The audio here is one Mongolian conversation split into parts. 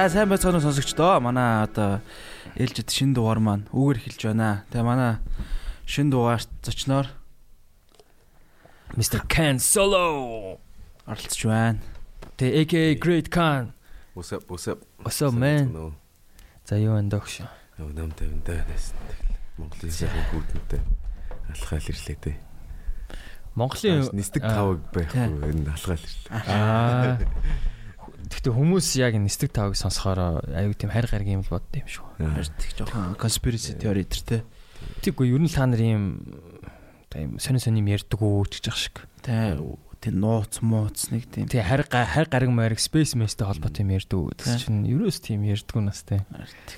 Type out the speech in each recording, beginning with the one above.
За сайн байцгаана сонсогчдоо. Манай одоо ээлжид шин дугаар маань үүгээр эхэлж байна. Тэгээ манай шин дугаарт зочноор Mr. Can Solo оролцож байна. Тэгээ AKA Great Can. What's up? What's up? What's up, man? За юу энэ догш. Нөө нам тавинда нэс. Монголын сайхан хүүтэнтэй алхаал ирлээ дээ. Монголын нисдэг аа, тавг байхгүй энэ алхаал ирлээ. Аа. Гэхдээ хүмүүс яг нисдэг тавыг сонсохоор аюу тийм хайр гаргийн юм л бодд юм шүү. Тэрт жоохон conspiracy theory дээр те. Тэггүй ер нь та нар ийм тийм сонин сонин юм ярьдаг уу ч гэж шиг. Тэ тэр нууц мууц нэг тийм. Тэг хайр га- хайр гариг маяг space мэстэй холбоотой юм ярьдаг. Тий. Тэгс чинь ерөөс тийм ярьдаг уу нас те.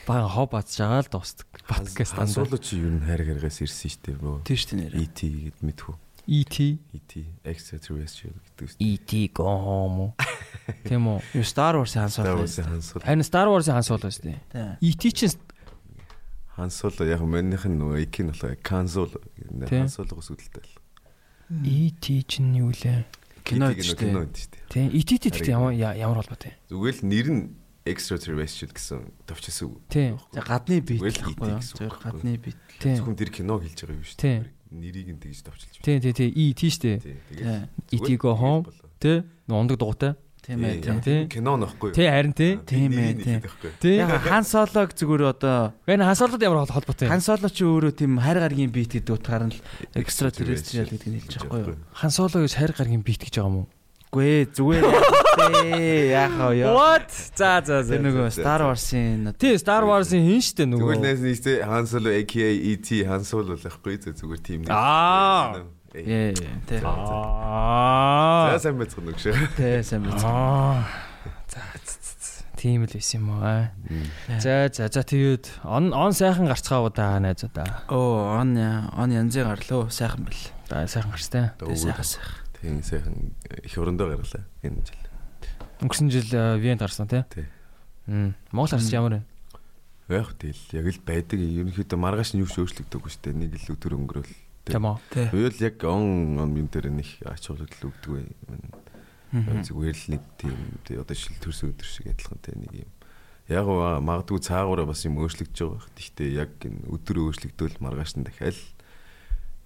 Бага хоо бац жагаал дуустдаг. Подкаст Хансуулаа чи юу н хайр гаргаас ирсэн шүү дээ бөө. Тийм шүү дээ нэр. ET гэд мэдхүү. ET ET extraterrestrial гэдэг үү. ET go home. Тийм үү? Юу Star Wars-ийн Star хансуул. Wars-ийн хансуул. Харин Star Wars-ийн хан суул шүү дээ. Тэ. ET чинь Хансуул яг манийх нь нөгөө ик нь болохоо Тий. хансуулгаас үүдэлтэй. ET чинь юу лээ? Кино ET шүү кино шүү дээ. Тийм ET-тэй гэхдээ ямар ямар холбоотой? Зүгээр л нэр нь extraterrestrial гэсэн товчсон. Тийм. За гадны бит Зүгээр л? ET үг гадны бит. Тийм. Зөвхөн тэр киног хэлж байгаа юм шүү дээ. Нэрийг нь тэгж товчилж байна. Тийм тийм ET штэ. Тий. Тэ. ET go home. Тэ? Ундаг дугуйтай. Тийм ээ. тийм. Тий. Кино нөхгүй юу? Тий харин тий. Тийм ээ, тийм. Тий. Яг хан солог зүгээр одоо Энэ хасаалууд ямар хол- холбоотой? хан соло чи өөрөө тийм хайр гаргийн бит гэдэг утгаар нь л extraterrestrial гэдэг нь хэлж байгаа юу? Хан соло гэж хайр гаргийн бит гэж байгаа юм уу? Үгүй ээ зүгээр ээ яхаа яа. What? За за Тэр нөгөө Star Wars-ийн Тий Star Wars-ийн хин штэ нөгөө. нээс нийтээ Han Solo AKA ET Han Solo л байхгүй зэ зүгээр тийм нэг. Аа. Ээ тий. Аа. За сайн байцгаана өгшөө. Тий сайн байна. Аа. За тийм л байсан юм уу? аа. За за за тэгээд он он сайхан гарцгаав да найзуудаа. Оо он он янзын гарлөө сайхан бил. За сайхан гарцтай. Тий сайхан сайхан. Тийм сайхан их орондоо гарлаа энэ жил. Өнгөрсөн жил э, Вент гарсан тий. Мм. Монгол гарч ямар вэ? Яг тэгэл яг л байдаг. Ерөнхийдөө маргааш нь юу ч өөрчлөгдөөгүй шүү дээ. Нэг л өдөр өнгөрөөл. Тийм үү? Уйл яг он он юм дээр нэг ач холбогдол өгдөг бай. Зүгээр л нэг тийм тий одоо шил төрсөн өдөр шиг адилхан тий нэг юм. Яг магадгүй цаагаараа бас юм өөрчлөгдөж байгаа. Гэхдээ яг энэ өдөр өөрчлөгдөөл маргааш нь дахиад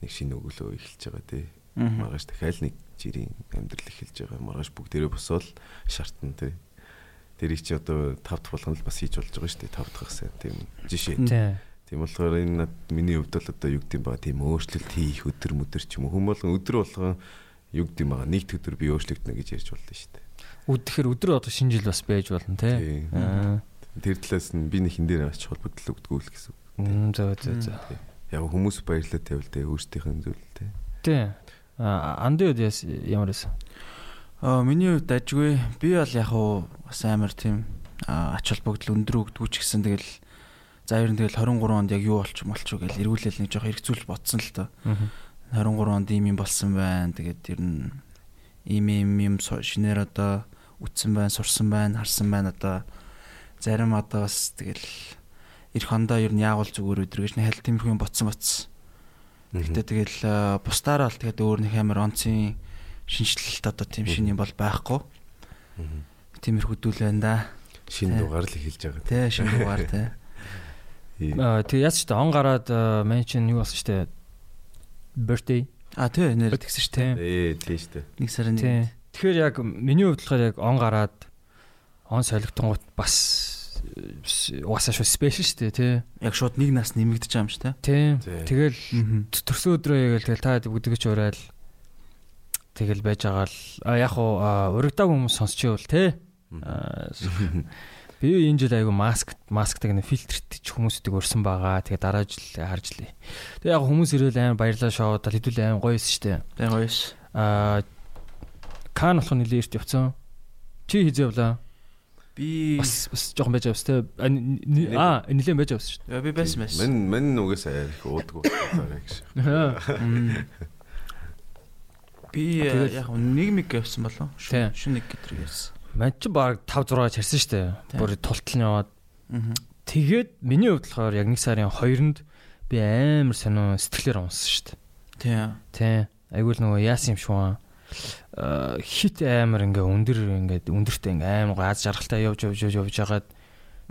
нэг шинэ өгүүлөө эхэлж байгаа тий. Маргааш дахиад нэг жирийн амьдрал эхэлж байгаа. Маргааш бүгдээрээ босвол шаартна тий. Тэрийг чи одоо тавт болгоно л бас хийж болж байгаа шүү дээ. Тавт гах сайн тийм жишээ. Тий. Тийм болохоор энэ над миний хувьд бол одоо юу гэдэм ба тийм өөрчлөлт хийх өдөр мөдөр ч юм уу. Хүмүүс болгон өдөр болгон юу гэдэм ба нэгд өдөр би өөрчлөгдөнө гэж ярьж болно шүү дээ. Өдөхөр өдөр одоо шинэ жил бас байж болно тий. Тэр талаас нь би нэг хин дээр ач холбогдол өгдөг л гэсэн. зөө зөө зөө. Яг хүмүүс баярлалаа тавил дээ өөрсдийнх нь зүйл дээ. Тий. А андууд яс ямар байсан? Аа миний хувьд ажгүй. Би бол яг уу бас амар тийм ач холбогдол өндөр өгдгүү ч гэсэн тэгэл за ер нь тэгэл 23 онд яг юу болчих молчих гэл эргүүлэл нэг жоох хэрэгцүүлж бодсон л доо. 23 онд ийм юм болсон байна. Тэгээд ер нь ийм ийм юм шинээр одоо үтсэн байна, сурсан байна, харсан байна одоо зарим одоо бас тэгэл эх хондоо ер нь яагуул зүгээр өдр гэж нэг хэл юм ботсон ботсон. Гэтэ тэгэл э, бусдаараа л тэгээд өөр нэг амар онцын шинжилэлт одоо тийм шинэ юм бол байхгүй. Тиймэрхүүдүүл байна да. шинэ Тий. дугаар л эхэлж байгаа. Тэ шинэ дугаар тэ. Аа тэг яц ч он гараад мен чин юу болсон штэ. Birthday. А тий нэр тэгсэн дээ. Ээ тийм шүү дээ. Нэг сарын Тий. Тэгэхээр яг миний хувьд болохоор яг он гараад он солигдонгууд бас угаасаа шүү спешиал шүү дээ тий. яг шууд нэг нас нэмэгдэж байгаа юм шүү дээ. Тий. Тий. Тэгэл төрсөн өдрөө яг тэгэл та бүгдгэж урайл тэгэл байж байгаа л а яг уу урагдаг хүмүүс сонсчихвол тий. Аа, Би энэ жил айгу маск масктай гэнэ фильтрт ч хүмүүсүүдийг өрсөн байгаа. Тэгээ дараа жил харж лээ. Тэгээ яг хүмүүс ирэл амар баярлаа шоудал хэдүүл амар гоё эсэ штэ. Тэ гоёш. Аа кан болох нилээ эрт явцсан. Чи хийж явлаа. Би Бас бас жоохон байж авс те. Аа нилээ байж авс штэ. Яа, би байсан байсан. Мэн мэн угаасаа их уудгүй байгаа гэж. Би Тэгэл- яг нэг миг явсан болов. Шүн нэг гэтэр явсан. Ман ч баг 5 6 чарсан штэ. Тий. Бүр толтол нь яваад Аа. тэгээд миний хувьд болохоор яг нэг сарын 2-нд би амар сонио сэтгэлээр унсан штэ. Тий. Тий. Айгуул нөгөө яасан юм шүү аа. Хит амар ингээ өндөр ингээ өндөртэй ингээ амар гоо аз жаргалтай явж явж явж явж хагаад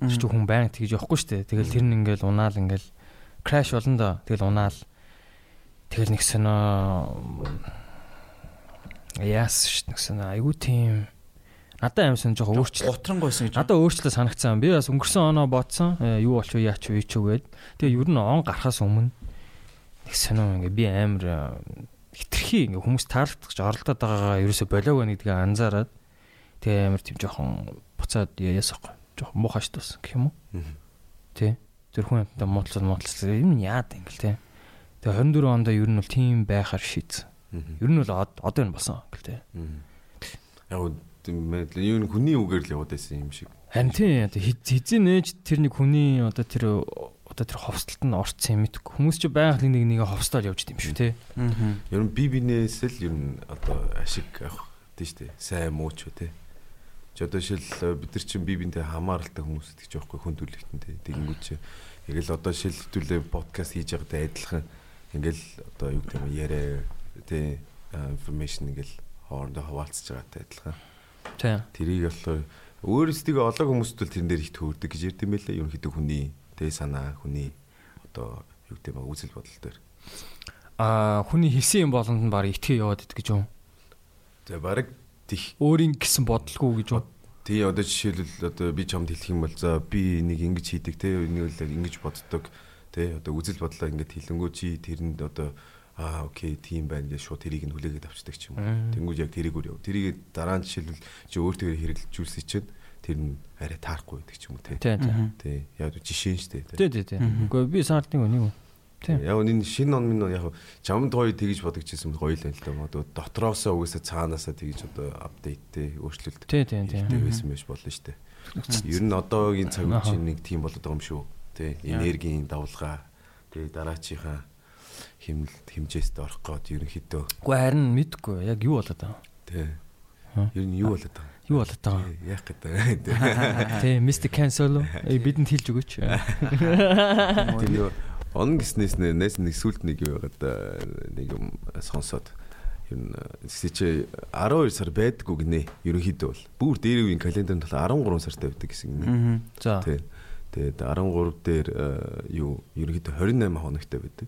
чинь хүн байнга тэгж явахгүй дээ. Тэгэл тэр нь ингээл унаал ингээл краш болно да. Тэгэл унаал тэгэл нэг сонио яас дээ. Нэг сонио айгуу тийм надад амьсан жоохон өөрчлөлт Гутрангойсэн гэж. Надад өөрчлөлт санагцсан. Би бас өнгөрсөн оноо бодсон. Э, Юу болчих вэ, яач вэ, ич вэ гэд. Тэгээ ер нь он гарахаас өмнө нэг сонио ингээ би амар э, хитрхи ингээ хүмүүс таалагдчих оролдоод байгаагаа ерөөсө болоог байна гэдгийг анзаараад тэгээ амар тийм жоохон буцаад яасахгүй. Жоохон муухай штус гэх юм уу? Тэ. Тэр хүн амтаа муутлал муутлал юм яад ингээл тэ. Тэгээ 24 онд ер нь бол тийм байхаар шийдсэн. Ер нь бол од- одоо энэ болсон гэл тэ. Яг юу нэг хүний үгээр л яваад байсан юм шиг. Харин тийм одоо хизээ нээж тэр нэг хүний одоо тэр одоо тэр ховстолт нь орцсон юм мэдгүй. Хүмүүс чи байгаль нэг нэгээ ховстоод явж идэм шүү те. Аа. Ер нь би бинээс л ер нь одоо ашиг авах тийм шүү дээ. Сайн муу ч үү те. Чи одоо шил бид нар чинь би бинтэй хамааралтай хүмүүс гэдэг ч байхгүй хүн төлөвтөн те. Тэгэнгүүт чи яг л одоо шил хэдүүлээ подкаст хийж байгаатай адилхан ингээл одоо юу гэх юм яриа те информашн ингээл хоорондоо хаваалцж байгаатай адилхан. Тийм. Тэрийг болохоор өөрсдөө олоог хүмүүст бол тэрэн дээр их төөрдөг гэж ярьд юм байлаа. Ерөнхийдөө хүний тэ санаа, хүний одоо юу гэдэг юм үзэл бодол дээр. Аа хүний хэлсэн юм болонд нь баг итгэ яваад идэг гэж юм. За баг тих Өөрийн гэсэн бодлого гэж юм. тий одоо жишээлбэл одоо би чамд хэлэх юм бол за би нэг ингэж хийдэг те нэг л ингэж боддог те одоо үзэл бодлоо ингэж хэлэнгүү чи тэрэнд одоо аа окей тийм байна гэж шууд тэрийг нь хүлээгээд авчдаг ч юм уу. Тэнгүүд яг тэрийг үр яв. Тэрийг дараа нь жишээлбэл чи өөртөө хэрэгжүүлсэн чинь тэр нь арай таарахгүй байдаг ч юм уу те. Тийм тийм. Тий яг жишээ нь шүү дээ. Тийм тийм тийм. Гэхдээ би санаад нэг нэг. Тийм. Яг энэ шинэ он минь яг чамд гоё тэгж бодогчсэн гоё л байна л да. Одоо дотроосоо угаасаа цаанаасаа тэгж одоо апдейттэй өөрчлөлт хийдэг байсан байж болно шүү дээ. Ер нь одоогийн цаг үе чинь нэг тийм болоод байгаа юм шүү. Тэ энергийн давлгаа тэгээ дараачийнхаа хим химжээст орох гээд ерөнхийдөө Гэхдээ харин мэдгүй яг юу болоод байгаа. Хм? ер нь юу болоод байгаа Юу болоод байгаа. Тэ, яах гэдэг. Тийм Mr. Cancel бидэнд хэлж өгөөч. Тэр юу он гиснээс нээс нэг сүлд нэг юу байгаад а, нэг юм сонсоод ер нь чи 12 сар байдгүй гинэ ерөнхийдөө бол бүр дээр үеийн календарт бол 13 сартай байдаг гэсэн юм. За. Тэгээд 13 дээр а, юу ерөнхийдөө 28 хоногтой байдаг.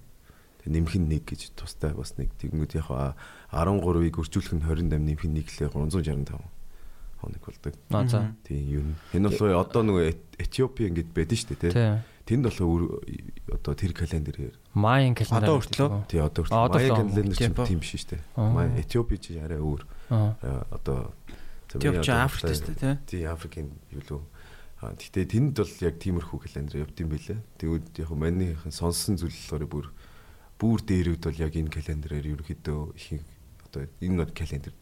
Тэгээд нэмэх нь 1 гэж тустай бас нэг тэгэнгүүт яг а, 13-ыг өржүүлэх нь 28 нэмэх нь 1 гэлээ 365 хоног болдог. Аа за. Тийм юу. Энэ болохоор одоо нөгөө Эт- Этиопи ингээд байдэн шүү дээ тий. Тийм. Тэнд өөр- одоо тэр календарээр Майин календар. Одоо хүртлөө? тий одоо хүртэл Майя календар чинь Этиопи. тийм биш шүү дээ. Майя Этиопи чи арай өөр Аа. А, одоо за, Тэг миний чи одоо Африкт шүү дээ тий. тий Африкийн юу лөө тэгтээ тэнд бол яг тиймэрхүү календар явд юм байлаа. Тэгвэл яг манийхэн сонссон зүйл болохоор бүр бүр дээрүүд бол яг энэ календараар ерөөхдөө их одоо энэ бол календар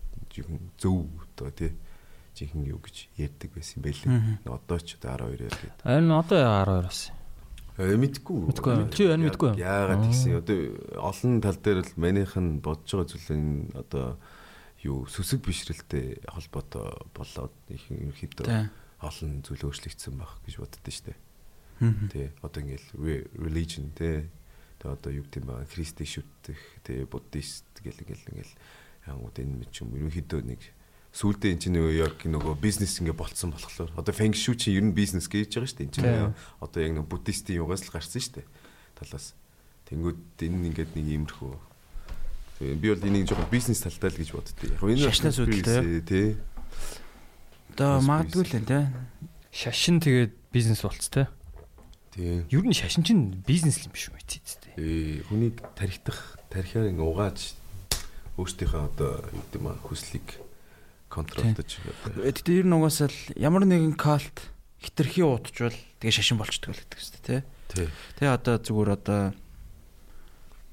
зөв одоо тий жинхэнэ юу гэж ярьдаг байсан юм байлээ. Одоо ч одоо 12 яа гэдэг. Харин одоо 12 бас. Э мэдгүй. Мэдгүй юм. Чи харин мэдгүй юм? Яагаад гэсэн одоо олон тал дээр л манийхэн бодож байгаа зүйл нь одоо юу сүсэг бишрэлтэй холбоотой болоод их ерөөхдөө олон зүйл өөрчлөгдсөн байх гэж боддоо штэ. Тэ одоо ингээл re- religion тэ тэ одоо юу гэдэм бэ христийг шүтдэх тэ буддист гэл ингээл ингээл янгууд энэ мэд юм ерөнхийдөө нэг сүүлдээ эн чинь яг нөгөө бизнес ингээ болцсон болохоор одоо фэнг шу чи ер нь бизнес гэж байгаа штэ эн чинь одоо яг нөгөө буддистийн югаас л гарсан штэ талаас тэнгүүд энэ ингээд нэг иймэрхүү Тэгээ би бол энийг жоохон бизнес талтай л гэж боддоо. Яг энэ Шашнаас үүдэлтэй. тий. Одоо магадгүй л энэ тий. Шашин тэгээд бизнес болц те. Тий. Ер нь шашин чинь бизнес юм биш үү те. Э хүнийг тархитах тархиар ингээ угааж өөртөөхөө одоо юу гэдэг юм хүслийг контролдож одоо Тэгэхдээ ер нь угаасаа л ямар нэгэн калт хитрхи удажвал тэгээ шашин болчдөг л гэдэг шүү дээ тий. тий. Тэгээ одоо зүгээр одоо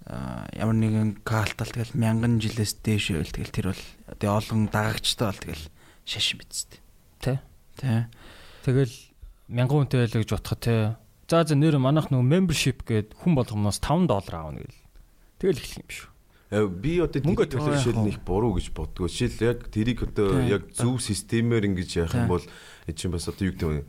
а ямар нэгэн калтал тэгэл мянган жилээс дээш байвал тэгэл тэр бол тэгээ олон дагагчтай бол тэгэл шашин биз дээ. Тэ. Тэ. Тэгэл мянган хүнтэй байлаа гэж бодоход те. За за нэр манайх нөгөө membership гээд хүн болгоноос 5 доллар аавна гэл. Тэгэл эхлэх юм шүү. Э, би одоо Мөнгө жишээл яах нэг буруу гэж боддгоо. Жишээл яг тэрийг одоо яг зөв системээр ингэж яах юм бол чинь бас одоо юу гэдэг вэ?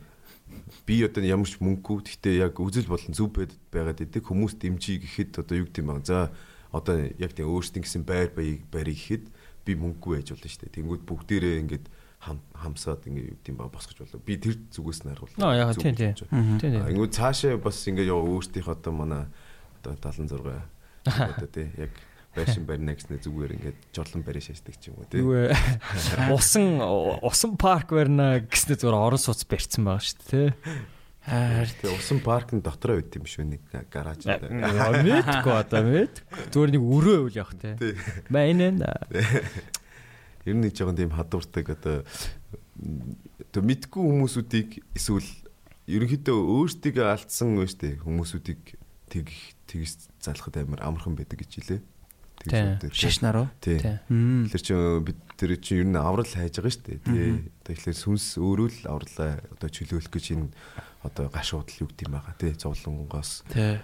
Би одоо ямар ч мөнгөгүй гэхдээ яг үзэл болон зөв байгаад идэг хүмүүс дэмжиж гэхэд одоо юу гэдэг юм бэ? За одоо яг тийм өөрсдийн гэсэн байр баяг барийг гэхэд би мөнгөгүй байж болно шүү дээ. Тэнгүүд бүгдээрээ ингэж хам хамсаад ингээ юу гэдэм ба босгож болоо. Би тэр зүгээс нь харуул. Аа, яа, тийм, тийм. Ингээ цаашаа бас ингээ яа өөртөөх одоо манай одоо 76 одоо тий яг байшин барина гэснээр зүгээр ингээд жорлон барь шааждаг ч юм уу тий. Юу вэ? Усан усан парк барина гэснээр зүгээр орон сууц барьсан байгаа шүү дээ, тий. Хайр. Тэгээ усан паркын дотроо үйт юм шүү нэг гараж дээр. Мэдгүй одоо мэд. Зүгээр нэг өрөө үл явах тий. Тий. Майнэн. Ер нь нэг жоохон тийм хадвартай одоо одоо мэдгүй хүмүүсүүдийг эсвэл ерөнхийдөө өөртөө алдсан байж тээ хүмүүсүүдийг тэг тэгс залхад амар амархан байдаг гэж хэлээ. Тийм. үү, Шашнаар уу? Тий. Тэгэхээр чи бид тэр чи ер нь аврал хайж байгаа шүү дээ. Тий. Одоо ихлээр сүнс өөрөө л авралаа одоо чөлөөлөх гэж энэ одоо гашуудл юу гэдэм байгаа тий. Зовлонгоос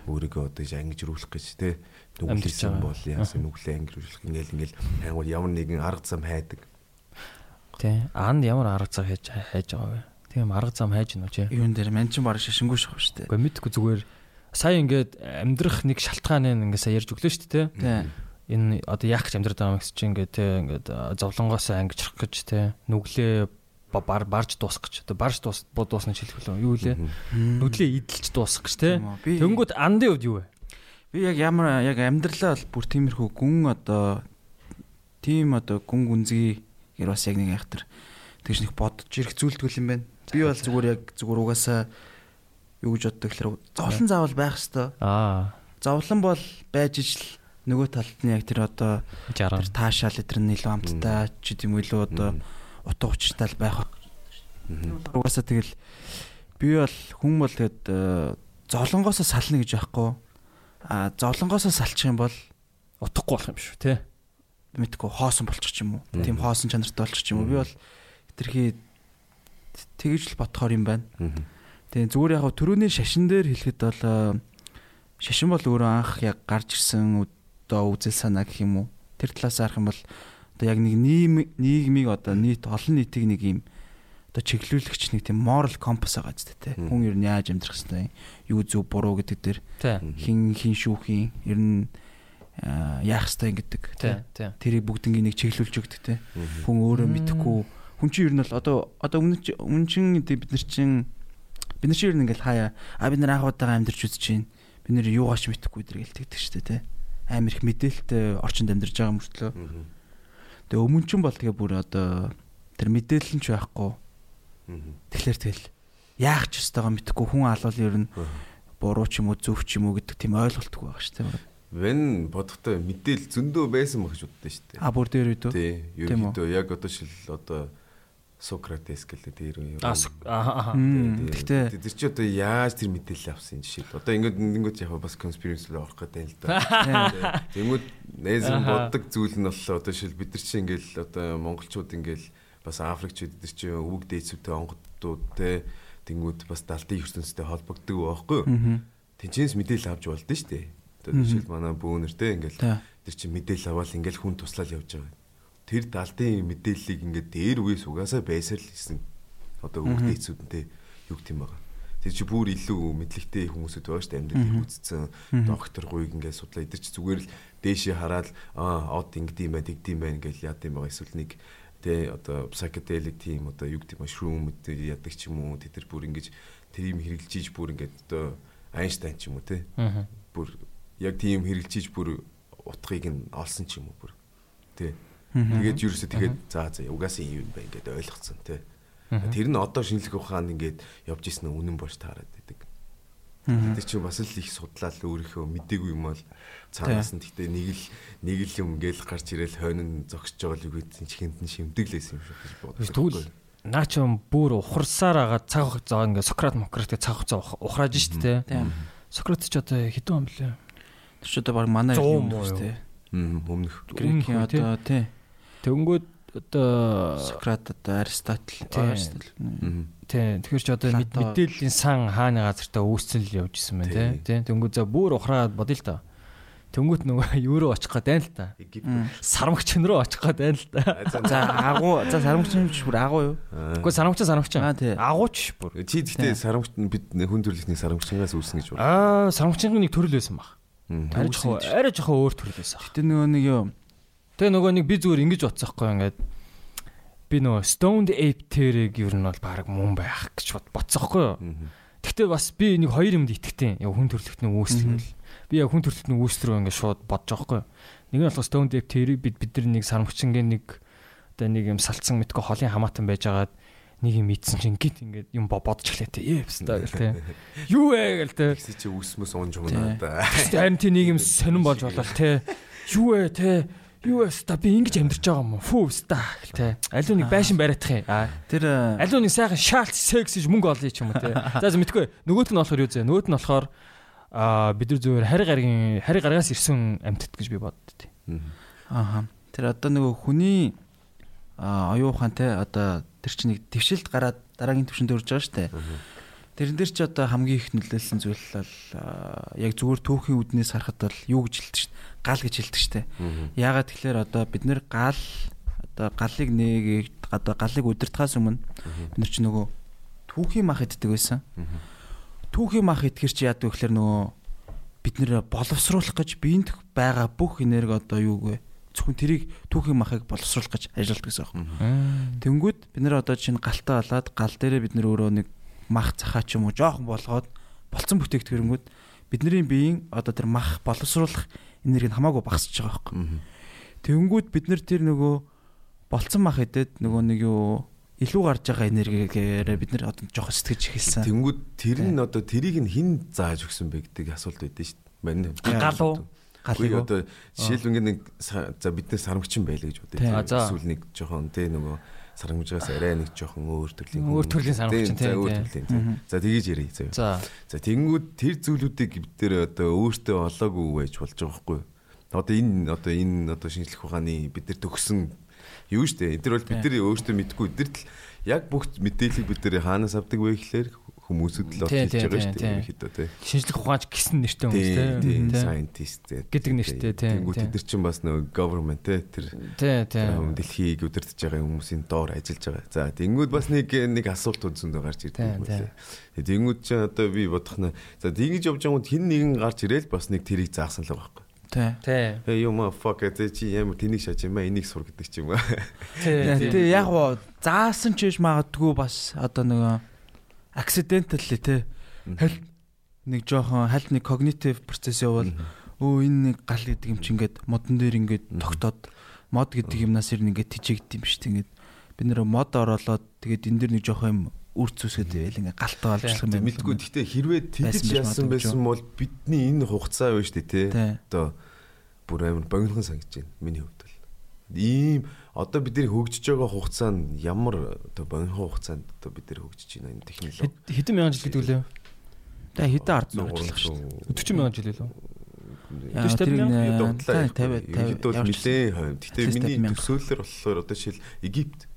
өөрийгөө одоо ангижруулах гэж тий. Байгаа. бол яасан нүглээ ангижруулах ингээл ингээл ангууд ямар нэгэн арга зам хайдаг. Тий. Анд ямар арга зам хийж хайж байгаа вэ? Тийм арга зам хайж гэнэ үү чи? Юун дээр манчин баг шашингүй шахав штэ. Гэхдээ мэдгүй зүгээр сая ингээд амьдрах нэг шалтгааныг ингээд сая ярьж өглөө шүү дээ. тий. Энэ одоо яах гэж амьдраад байгаа юм гэсэн чинь ингээд тий ингээд зовлонгоос ангижрах гэж тий нүглээ ба- бар барж дуусгах гэж. Одоо барж дуус дуусна үү юу лээ? Мгм. Нүглээ идэлж дуусгах гэж. Би Тэнгүүд андын хувьд юу вэ? би яг ямар яг амьдралаа бол бүр тиймэрхүү гүн одоо тийм одоо гүн гүнзгий гэр бас яг нэг айхтар тэгж нэг бодож ирэх зүйлтгүүл юм байна. Би бол зүгээр яг зүгээр угаасаа юу гэж боддог гэхээр зовлон заавал байх хэвээр. Аа, Зовлон бол байж ижил нөгөө талд нь яг тэр одоо 60. тэр таашаал эдэр нь илүү амттай ч гэдэм үү илүү одоо утга учиртай байх. Угаасаа тэгэл би бол хүн бол тэгэд э, золонгоосоо сална гэж байхгүй. А золонгоосоо салчих юм бол утгагүй болох юм шүү тий. мэдгүй хоосон болчих ч юм уу. Тийм хоосон чанартай болчих ч юм уу. Би бол хитрхи тэгж л бодохоор юм байна. Тэгээ зүгээр яг төрөний шашин дээр хэлэхэд бол э, шашин бол өөрөө анх яг гарч ирсэн одоо үзэл санаа гэх юм уу. Тэр талаас харах юм бол одоо яг нэг нийгмийг одоо нийт олон нийтийг нэг юм одоо чиглүүлэгч нэг тийм moral compass байгаа ч. Мгм. Хүн ер нь яаж амьдрах хэвтэй юу зөв буруу гэдэг дээр хин хин шүүхийн ер нь яах хэвтэй гэдэг. Тий. Тэрийг бүгднийг нэг чиглүүлж өгдөг. Мгм. Хүн өөрөө мэдхгүй хүн чинь ер нь бол одоо одоо өмнө чи- өмнө чин бид нар чинь бид нар чинь ер нь ингээл хаяа а бид нар анхудаага амьдарч үзэж чинь бид нар юугаач мэдэхгүй дэр гэлтэгдэг штэ те амар их мэдээлэлтэй орчинд амьдарч байгаа мөртлөө тэгээ өмнө чин бол тэгээ бүр одоо тэр мэдээлэл нь ч байхгүй. Тэгэхээр тэгэл яах ч ёстойгоо мэдэхгүй хүн алвал ер нь буруу ч юм уу зөв ч юм уу гэдэг тийм ойлголтгүй байгаа штэ Вэн бодохтой мэдээл зөндөө байсан баг гэж боддоо шүү дээ. а бүр дээр үү Тий. Ерөнхийдөө яг одоо шил одоо Сократес гэлээ тэр юм. Аа, Гэхдээ тэр чи одоо яаж тэр мэдээлэл авсан жишээ. Одоо ингэж ингэж яг бас conspiracy руу орох гэдэг юм л да. Тэнгүүд Аха. боддог зүйл нь бол одоо шил бид нар чи ингээл одоо монголчууд ингээл бас африкчууд нар чи өвөг дээдсүүдтэй онгодууд те тэнгүүд бас далтын ертөнцтэй холбогддог байхгүй юу? мгм. Тинчэнс мэдээлэл авч болдсон шүү дээ. Одоо жишээл манай бөөнөр те ингээл Тэ. тэр чи мэдээлэл аваад ингээл хүн туслал явж байгаа. Тэр далдын мэдээллийг ингээд дээр үеэс угаасаа байсаар л хийсэн. Одоо Мгм. өвгдээцүүд юу гэх юм байгаа. Тэр чи бүр илүү мэдлэгтэй хүмүүсүүд байгаа шүү дээ амьдралыг үзсэн Мгм. доктор гуйг ингээд судлаа идэр чи зүгээр л дээшээ хараад аа од ингэдэм байх тэгдэм байх ингээл яад юм байгаа эсвэл нэг тэ одоо psychedelic тийм одоо юу гэдэг юм шрум гэдэг ядаг ч юм уу тэд нар бүр ингэж тэр юм хэрэгжилж бүр ингээд одоо Айнштайн ч юм уу Аа. бүр яг тийм хэрэгжилж бүр утгыг нь олсон ч юм уу бүр Мгм. Тэгээд юусе тэгээд за за угаасаа юм бай ингээд ойлгоцсон тий Мгм. Тэр нь одоо шинжлэх ухаанд ингээд явж исэн нь үнэн болж таарад байдаг. Тэр чинь бас л их судлаад өөрийнхөө мдээгүй юм бол цаанаас нь гэхдээ нэг л нэг л юм ингээл гарч ирээл хойно нь зогсож байгаа л үгүй чихэнд нь шимдэглээс юм шиг гэж боддог. Тэгвэл наа ч юм бүр ухарсаар агаад цаг хугацаа ингээ Сократ Мократ цаг хугацаа ух- ухрааж штэ те. Тийм. Сократ ч одоо хэдэн он блэ? Тэр ч одоо баг манай юм шүү дээ. Мм өмнөх Грекийн одоо тий. Тэнгүүд одоо Сократ одоо Аристотл. Тийм. Аристотл. тий тэгэхээр ч одоо мэдээллийн сан хааны газартаа үүсэл явж исэн байна те. Тий. Тэнгүүд за бүр ухраад бодъё л та. Тэнгүүд нөгөө евро очих гээд байна л та. Египет Сармагч руу очих гээд байна л та. За агуу за сарамгчин ч бүр агуу юу? Гэхдээ сармагч сармагч. Аа, тий. Агууч бүр. чи гэхдээ сарамгч бид хүн төрөлхтний сарамгчнгаас үүснэ гэж байна. Аа сармагчны нэг төрөл байсан баг. Арай жоохон арай жоохон өөр төрөл байсан. Гэтэ нөгөө нэг юу Тэгээ нөгөө нэг би зүгээр ингэж бодсон хгүй ингээд би нөгөө Stoned Ape тэрэг ер нь бол баг мөн байх гэж бод боцсоохгүй юу. Гэхдээ бас би нэг хоёр юмд итгэдэг. Яг хүн төрөлхтний үүсэл. Би яг хүн төрөлхтний үүсэл рүү ингээд шууд бодож байгаа юу. Нэг нь болохоор Stoned Ape тэрэг бид бид нар нэг сармгчингийн нэг одоо нэг юм салцсан мэдгүй холын хамаатан байжгаад нэг юм ийдсэн чинь гит ингээд юм бодож эхлэв те. Ээ хэвээр гэл те. Юу вэ гэл те. Тэгсээ чи үсмэс унж унаа да. Харин тийм нэг юм сонирн болж болол те. Юу вэ те. Юу вэ ста би ингэж амьдарч байгаа юм уу? Фүү ста гэл те. Алуу нэг байшин бариадах юм. Тэр Алуу нэг сайхан шаалт секс гэж мөнгө олъё ч юм уу те. За мэдгүй. Нөгөөт нь болохоор юу зэ. Нөгөөт нь болохоор аа бид нар зүгээр хари гаргийн хари гаргаас ирсэн амьтад гэж би боддتي. ааха. Тэр одоо нөгөө хүний ухаантай одоо тэр чинь нэг твшилд гараад дараагийн төвшөнд өрж байгаа штэ. Тэрэн дээр чи одоо хамгийн их нөлөөлсөн зүйл бол яг зүгээр түүхийн үднээс харахад бол юу гэж хэлдэг штэ. Гал гэж хэлдэг штэ. Яагаад тэгэхээр одоо бид нэр гал одоо галыг нэг одоо галыг удирдахаас өмнө бид нар чи нөгөө түүхийн мах иддэг байсан. Түүхийн мах идэхэр чи яадаг вэ гэхээр нөгөө бид нэр боловсруулах гэж биеинд байгаа бүх энерги одоо юу вэ? зөвхөн тэрийг түүхийн махыг боловсруулах гэж ажилладаг гэсэн юм. Тэнгүүд бид нэр одоо чинь галтаа болоод гал дээрээ бид нэр өөрөө нэг мах цахаа ч юм уу жоохон болгоод болцсон бүтээгдэхүүнгүүд бидний биеийн одоо тэр мах боловсруулах энерги нь хамаагүй багасч байгаа байхгүй. Тэнгүүд бид нэр тэр нөгөө болцсон мах идэд нөгөө нэг юу илүү гарч байгаа энергигээр бид нэр одоо жоох сэтгэж эхэлсэн. Тэнгүүд тэр нь одоо тэрийг нь хэн зааж өгсөн бэ гэдэг асуулт байдсан шүү дээ. Мань Галуу Галыг одоо жишээлбэл нэг за бид нэр сармгчин байлаа гэж бодъё. Эсвэл нэг жоохон тий нөгөө сармгжаас арай нэг жоохон өөр төрлийн өөр төрлийн сармгчин тий. Өөр төрлийн. За тэгэж ярий заяа. За тэгэнгүүт тэр зүйлүүдийг бид нэр одоо өөртөө олоогүй байж болж байгаа байхгүй юу? Одоо энэ одоо энэ одоо шинжлэх ухааны бид нар төгсөн юу штэ. Эдгээр бол бид нар өөртөө мэдгүй эдгэрт л яг бүх мэдээллийг бид нар хаанаас авдаг вэ гэхээр хүмүүсүүд л хэлж байгаа шүү дээ ерөнхийдөө тий. Шинжлэх ухаанч гэсэн нэртэй хүмүүс тий. Scientist гэдэг нэртэй тий. Тэнгүү тэд нар чинь бас нөгөө government тий тэр. Дэлхийг удирдах байгаа хүмүүсийн доор ажиллаж байгаа. За тэнгүүд бас нэг нэг асуулт үндсэндээ гарч ирдэг юм байна. Тэнгүүд чинь одоо би бодох нь за тэгж явж байгаа хин нэгэн гарч ирээл бас нэг тэрийг заасан л байгаа байхгүй. Тий. Тий. Э юм fuck ээ чи ямар тэнийг шааж юм ба энийг сур гэдэг ч юм аа. Тий. Тий яг гоо заасан ч биш магадгүй бас одоо нөгөө accidentally те. Хэл нэг жоохон хальт нэг cognitive процесс явал өө энэ нэг гал гэдэг юм чи ингээд модон дээр ингээд тогтоод мод гэдэг юмнаас ирнэ ингээд тижээгд юм шүү дээ ингээд бид нэр мод ороолоод тэгээд энэ дэр нэг жоохон юм үр цүсгээд байл ингээд галтаа олжлох юм байна. Мэдгүй гэхдээ хэрвээ тэгж яасан байсан бол бидний энэ хугацаа дээ те. Одоо бүр амар богинохон санагдаж байна миний хувьд бол. Ийм одоо бид нэр хөгжиж байгаа хугацаа нь ямар одоо богино хугацаанд одоо бид нэр хөгжиж байна энэ технологи. Хэдэн мянган жил гэдэг үлээ? Тэ хэдэн ард нуурлах шүү. 40 мянган жил лөө. Яа тэр дундлаа 50 50 бол нилээ хойно. Гэтэ миний төсөөллөөр болохоор одоо жишээл Египт.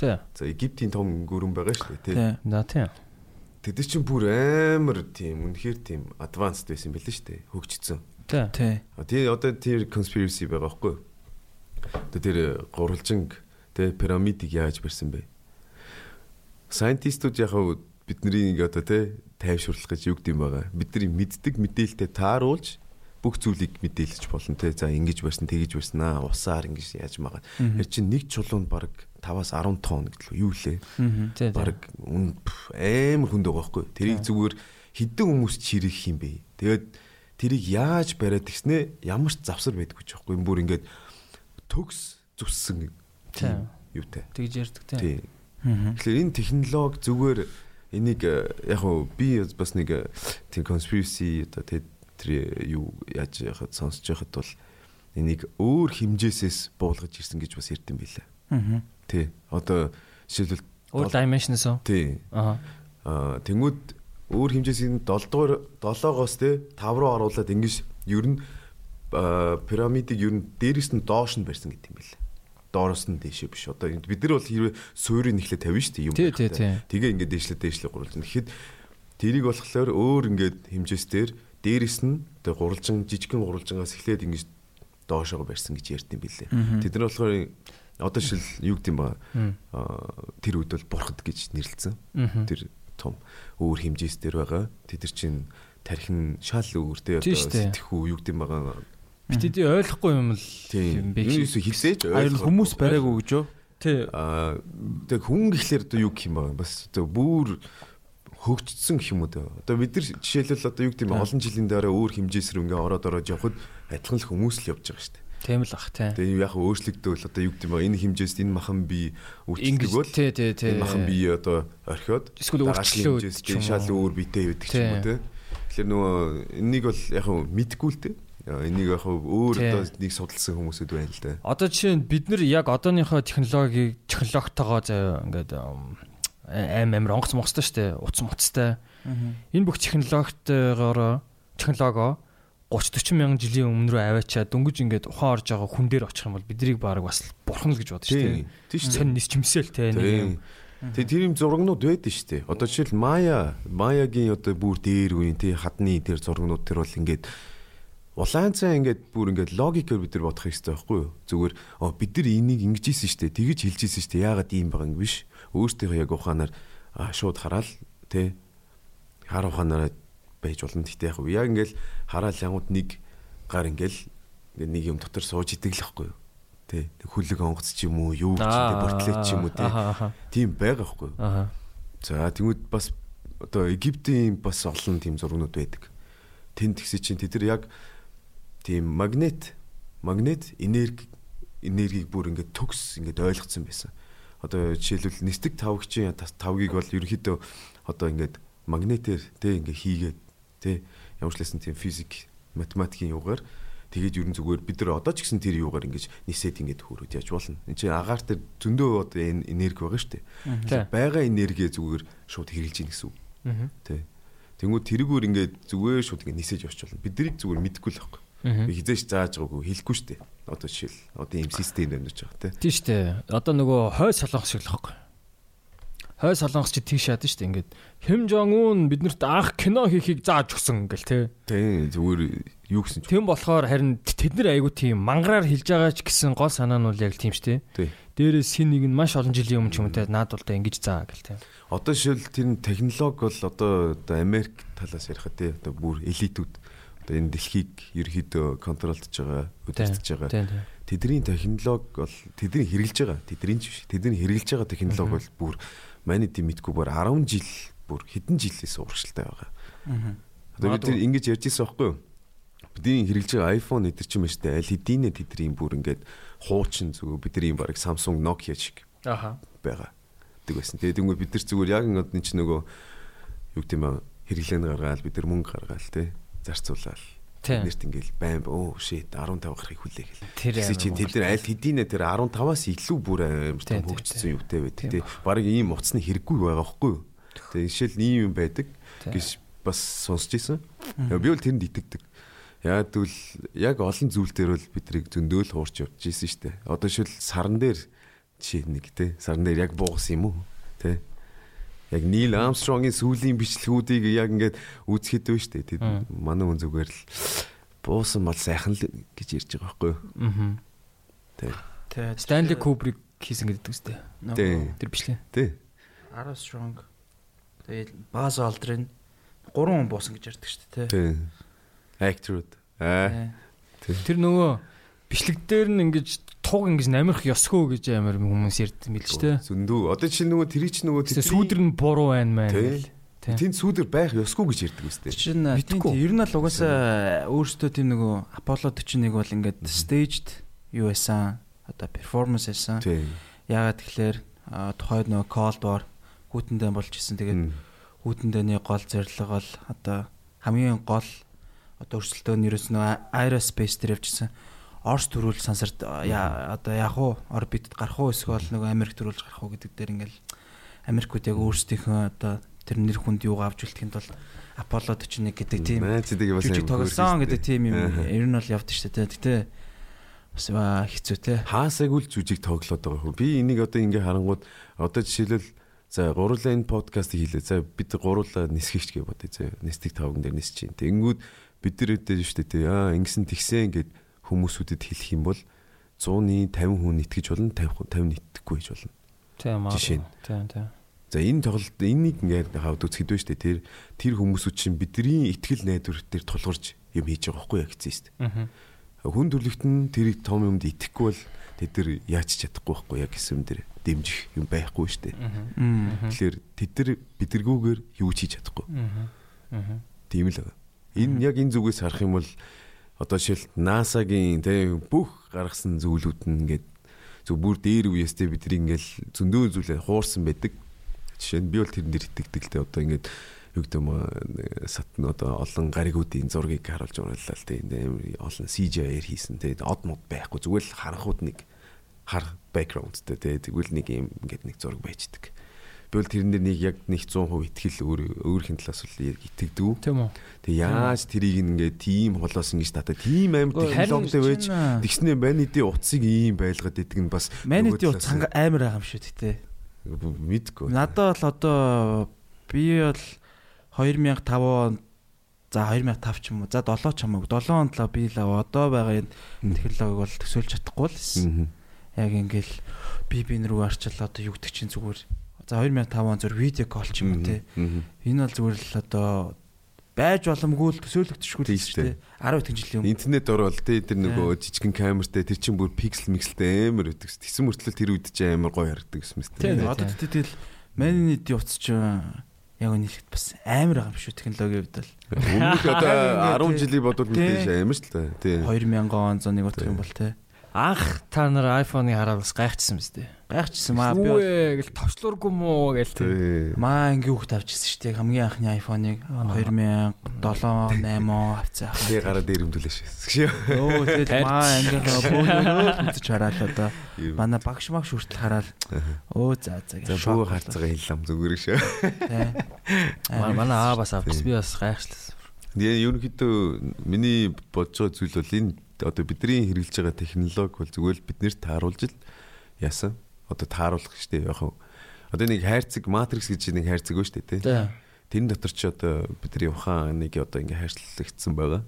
Тэ. За Египтийн том гүрэн байгаа шүү дээ тий. За тий. Тэд чинь бүр амар тийм үнэхээр тийм advanced байсан байл шүү дээ. Хөгжсөн. Тий. Тий. Тэгээ одоо тэр conspiracy байгаа байхгүй юу? Тэр гурвалжинг тэ пирамидыг яаж барьсан бэ? Сайентистууд яг бидний ингээ одоо тэ тайвшруулах гэж юу гэдэм байгаа. Бидний мэддэг мэдээлэлтэй тааруулж бүх зүйлийг мэдээлж болно те. За ингэж барьсан, тэгэж барьсан аа, усаар ингэж яаж магаа. Тэр чинь нэг чулуунд баг 5-аас 10 тонн гэдэг л юу лээ. Баг амар хүнд байгаа байхгүй. Тэрийг зүгээр хідэн хүмүүс чирэх юм бэ. Тэгээд тэрийг яаж бариад гиснэ ямар ч завсар байдгүй ч байхгүй. Бүр ингээд төгс зүссэн тийм юутай. Тэгж ярьдаг тийм. Тэгэхээр энэ технологи зүгээр энийг э, яг хөө би бас нэг э, тийм conspiracy одоо тэр юу яаж яхад сонсож байхад бол энийг өөр хэмжээсээс буулгаж ирсэн гэж бас ярьд юм билээ. Аа. Тий. Одоо жишээлбэл өөр dimension-ээс үү? Тий. Аа. Аа тэнгууд өөр хэмжээсийн 7 дугаар 7-оос те 5 руу оруулаад ингэж ер нь пирамидыг ер нь дээрээс нь доош нь барьсан гэдэг юм билээ. Доороос нь дээшээ биш. Одоо бид нар бол хэрвээ суурийг нэхлээ тавина шүү дээ юм байна. Тэгээ ингээд дээшлээ дээшлээ гурвалж. Тэгэхэд тэрийг болохоор өөр ингээд хэмжээсээр дээрээс нь тэгээ гурвалжин жижигхэн гурвалжингаас эхлээд ингэж доошоо барьсан гэж ярьд юм билээ. Тэд нар болохоор одоо шил юу гэдэм ба тэр үед бол бурхад гэж нэрлэлсэн. Тэр том өөр хэмжээс дээр байгаа. Тэд нар чинь тархин шал өөртөө одоо сэтгэхүү юу гэдэм байгаа Битэд ойлгохгүй юм л юм бэ. Юусе хэлсэж ойлгох. Хүмүүс бариагүй гэж юу? Тий. Аа тэг хүн гэхлээр одоо юу гэх юм бэ? Бас одоо бүр хөгжсөн гэх юм уу дээ. Одоо бид нар жишээлбэл одоо юу гэдэг юм олон жилийн дараа өөр хэмжээс рүү ингээ ороод ороод явхад адилхан л хүмүүс л явж байгаа шүү дээ. Тийм л ах тий. Тэгээ яг өөрчлөгдөөл одоо юу гэдэг юм энэ хэмжээст энэ махан би үйлчлдэг бол тий тий тий. махан би одоо орхиод Эсвэл өөрчлөлөө шал өөр битэй байдаг ч юм уу тий. Тэгэхээр нөгөө энийг бол яг мэдгүй л дээ. Энийг яг өөр одоо нэг судалсан хүмүүсүүд байна л да. Одоо жишээ нь бид нар яг одооныхоо технологиг технологитойгоо заяа ингээд аим амир онгоц монгостой штэ утас муцтай. Энэ бүх технологитойгоор технологоо 30 40 мянган жилийн өмнө рүү аваачаад дөнгөж ингээд ухаан орж байгаа хүн дээр очих юм бол биднийг баг бас бурхан л гэж бодож штэ. Тийм шүү. Сонь нис чимсэл те нэг юм. Тэгээ тэр юм зурагнууд байдаг шүү дээ. Одоо жишээл Мая, Маягийн одоо бүр дээр үеийн тий хадны тэр зурагнууд тэр бол ингээд улаан цай ингээд бүр ингээд логикээр бид нар бодох хэрэгтэй байхгүй юу? Зүгээр оо бид нар энийг ингэж ийсэн шүү дээ. Тэгэж хэлж ийсэн шүү дээ. Яагаад ийм байгаа юм биш? Өөртөөхөө яг ухаанаар шууд хараал тий хар ухаанаараа байж болно. Гэхдээ яг яг ингээл хараал янгууд нэг гар ингээл нэг юм дотор сууж идэг л байхгүй юу? Тэ хүлэг онгоц ч юм уу, юу ч юм бортлеч ч юм уу тий. Тийм байгаа байхгүй юу? Аа. За тэгмүүд бас одоо Египтийн бас олон тийм зургнууд байдаг. Тэнд тэгсэ чинь тэд нар яг тийм магнит магнит энерги энергийг бүр ингээд төгс ингээд ойлгоцсон байсан. Одоо жишээлбэл нисдэг тавгчийн тавгийг бол ерөнхийдөө одоо ингээд магнитээр тэ ингээ хийгээд тэ ямар ч лсэн тийм физик математикийн юугаар тэгээд ерэн зүгээр бид нар одоо ч гэсэн тэр юугаар ингэж нисээд ингэж хөрөөд яаж болно. Энд чинь агаар тэр зөндөө одоо энэ энерги байгаа шүү дээ. Бага энерги зүгээр шууд хэрэгжилж ийн гэсэн үг. Тэ. Тэнгүүд тэрүүгээр ингээд зүгээр шууд ингэ нисэж явж болно. Биднийг зүгээр мэдгүй л байхгүй. Би хизээш зааж байгаагүй хэлэхгүй шүү дээ. Одоо жишээл одоо ийм систем амьдарч байгаа тэ. Тийм шүү дээ. Одоо нөгөө хой солонгос шиг л байхгүй. Хой солонгос чи тийш шатан шүү дээ. Ингээд Хим Жон Ун биднэрт анх кино хийхийг зааж өгсөн ингээл те. Тийм зүгээр юу гэсэн ч. Тийм болохоор харин тэд нар айгу тийм мангараар хэлж байгаа ч гэсэн гол санаа нь бол яг тийм шүү дээ. Дээрээс хин нэг нь маш олон жилийн өмнө ч юм те наад бол та ингэж заа гэл те. Одоо шил тэр технологи бол одоо Америк талаас ярихад те одоо бүр элитүүд одоо энэ дэлхийг ерөөхдөө контролдож байгаа, удирдах байгаа. Тэдний технологи бол тэдний хэрэгжилж байгаа. Тэдний ч биш. Тэдний хэрэгжилж байгаа технологи бол бүр маний дэм мэдгүй бүр 10 жил бүр хэдэн жилээс урагшилтай байгаа. Одоо бид тэр ингэж ярьж ирсэн байхгүй юу? Бидний хэрэгжилж байгаа iPhone эдэр чинь мэт аль хэдийнэ тэдний бүр ингээд хуучин зүгээр бидний баг Samsung Nokia шиг Аха. байгаа. Тэг байсан. Тэгээд тэгвэл бид нар зүгээр яг ингээд энэ чинь нөгөө юу гэдэг юм бэ? Хэрэглэн гаргаал бид нар мөнгө гаргаал те зарцуулаад нэрт ингээл байн оо shit 15 гарахыг хүлээ гэл. Тэр чинь тэд нар аль хэдийнэ тэр 15-аас илүү бүр амар том хөгжсөн юутай байдаг тий. Бараг ийм утасны хэрэггүй байгаа байхгүй юу? Тэгээ жишээл ийм юм байдаг гэж бас сонсч ийсэн. Би бол тэрэнд итгэдэг. Яг тэгвэл яг олон зүйл дээр бол бидрийг зөндөөл хуурч явж ийсэн шүү дээ. Одоо шил саран дээр жишээ нэг тий. Саран дээр яг буугсан юм уу? Тий. Яг Нил Армстронгийн сүүлийн бичлэгүүдийг яг ингээд үзэхэд байна шүү дээ. Тэд манай хүн зүгээр л буусан мал сайхан л гэж ярьж байгаа байхгүй юу? Аа. Тий. Тий. Stanley Kubrick хийсэн гэдэг үстэй. Тэр бичлээ. Тий. Armstrong Тэгээд Buzz Aldrin 3 хүн буусан гэж ярьдаг шүү дээ, тий. Actor-ууд. Аа. Тэр нөгөө бичлэг дээр нь ингэж туг ингэж намирх ёсгүй гэж амар хүмүүс ярьд мэл ч те. Зөндөө. Одоо чинь нөгөө тэр чинь нөгөө тэр сүүдэр нь буруу байна мэн. Тэнд сүүдэр байх ёсгүй гэж ярьдаг үстэй. Чинь тийм ер нь л угаасаа өөрөөсөө тийм нөгөө Apollo 41 бол ингээд staged юу байсан? Одоо performance байсан. Яагаад тэгэхээр тухайд нөгөө Cold War хүүтэндээ болж исэн. Тэгээд хүүтэндээний гол зорилго бол одоо хамгийн гол одоо өрсөлдөөн ерөөс нөгөө aerospace дээр явжсэн. Орос төрүүл сансарт одоо яг уу орбитд гарах уу эсвэл нөгөө Америк төрүүлж гарах уу гэдэг дээр ингээл Америкууд яг өөрсдийнхөө одоо тэр нэр хүнд юугаа авч үлдэхэд бол Apollo 41 гэдэг тийм жүжиг тоглосон гэдэг тийм юм ер нь бол явд штэ тэ. Гэтэ бас хэцүү те. Хаасаг үл жүжиг тоглоод байгаа хөө. Би энийг одоо ингээ харангууд одоо жишээлбэл за гурлаа энэ подкастыг хийлээ. За бид гурлаа нисгийч гэж бодъё. За нисдэг тавган дээр нисэж чинь. Тэнгүүд бид нар өдөө штэ тэ. Аа ингэсэн тэгсэн ингээд хүмүүсүүдэд хэлэх юм бол 100-ны 50 хүн итгэж болно 50 50 итгэхгүй гэж болно. Тийм аа. Жишээ нь. Тийм тийм. За энэ тоглолт энийг ингээд хавд үзэхэд байна шүү дээ. Тэр тэр хүмүүсүүд чинь бидний итгэл найдвар дээр тулгарч юм хийж байгаа байхгүй яг хэзээ шүү дээ. Аа. хүн төрлөختн тэрийг том юмд итгэхгүй бол тэд нар яаж чадахгүй байхгүй яг гэсэн юм дээр дэмжих юм байхгүй шүү дээ. Тэгэхээр тэд нар бидэргүүгээр юу ч хийж чадахгүй. Тийм л. Энэ яг энэ зүгээс харах юм бол одоо жишээл NASA-гийн тэ бүх гаргасан зүйлүүд нь ингээд зөв бүр дээр үеэстэй бидний ингээл зөндөө зүйлээ хуурсан байдаг. Жишээ нь би бол тэрэн дээр итгэдэг л дээ одоо ингээд юу гэдэг юм сатн одоо олон гаригуудын зургийг харуулж оруулаа л тийм олон CGI-ээр хийсэн тийм од мод байхгүй зүгээр л харанхууд нэг хар бэкграундтэй тийм тэгвэл нэг юм ингээд нэг зураг байждаг. Бол тэрэн дээр нэг яг 100% итгэл өөр өөрхийн талаас бол итгэдэг. Тийм үү. Тэг яаж тэрийг ингээд тийм холоос ингэж татаа тийм амар технологитой байж тэгснэ манидын утсыг ийм байлгаад идэг нь бас манидын утас амар байгаа юм шүү дээ. Мэдгүй. Надад бол одоо би бол 2005 он за 2005 ч юм уу за 7 ч уу 7 онд л би л одоо байгаа энэ технологиг бол төсөөлж чадахгүй л. Яг ингээл би бин рүү арчил одоо юу гэдэг чинь зүгээр За 2005 он зөв видео кол ч юм уу те. Энэ бол зүгээр л одоо байж боломгүй л төсөөлөгдөшгүй л шүү дээ. 10 хэдэн жилийн өмнө. Интернет орвол те тэр нөгөө жижигэн камертай тэр чинь бүр пиксел микселтэй амар өгдөг. Тэсэн мөртлөө тэр үед чинь амар гоё харагддаг юм шүү дээ. Одоо тэгэл нийтийн утас чинь яг үнэлэхэд бас амар байгаа юм шүү технологийн хувьд л. Өмнөх одоо 10 жилийн бодвол мэдээж амар ч л та. Тий. 2000 он зуны утга юм бол те. Анх та нар iPhone-ы хараад бас гайхчихсан биз дээ. Гайхчихсан маа би гэл товчлуургүй мүү гэл тий. Маа ингээ хүүхд авчихсан шүү дээ. Хамгийн анхны iPhone-ыг 2007 8 он авцсан. Би гараа дээр өмдүүлээ шээ. Өө тэгээд маа ангийнхаа бөөнөө мэдчих хараад одоо манай багш магш хүртэл хараад өө за за гэж шок харцгаа хэллам зүгээр шээ. Тий. Манай аа бас авчихсан. Би бас гайхшлаа. Тэгээ ерөнхийдөө миний бодож байгаа зүйл бол энэ одоо бидний хэрэгжилж байгаа технологи бол зүгээр л биднэрт тааруулж л яасан. Одоо тааруулах штеп яг одоо нэг хайрцаг матрикс гэж нэг хайрцаг байна штеп тий. Тэрэн дотор ч одоо бидний ухаан нэг одоо ингээ хайрцагцсан байгаа.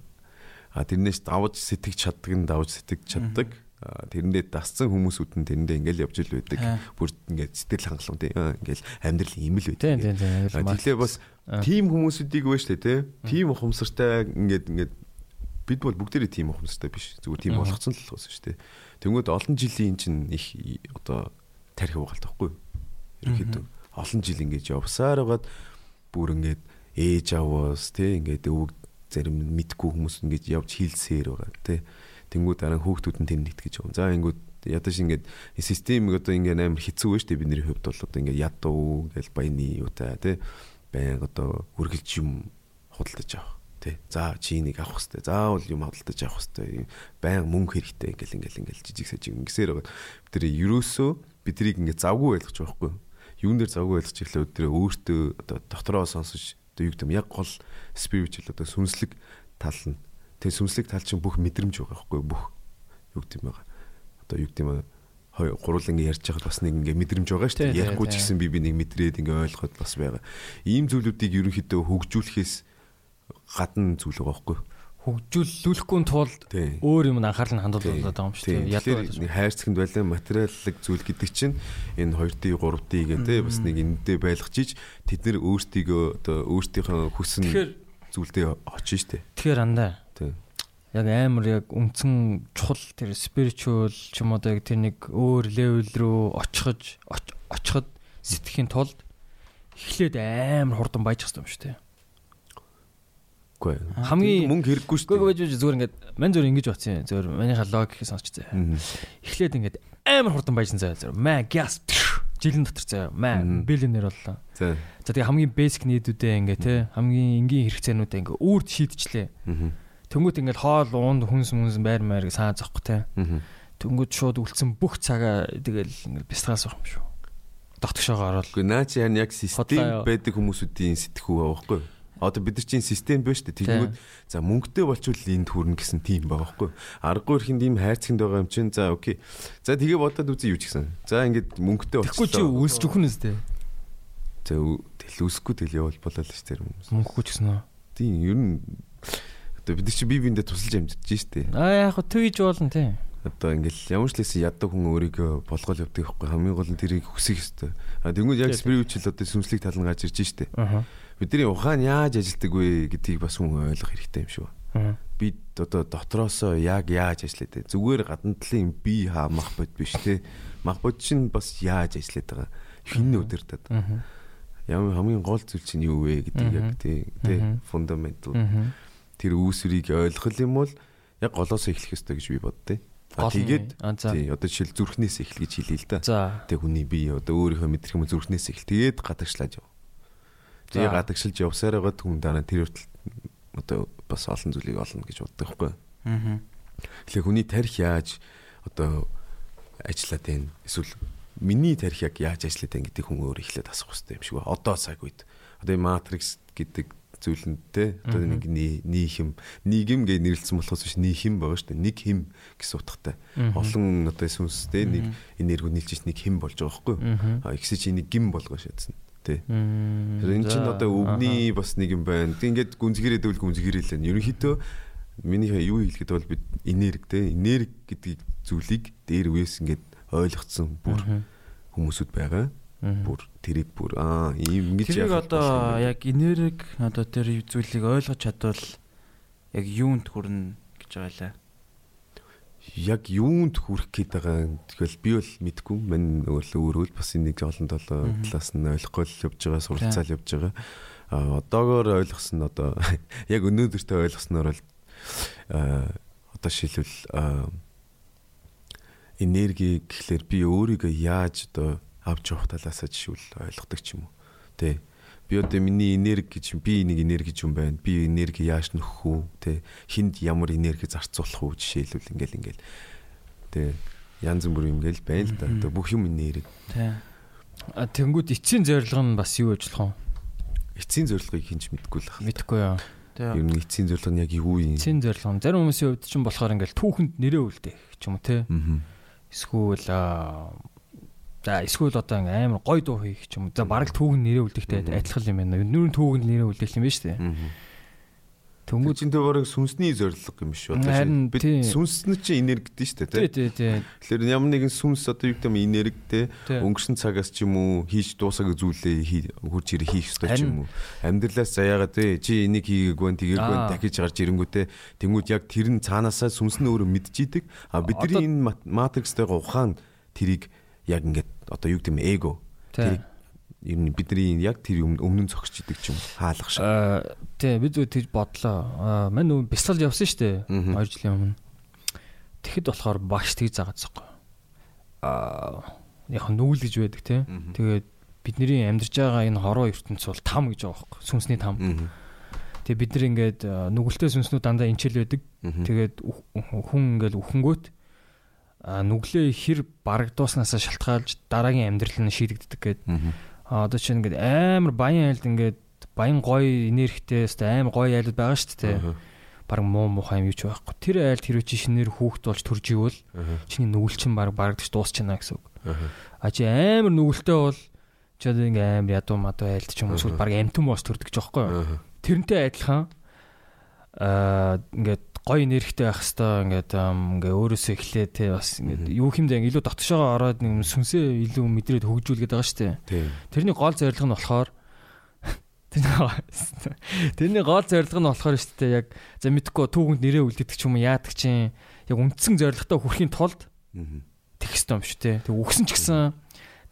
А тэрнээс давж сэтгэж чаддаг нь давж сэтгэж чаддаг. Тэрэндээ дасцсан хүмүүсүүд нь тэрэндээ ингээл явж ил байдаг. Бүр ингээд сэтгэл хангалуун тий. Ингээл амьдрал ийм л байдаг. Тэгэхээр бас тим хүмүүсүүдийг вэ штэ тий. Тим ухамсартай ингээд ингээд бид бол бүгдээрээ тийм ухамсартай биш. Зүгээр тийм болгоцсон л болсон дээ. Тэнгүүд олон жилийн чинь их одоо тарих угаалт байхгүй? Ерөнхийдөө олон жил ингэж явсаар байгаад бүр ингэж ээж аваас тий ингээд өвөг зарим мэдгүй хүмүүс ингэж явж хилсээр байгаа тий. Тэнгүүд дараа хүүхдүүд нь тэнд итгэж байгаа. За ингэүүд ядаж ингээд системийг одоо ингээд амар хэцүү шүү дээ бидний хувьд бол одоо ингээд ядуу гэж баяны юутай тий. Баян одоо үргэлж юм худалдаж авах Тэ. За чи энийг авах хэрэгтэй. Заавал юм худалдаж авах хэрэгтэй. Баян мөнгө хэрэгтэй ингээл ингээл ингээл жижиг сажиг ингэсээр байгаа. Бид тэр ерөөсөө бидрийг ингээ завгүй ойлгож байгаа хгүй. Юун дээр завгүй ойлгож ирлээ бид тэр өөртөө одоо дотороо сонсож одоо юу гэдэм яг гол spiritual одоо сүнслэг тал нь. Тэгээ сүнслэг тал чинь бүх мэдрэмж байгаа хгүй бүх юу гэдэм байгаа. Одоо юу гэдэм байгаа гурвал ингэ ярьж байхад бас нэг ингэ мэдрэмж байгаа шүү дээ. Ярихгүй ч гэсэн би би нэг мэдрээд ингэ ойлгоход бас байгаа. Ийм зүйлүүдийг ерөнхийдөө хөгжүүлэхээс гадна зүйл байгаа байхгүй хөгжүүлүүлэхгүй тулд өөр юм анхаарал нь хандуулдаг байгаа юм шүү дээ. Ядуу нэг хайрцагт байлаа материаллык зүйл гэдэг чинь энэ 2D 3D гэдэг бас нэг эндээ байлгачиж тэд нэр өөртөө одоо өөртөөхөө хүссэн зүйлдээ очиж штэ. Тэгэхээр андаа. Яг амар яг үндсэн чухал тэр spiritual ч юм уу яг тэр нэг өөр level рүү очиход очиход сэтгэхийн тулд эхлээд амар хурдан баяж хэвчээ юм шүү дээ. Үгүй хамгийн мөнгө хэрэггүй шүү дээ. Үгүй байж зүгээр ингээд мань зүгээр ингэж батсан. Зүгээр манийха логик сонсчихсан. Эхлээд ингээд амар хурдан баяжсан заяа зүгээр. Маа газ жилийн дотор заяа. Маа биллионер боллоо. За. За тэгээ хамгийн basic нийдүүдээ ингээд те хамгийн энгийн хэрэгцээнүүдээ ингээд үрд шийдчихлээ. Тэнгүүд ингээд хоол уунд хүнс мүнс байр маяг саа зохгүй те. Тэнгүүд шууд үлдсэн бүх цагаа тэгэл ингээд бясгаас авах юм шүү. Дотгошоогоо ороод. Үгүй наа чи яг систем байдаг хүмүүсүүдийн сэтгхүү байхгүй юу? Одоо бид нар чинь систем шүү дээ. Тэгмүүд за мөнгөтэй болчвол энд хүрнэ гэсэн тийм байгаа байхгүй. Аргагүй ихэнд ийм хайрцагт байгаа юм чинь за окей. За тэгээ бодоод үзье юу ч гэсэн. За ингээд мөнгөтэй болчихлоо. Тэгэхгүй чи үлсч өгөх нь үстэй. За тэл үсэхгүй тэл явал болоо л шүү дээ хүмүүс. Мөнгөгүй ч гэсэн үү. Тийм ер нь одоо бид чи бие биендээ тусалж амжиж штэ. Аа яг хөө тгийж болно тийм одоо ингээл ямар ч лээсэн яддаг хүн өөрийгөө болгоол явдаг байхгүй хамгийн гол нь тэрийг хүсэх ёстой. А тэгвэл яг спиричуал одоо сүнслэг тал нь гарч ирж штэ. Бидний ухаан яаж ажилтдаг вэ гэдгийг бас хүн ойлгох хэрэгтэй юм шүү. бид одоо дотроосоо яг яаж ажиллаад те зүгээр гадна талын би хаа мах бод биш те. Мах бод чинь бас яаж ажиллаад байгаа хин өдөрдөд ямар хамгийн гол зүйл чинь юу вэ гэдэг яг тий тий фундаментал. Тэр үүсвэрийг ойлгох юм бол яг голоос эхлэх ёстой гэж би боддیں۔ А тэгээд тий одоо жишээл зүрхнээс эхэл гэж хэлээ л да. Тэг хүний бие одоо өөрийнхөө мэдрэх юм зүрхнээс эхэл тэгээд гадагшлаад яв. Тэгээ гадагшилж явсаар байгаа түн дараа тэр хүртэл одоо бас олон зүйлийг олно гэж боддог байхгүй. Аа. Тэгэхээр хүний тарих яаж одоо ажиллаад байна? Эсвэл миний тарих яг яаж ажиллаад байна гэдэг хүн өөр эхлээд асуух хэрэгтэй юм шиг байна. Одоо цаг үед. Одоо энэ матрикс гэдэг зүйлэнтэй одоо нэг нийхэм нийгэм гэж нэрлэлсэн болохоос биш нийхэм байгаа шүү дээ. Нэг хэм гэсэн утгатай. Олон одоо сүнстэй нэг энерги нийлж нэг хэм болж байгаа байхгүй? А ихсэж энийг гим болгоо шатсан тий. Тэр эн чинь одоо өвгний бас нэг юм байна. Тэг ингээд гүнзгийрээ дүүл гүнзгийрээ л байна. Ерөнхийдөө миний юу хэлэхэд бол бид энерги тий. Энерги гэдэг зүйлийг дээр үес ингээд ойлгоцсон бүр хүмүүсүүд байгаа. Бүр тэрийг бүр аа ийм ингэж яг одоо яг энерги одоо тэр зүйлийг ойлгож чадвал яг юунд хүрнэ гэж байгаа лээ яг юунд хүрэх гээд байгаа тэгэл би бол мэдгүй. Мань өөрөө өөрөө бас энийг олон толоо талаас нь ойлгохгүй л явж байгаа суралцаал явж байгаа. А одоогоор ойлгосон одоо яг өнөөдөртөө ойлгосноор бол одоо шилбэл энерги гэхлээр би өөрийгөө яаж одоо авч явах талаас жишүүл ойлгодог ч юм уу? Тий би одоо миний энерги гэж би нэг энерги гэж юм байна. Би энерги яаж нөхөх үү? Тэ хинд ямар энерги зарцуулах уу? Жишээлбэл ингээл ингээл. Тэ янз бүрийн ингээл байна л да. Одоо бүх юм энерги. Тэ. А тэнгууд эцсийн зорилго нь бас юу ажиллах вэ? Эцсийн зорилгыг хинч мэдэхгүй л байна. Мэдэхгүй яа. Ер нь эцсийн зорилго нь яг юу юм? Эцсийн зорилго нь зарим хүмүүсийн хувьд ч болохоор ингээл түүхэнд нэрээ үлдээх ч юм уу те. Эсвэл За эсвэл одоо амар гой дуу хийх ч юм уу. За бараг түүхэн нэрээ үлдэхтэй адилхан юм байна. Нүүрэн түүхэнд нэрээ үлдээх юм байна шүү дээ. Тэнгүүд чинь бараг сүнсний зорилго юм шүү. Одоо бид сүнснэ чи энерги гэдэг шүү дээ. Тий, тий, тий. Тэгэхээр ямар нэгэн сүнс одоо юу гэдэг юм энерги те өнгөрсөн цагаас ч юм уу хийж дуусаагүй зүйлээ хурж ирэх хийх ёстой ч юм уу. Амьдралаас заяагаад те чи энийг хийгээгүй тэгээд гоо дахиж гарч ирэнгүүтээ тэнгүүд яг тэр нь цаанаасаа сүнс нь өөрөө мэдчихийдэг. А бидний энэ матрикстэйгээ ухаан тэрийг яг ингээд одоо юу гэдэг юм эго тэр ер нь бидний яг тэр өмнө зогсож идэг юм хаалгах шиг. Тий бид үгүй тэгж бодлоо. Мань нөө бясалгал явсан шүү дээ 2 жилийн өмнө. Тэгэхэд болохоор багш тэгж заагаад зөхгүй. Аа яг нүгэл гэж байдаг тий. Тэгээд бидний амьдарч байгаа энэ хороо ертөнц бол там гэж байгаа байхгүй сүнсний там. Тэгээ бид нар ингээд нүгэлтэй сүнснүүд дандаа энчил байдаг. Тэгээд хүн ингээд үхэнгүүт нүглээ хэр барагдууснаас шалтгаалж дараагийн амьдрал нь шийдэгддэг гэдэг. Одоо чинь ингээд амар баян айлд ингээд баян гоё энергитэй амар гоё айлд байгаа шүү дээ. Бараг муу муухай юм юу ч байхгүй. Тэр айлд хэрвээ чи шинээр хүүхд болж төрж ивэл чиний нүгэл чинь бараг барагдаж дуусчихна гэсэн үг. А чи амар нүгэлтэй бол чи одоо ингээд амар ядуу мадуу айлд ч юм уу эсвэл бараг амтэн боос төрдөг ч байхгүй. Тэрнтэй адилхан аа ингээд гоё нэрхтэй байх хэвээр ингээд ингээ өөрөөсөө эхлээ те бас ингээд юу хэмдэ илүү дотшоогоо ороод нэг сүнсээ илүү мэдрээд хөгжүүлгээд байгаа дээ. Тэрний гол зорилго нь болохоор Тэрний гол зорилго нь болохоор дээ яг за мэдхгүй түүхэнд нэрээ үлддэг ч юм яадаг чинь яг үндсэн зорилготой хүрэхийн тулд тэгэх ёстой юм шүү дээ. Тэг үгсэн ч гэсэн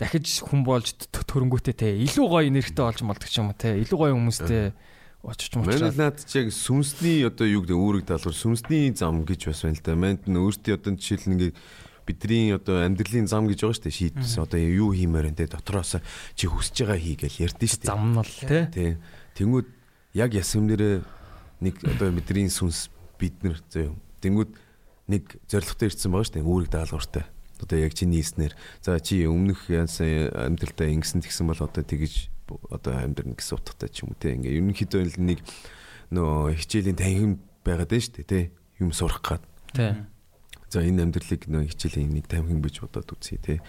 дахиж хүн болж төрөнгөтэй те. Илүү гоё нэрхтэй болж молдог ч юм те. Илүү гоё хүмүүстэй очиж мочраад. Манай наад чи яг сүнсний одоо юу гэдэг үүрэг даалгавар сүнсний зам гэж бас байна л да. Манд нь өөртөө одоо жишээл нэг бидний одоо амьдралын зам гэж байгаа шүү дээ шийдсэн. Одоо юу хиймээр энэ дотроос чи хүсэж байгаа хийгээл ярьдэн шүү дээ. Зам нь л тий. Тэнгүүд яг ясам дээр нэг одоо бидний сүнс бид нар зөө. Тэнгүүд нэг зоригтой ирсэн байгаа шүү дээ үүрэг даалгавартай. Одоо яг чиний хэлснээр за чи өмнөх янсан амьдралдаа ингэсэн тэгсэн бол одоо тэгэж одоо амьдрын гэсэн утгатай ч юм уу те ингээ ерөнхийдөө нэг нөө хичээлийн танхим байгаад байна шүү дээ те юм сурах гад. Тий. За энэ амьдралыг нөө хичээлийн нэг танхим гэж бодоод үзье те.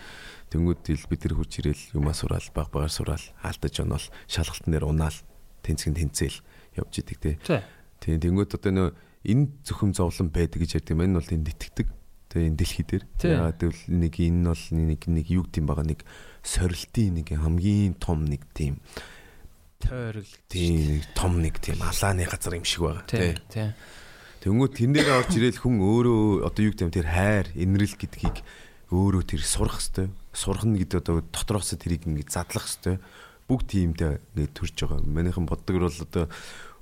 Тэнгүүд ил бид нар хурж ирээл юмаа сураал баг багаар сураал хаалтаж оноол шалгалтын дээр унаал тэнцгэн тэнцэл явж идэг те. Тийм тэнгүүд одоо нөө энэ зөвхөн зовлон байдаг гэж ярьд юм энэ бол энд итгэдэг. Тэгээ энэ дэлхий дээр. Яагаад гэвэл нэг энэ бол нэг нэг юу гэдэм байгаа нэг сорилтын нэг хамгийн том нэг тийм тойрол тийм том нэг тийм алааны газар юм шиг байгаа тий. Тий. Тэнгүү тэрнээр орж ирэл хүн өөрөө одоо юу гэдэм тэр хайр, инрэл гэдгийг өөрөө тэр сурах хэвээр. Сурах нь гэдэг одоо дотроос тэрийг ингэ задлах хэвээр. Бүгд тиймдээ ингэ төрж байгаа. Манайхан боддог бол одоо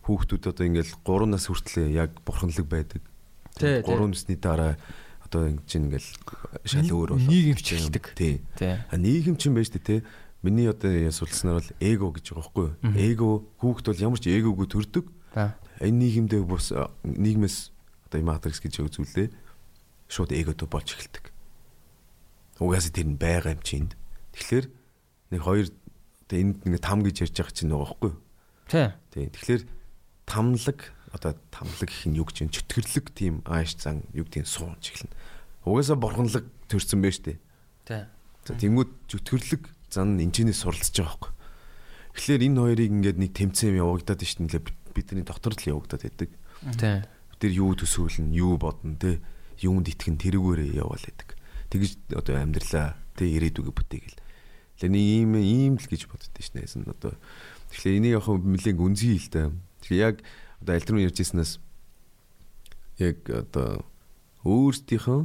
хүүхдүүд одоо ингээл 3 нас хүртлээ яг бурханлаг байдаг. Тий, 3 насны дараа одоо ингэ чинь ингээл шал өөр болоо. Нийгэмч эхэлдэг. Тий. А нийгэм чинь байж тээ. Миний одоо судалснаар бол эго гэж байгаа байхгүй юу? Эго хүүхд бол ямар ч эгогүй төрдөг. Энэ нийгэмдээ бус нийгмээс одоо матрикс гэж үзүүлээ. Шууд эгодо болж эхэлдэг. Угаасаа тэр нь байгаа юм чинь. Тэгэхээр нэг хоёр одоо энд нэг там гэж ярьж байгаа чинь байгаа байхгүй юу? Тий. Тий. Тэгэхээр тамлаг одоо тамлаг гэх нь юу гэж юм чөтгөрлөг тийм ааш зан юу гэдэг нь суунч эхэлнэ. Угаасаа борхонлог төрсэн байж тээ. Тий. За тэнгууд чөтгөрлөг зан энэчнээс суралцж байгаа байхгүй. Тэгэхээр энэ хоёрыг ингээд нэг тэмцээн явагдаад шүү дээ. Бидний дотор л явагдаад байдаг. Тий. Бид нар юу төсөөлнө, юу бодно те юунд итгэн тэрүүгээрээ яваал байдаг. Тэгэж одоо амьдралаа те ирээдүгөө бүтээгээл. Тэгэхээр нэг ийм ийм л гэж боддоо шнэ. Одоо тэгэхээр энийг яг нэлээд гүнзгий л да. Тэгэхээр яг одоо альтрын ярьжсэнээс яг одоо өөрсдийнхөө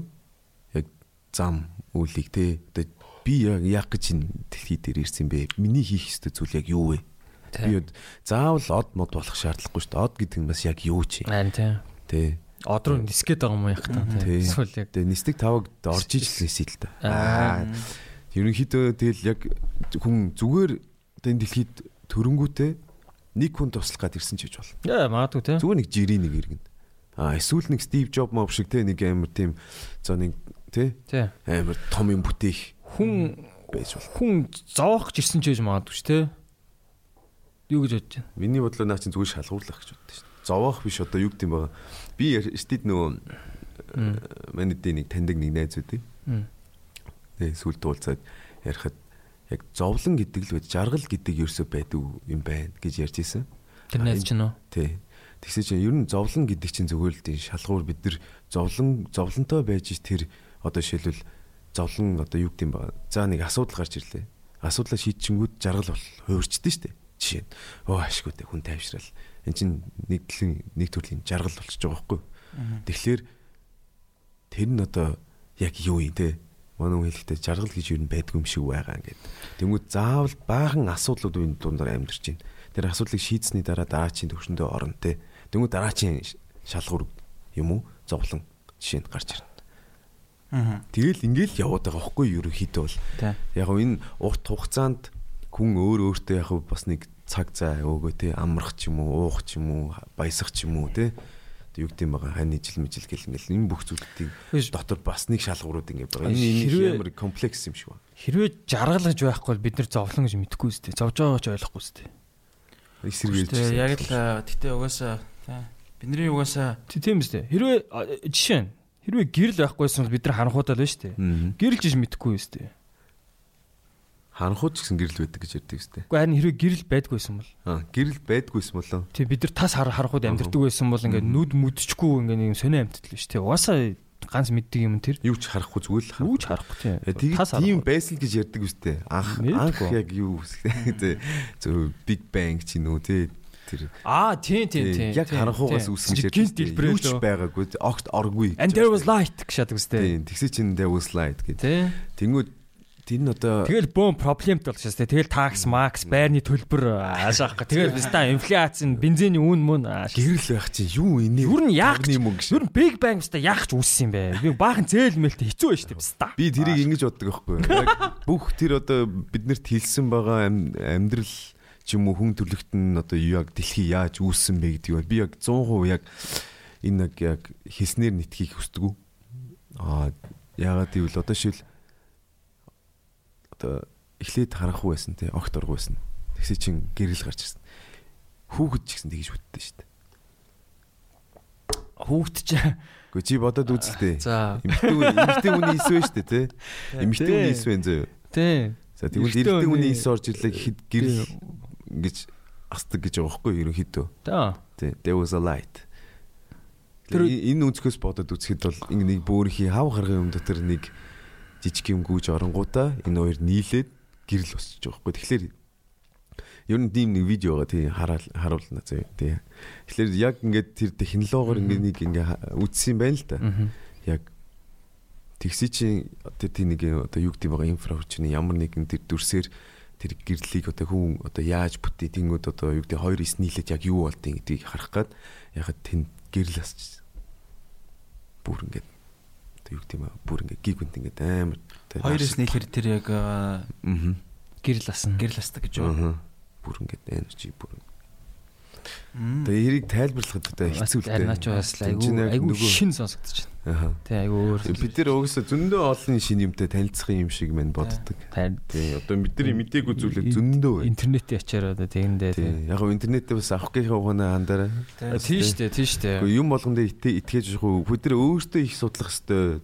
яг зам үлийг те одоо би яг яг гэж энэ дэлхий дээр ирсэн бэ? Миний хийх ёстой зүйл яг юу вэ? Би заавал од мод болох шаардлагагүй шүү дээ. Од гэдэг нь бас яг юу чи? Айн тий. Тэ. Од руу нисгээд байгаа юм яах та тий. Эсвэл яг Тэгээ нисдэг таваг орж ижил нисэе л да. Аа. Ерөнхийдөө тэгэл яг хүн зүгээр одоо энэ дэлхийд төрөнгүүтээ нэг хүн туслах гад ирсэн ч гэж бол. яа магадгүй тий. Зүгээр нэг жирийн нэг иргэн. А эсвэл нэг Стив Джоб мов шиг те нэг амар тийм за нэг те Тий. амар том юм бүтээх Хүн байж бол. хүн зоох ч ирсэн ч гэж магадгүй ш тий. Юу гэж бодож байна? Миний бодлоо наа чинь зүгээр шалгуурлах гэж боддоо шүү дээ. Зовоох биш одоо юу гэдэм байгаа. Би стид нөгөө манай дэний нэг таньдаг нэг найз үүдээ. Тэгээ сүлд уулзаад ярихад яг зовлон гэдэг л байд жаргал гэдэг ерөөсөө байдаг юм байна гэж ярьж исэн. Тэр найз чинь үү? Тий. Тэгсээ чинь ер нь зовлон гэдэг чинь зүгээр л тийм шалгуур бид нар зовлон зовлонтой байж тэр одоо жишээлбэл зовлон одоо юу гэдэм бэ? За нэг асуудал гарч ирлээ. Асуудлаа шийдчингүүд жаргал бол хуурчдээ штэ. Жишээ нь оо ашгүй дээ хүн тайвшрал. Энд чинь нэг төлөв нэг төрлийн жаргал болчихж байгаа байхгүй. Тэгэхээр тэр нь одоо яг юу юм те? Манай хүн хэлэхдээ жаргал гэж юу байдгүй юм шиг байгаа ингээд. Тэнгүүд заавал баахан асуудлууд үн дундаар амьдарч байна. Тэр асуудлыг шийдсэний дараа дараачийн төвшөндөө орно те. Тэнгүүд дараачийн шалгуур юм уу? Зовлон жишээ нь гарч ирнэ. Аа. Тэгэл ингээл яваад байгаа хөөхгүй ерөнхийдөө бол. Яг энэ урт хугацаанд хүн өөр өөртөө яг бас нэг цаг зай өгөө те амрах ч юм уу, уух ч юм уу, баясах ч юм уу те. Юу гэдэм байгаа хань ижил мижил гэл ингээл энэ бүх зүйлүүдийг дотор бас нэг шалгуурууд ингээд байгаа. Хэрвээ- Энэ амар комплекс юм шиг байна. Хэрвээ жаргалж байхгүй бол бид нар зовлон гэж мэдэхгүй үстэй. Зовж байгаа ч ойлгохгүй үстэй. Эсэргээрч. Тэ яг л гэтээ угаасаа. Бидний угаасаа Тийм үстэй. Хэрвээ жишээ нь хэрвээ гэрэл байхгүйсэн бол бид нар харанхуудаа л байна шүү дээ. Мгм. Гэрэлж иж мэдэхгүй үстэй. Ханхууч гэсэн гэрэл байдаг гэж ярьдаг өстэй. Уу харин хэрвээ гэрэл байдгүйсэн бол Аа гэрэл байдгүйс болоо. тий бид нар тас хар харанхууд амьдэрдэг байсан бол ингээд нүд мүдчихгүй ингээд нэг сонио амьтдал биш тий. Угаасаа ганц мэддэг юм тэр. Юу ч харахгүй зүгээр л Юу ч харахгүй тий. Э, Тэг Тас тийм байсан л гэж ярьдаг үстэй. Анх анх яг юу тэ зөв Big Bang ч нүү тэ тэр Аа тий тий тий. яг харанхуугаас үүсгэн дэлбэрээ Юу ч байгаагүй огт оргүй. And there was light гэж шатдаг үстэй. Тийм тэгсээ чин there was light гэдэг. Тий. Тэнгүүд тэр нь одоо Тэгэл бөөм проблемт болчихсон тий. Тэгэл такс, макс, байрны төлбөр аашаахгүй. Тэгэл биста инфляц, бензиний үн мөн гэрэл байх чинь юу инээ. Юу нь яах мөнгө шиг. Юу нь Big Bang биста яах ч үүссэн юм бэ? Би баахан зээл мэлтэй хэцүү байж тээ биста. Би тэрийг ингэж боддог байхгүй юу? Яг бүх тэр одоо биднэрт хэлсэн байгаа ам- амьдрал ч юм уу хүн төрлөخت нь одоо яг дэлхий яаж үүссэн бэ гэдэг нь би яг 100% яг энэ нэг яг хэлснээр нэтхийг хүсдэг үү? Аа ягаад гэвэл одоо шил одоо эхлээд харахгүй байсан те огт оргүй байсан. Тэгсээ чин гэрэл гарч ирсэн. Хүүхэд ч гэсэн тэгж бүтдээ шүү дээ. Хүүхдч. Гэхдээ чи бодоод үзэлтэй. За. Эмэгтэй эмэгтэй хүний ис вэ шүү дээ те. Эмэгтэй хүний ис вэ зөө. Тий. За тэгвэл Эрэгтэй хүний- ис орж ирлээ гэхэд гэрэл гэж асдаг гэж байгаа байхгүй ерөнхийдөө. Та. Тэ there was a light. Тэр- энэ өнцгөөс бодоод үзэхэд бол ингэ нэг бөөрийнхий хав гаргын юм дотор нэг жижиг юм гүйж оронгуудаа энэ хоёр нийлээд гэрэл босчих жоох байхгүй. Тэгэхээр Ер нь дим нэг видео байгаа тий харуулна зөө тий. Тэгэхээр яг ингээд тэр технологиор ингээд нэг ингээ үтсэн байна л да. Яг тэгсий чи тэр тий нэг одоо юу гэдэг байгаа инфра хүчний ямар нэгэн тэр дүрсээр тэр гэрлийг одоо хүн одоо яаж бүтээ тэнгууд одоо юу гэдэг хоёр эс нийлээд яг юу болдгийг гэдгийг харах гад яхад тэн гэрэл асч бүр ингээд юу гэдэг юм бүр ингээд гигвэнт ингээд амар Хоёроос нийлэхэр тэр яг аа гэрэл асна. гэрэл астаг гэж байна. Аа. Бүр ингээд энержи бүр. Тэгээ эрийг тайлбарлахад одоо хэцүү л дээ. Арнаач бас айгүй айгүй шин сонсогдож байна. Тэ айгүй өөр. Бид нар угсаа зөндөө олон шин юмтай танилцах юм шиг мэн боддог. Тий. Одоо бидний мдээгүй зүйлээ зөндөө байна. Интернетийн ачаар одоо тэгэндээ. Тий. Яг гоо интернетээ бас авах гэх ухаанаа хандаарай. Тийм шүү дээ, тийм шүү дээ. Гэхдээ юм болгондоо итгэж явах бид нар өөртөө их судлах хэвээр.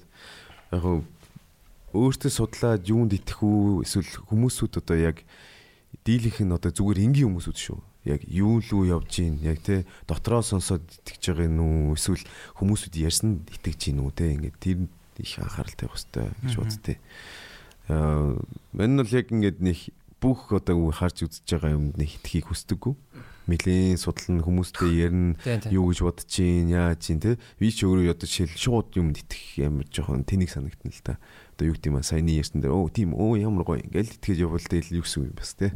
Яг гоо өөртөө судлаад юунд итгэх үү эсвэл хүмүүсүүд одоо яг дийлийнх нь одоо зүгээр энгийн хүмүүсүүд шүү. Яг юу лүү явж гин яг те дотроо сонсоод итгэж байгаа уу эсвэл хүмүүсүүд ярьсан итгэж гин үү те ингээд тэр их анхаарал тавих хэрэгтэй гэж боддتي. Аа мань бол яг ингээд нэг бүх одоо харж үзэж байгаа юмд нэг итгэхийг хүсдэггүй. Мэлийн судлан хүмүүстэй ярина юу гэж бодож гин яаж гин те. Би ч өөрөө одоо жишээл шууд юмд итгэх ямар жоохон тэнийг санагдана л та. Одоо юу гэдэг юм саяны ярьсан дээр оо тийм оо ямар гоё ингээл итгэж явбал тэгэл юу гэсэн юм бас те